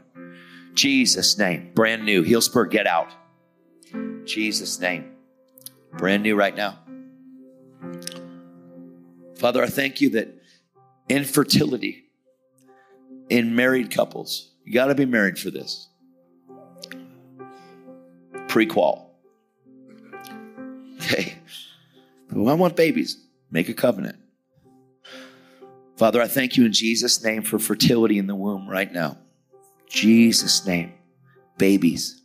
Jesus' name. Brand new. Heel spur, get out. Jesus' name. Brand new right now. Father, I thank you that infertility in married couples. You got to be married for this. Prequel. Okay. Well, I want babies. Make a covenant. Father, I thank you in Jesus' name for fertility in the womb right now. Jesus' name. Babies.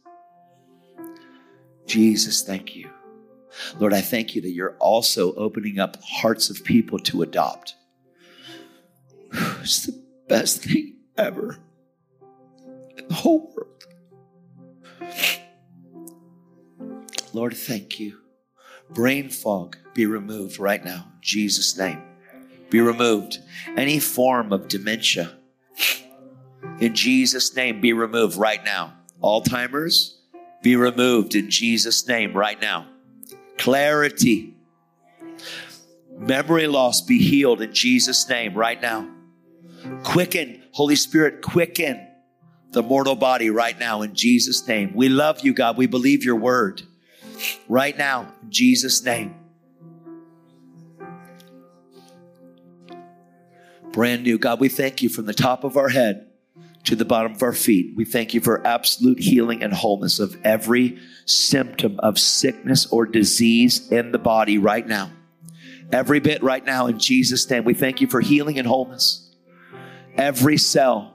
Jesus, thank you. Lord, I thank you that you're also opening up hearts of people to adopt. It's the best thing ever in the whole world. Lord, thank you. Brain fog be removed right now. In Jesus' name. Be removed. Any form of dementia in Jesus' name be removed right now. Alzheimer's be removed in Jesus' name right now. Clarity. Memory loss be healed in Jesus' name right now. Quicken, Holy Spirit, quicken the mortal body right now in Jesus' name. We love you, God. We believe your word right now in Jesus' name. Brand new. God, we thank you from the top of our head to the bottom of our feet. We thank you for absolute healing and wholeness of every symptom of sickness or disease in the body right now. Every bit right now in Jesus' name. We thank you for healing and wholeness every cell.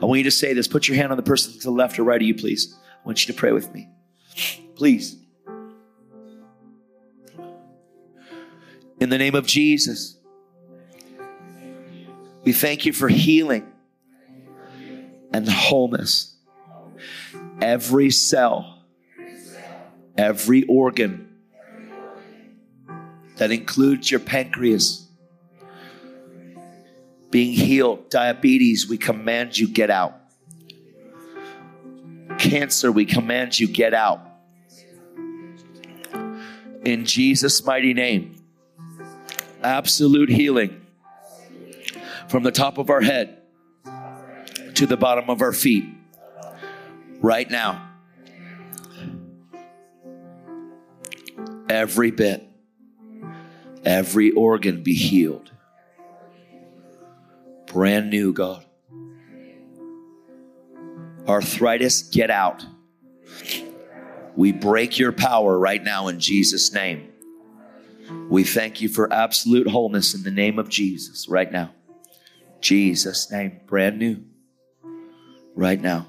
I want you to say this. Put your hand on the person to the left or right of you, please. I want you to pray with me. Please. In the name of Jesus, we thank you for healing and wholeness. Every cell, every organ, that includes your pancreas being healed. Diabetes, we command you get out. Cancer, we command you get out. In Jesus' mighty name, absolute healing from the top of our head to the bottom of our feet right now. Every bit, every organ be healed brand new, God. Arthritis, get out. We break your power right now in Jesus' name. We thank you for absolute wholeness in the name of Jesus right now. Jesus' name, brand new, right now.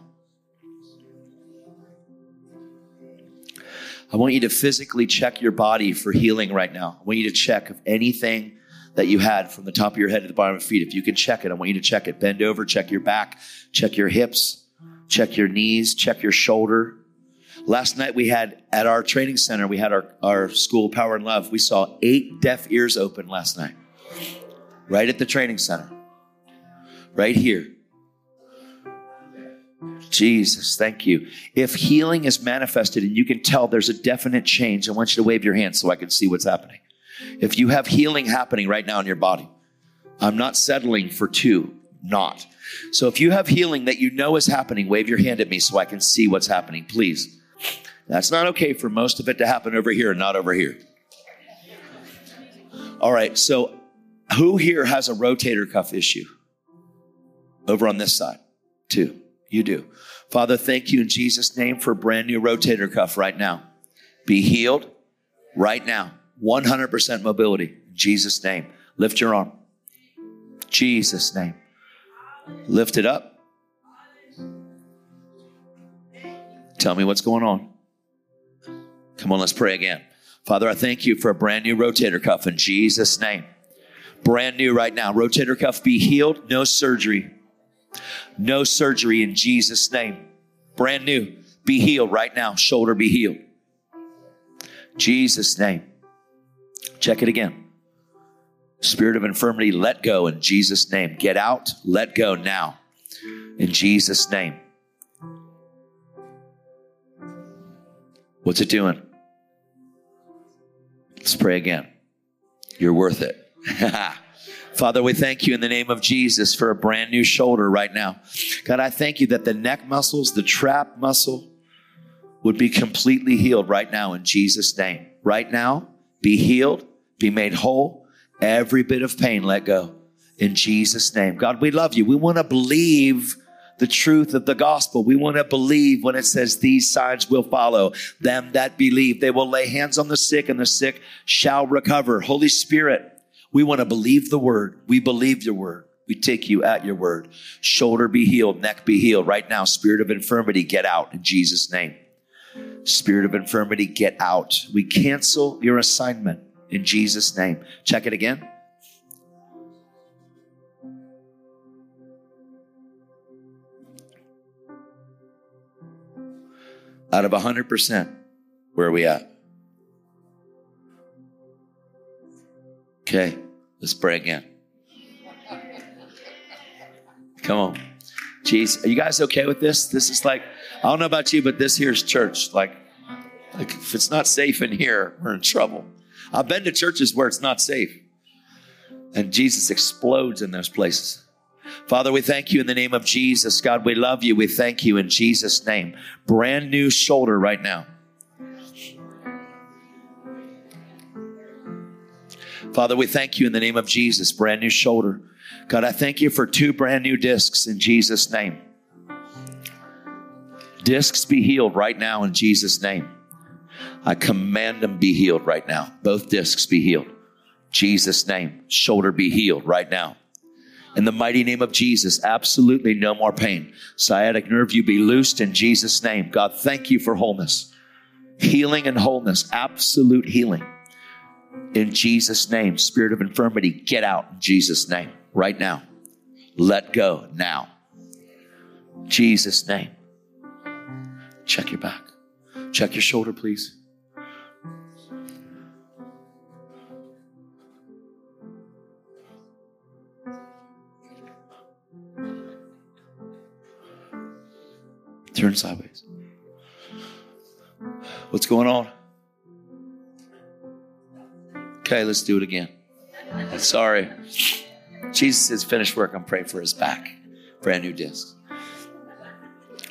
I want you to physically check your body for healing right now. I want you to check if anything that you had from the top of your head to the bottom of your feet, if you can check it, I want you to check it. Bend over, check your back, check your hips, check your knees, check your shoulder. Last night we had at our training center, we had our, our school, Power and Love. We saw eight deaf ears open last night, right at the training center, right here. Jesus, thank you. If healing is manifested and you can tell there's a definite change, I want you to wave your hand so I can see what's happening. If you have healing happening right now in your body, I'm not settling for two, not. So if you have healing that you know is happening, wave your hand at me so I can see what's happening, please. That's not okay for most of it to happen over here and not over here. All right, so who here has a rotator cuff issue? Over on this side, two. You do. Father, thank you in Jesus' name for a brand new rotator cuff right now. Be healed right now. 100% mobility. In Jesus' name. Lift your arm. Jesus' name. Lift it up. Tell me what's going on. Come on, let's pray again. Father, I thank you for a brand new rotator cuff in Jesus' name. Brand new right now. Rotator cuff be healed, no surgery. No surgery in Jesus' name. Brand new. Be healed right now. Shoulder be healed. Jesus' name. Check it again. Spirit of infirmity, let go in Jesus' name. Get out, let go now in Jesus' name. What's it doing? Let's pray again. You're worth it. Father, we thank you in the name of Jesus for a brand new shoulder right now. God, I thank you that the neck muscles, the trap muscle, would be completely healed right now in Jesus' name. Right now, be healed, be made whole. Every bit of pain let go in Jesus' name. God, we love you. We want to believe the truth of the gospel. We want to believe when it says these signs will follow them that believe. They will lay hands on the sick and the sick shall recover. Holy Spirit, we want to believe the word. We believe your word. We take you at your word. Shoulder be healed, neck be healed. Right now, spirit of infirmity, get out in Jesus' name. Spirit of infirmity, get out. We cancel your assignment in Jesus' name. Check it again. Out of 100%, where are we at? Okay, let's pray again. Come on. Jeez, are you guys okay with this? This is like, I don't know about you, but this here's church. Like, like if it's not safe in here, we're in trouble. I've been to churches where it's not safe. And Jesus explodes in those places. Father, we thank you in the name of Jesus. God, we love you. We thank you in Jesus' name. Brand new shoulder right now. Father, we thank you in the name of Jesus. Brand new shoulder. God, I thank you for two brand new discs in Jesus' name. Discs be healed right now in Jesus' name. I command them be healed right now. Both discs be healed. Jesus' name. Shoulder be healed right now. In the mighty name of Jesus, absolutely no more pain. Sciatic nerve, you be loosed in Jesus' name. God, thank you for wholeness. Healing and wholeness, absolute healing. In Jesus' name, spirit of infirmity, get out in Jesus' name right now. Let go now. Jesus' name. Check your back. Check your shoulder, please. Turn sideways. What's going on? Okay, let's do it again. Sorry. Jesus says, finished work. I'm praying for his back. Brand new discs.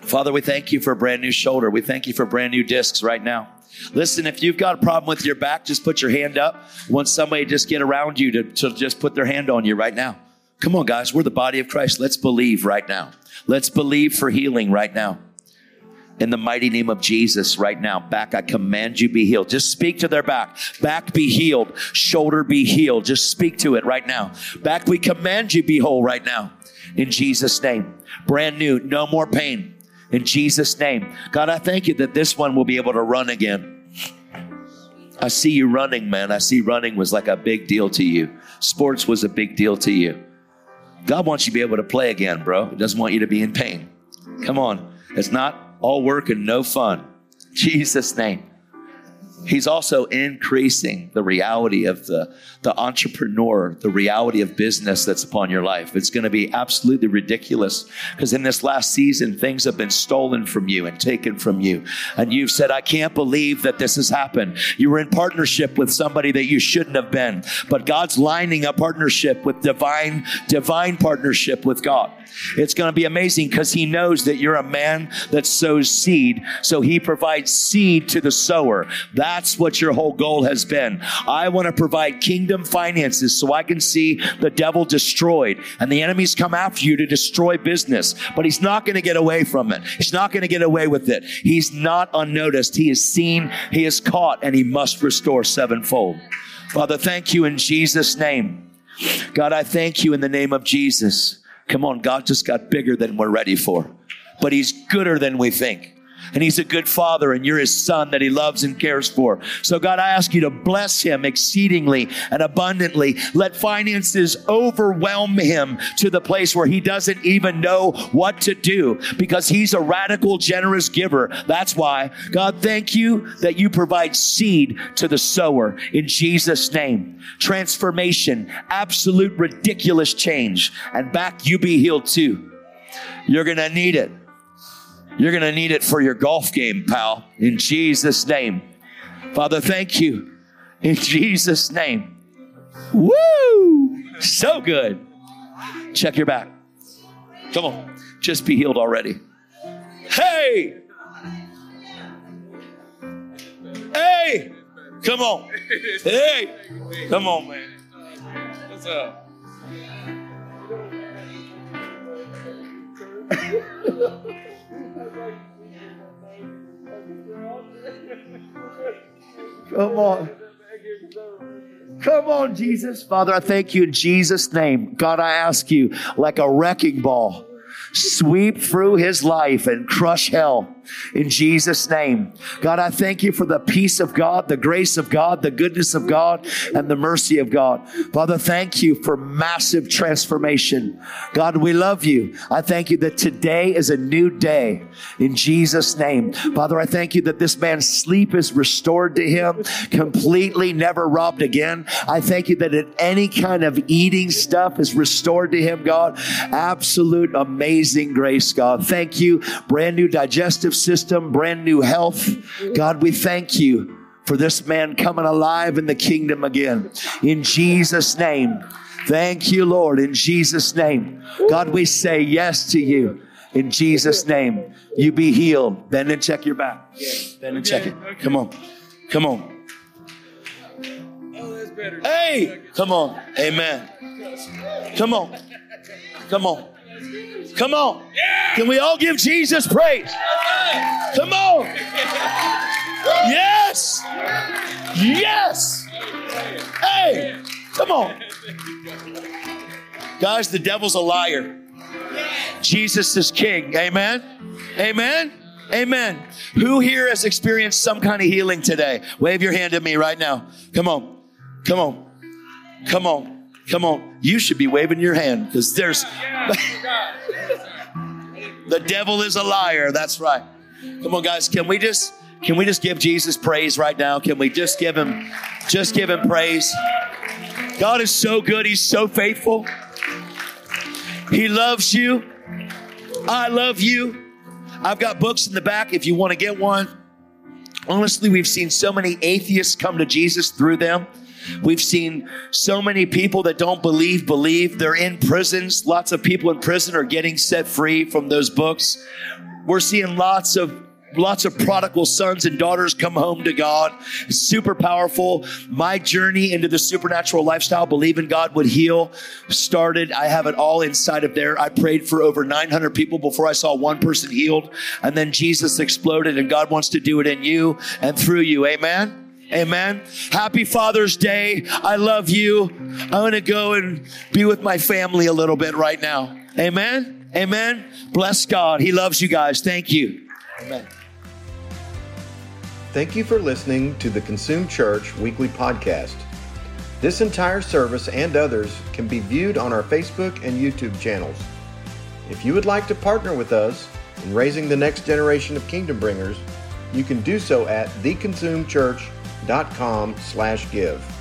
Father, we thank you for a brand new shoulder. We thank you for brand new discs right now. Listen, if you've got a problem with your back, just put your hand up. Want somebody just get around you to, to just put their hand on you right now. Come on, guys. We're the body of Christ. Let's believe right now. Let's believe for healing right now. in the mighty name of Jesus right now. Back, I command you be healed. Just speak to their back. Back be healed. Shoulder be healed. Just speak to it right now. Back, we command you be whole right now. In Jesus' name. Brand new. No more pain. In Jesus' name. God, I thank you that this one will be able to run again. I see you running, man. I see running was like a big deal to you. Sports was a big deal to you. God wants you to be able to play again, bro. He doesn't want you to be in pain. Come on. It's not all work and no fun. Jesus' name. He's also increasing the reality of the, the entrepreneur, the reality of business that's upon your life. It's going to be absolutely ridiculous because in this last season, things have been stolen from you and taken from you. And you've said, I can't believe that this has happened. You were in partnership with somebody that you shouldn't have been, but God's lining a partnership with divine, divine partnership with God. It's going to be amazing because he knows that you're a man that sows seed. So he provides seed to the sower. That's what your whole goal has been. I want to provide kingdom finances so I can see the devil destroyed and the enemies come after you to destroy business. But he's not going to get away from it. He's not going to get away with it. He's not unnoticed. He is seen, he is caught, and he must restore sevenfold. Father, thank you in Jesus' name. God, I thank you in the name of Jesus Come on, God just got bigger than we're ready for, but He's gooder than we think. And he's a good father, and you're his son that he loves and cares for. So, God, I ask you to bless him exceedingly and abundantly. Let finances overwhelm him to the place where he doesn't even know what to do because he's a radical, generous giver. That's why. God, thank you that you provide seed to the sower in Jesus' name. Transformation, absolute ridiculous change. And back you be healed too. You're going to need it. You're going to need it for your golf game, pal, in Jesus' name. Father, thank you. In Jesus' name. Woo! So good. Check your back. Come on. Just be healed already. Hey! Hey! Come on. Hey! Come on, man. What's up? Come on. Come on, Jesus. Father, I thank you in Jesus' name. God, I ask you, like a wrecking ball, sweep through his life and crush hell in Jesus' name. God, I thank you for the peace of God, the grace of God, the goodness of God, and the mercy of God. Father, thank you for massive transformation. God, we love you. I thank you that today is a new day in Jesus' name. Father, I thank you that this man's sleep is restored to him, completely never robbed again. I thank you that any kind of eating stuff is restored to him, God. Absolute amazing grace, God. Thank you. Brand new digestive system, brand new health. God, we thank you for this man coming alive in the kingdom again. In Jesus' name. Thank you, Lord, in Jesus' name. God, we say yes to you. In Jesus' name, you be healed. Bend and check your back. Bend and check it. Come on. Come on. Hey, come on. Amen. Come on. Come on. Come on. Can we all give Jesus praise? Come on. Yes. Yes. Hey, come on. Guys, the devil's a liar. Jesus is king. Amen. Amen. Amen. Who here has experienced some kind of healing today? Wave your hand at me right now. Come on. Come on. Come on. Come on. You should be waving your hand because there's. the devil is a liar. That's right. Come on, guys. Can we just. Can we just give Jesus praise right now? Can we just give him just give him praise? God is so good. He's so faithful. He loves you. I love you. I've got books in the back if you want to get one. Honestly, we've seen so many atheists come to Jesus through them. We've seen so many people that don't believe, believe. They're in prisons. Lots of people in prison are getting set free from those books. We're seeing lots of lots of prodigal sons and daughters come home to God. Super powerful. My journey into the supernatural lifestyle, believing God would heal, started. I have it all inside of there. I prayed for over 900 people before I saw one person healed. And then Jesus exploded, and God wants to do it in you and through you. Amen. Amen. Happy Father's Day. I love you. I'm going to go and be with my family a little bit right now. Amen. Amen. Bless God. He loves you guys. Thank you. Amen. Thank you for listening to the Consume Church weekly podcast. This entire service and others can be viewed on our Facebook and YouTube channels. If you would like to partner with us in raising the next generation of kingdom bringers, you can do so at theconsumechurch.com slash give.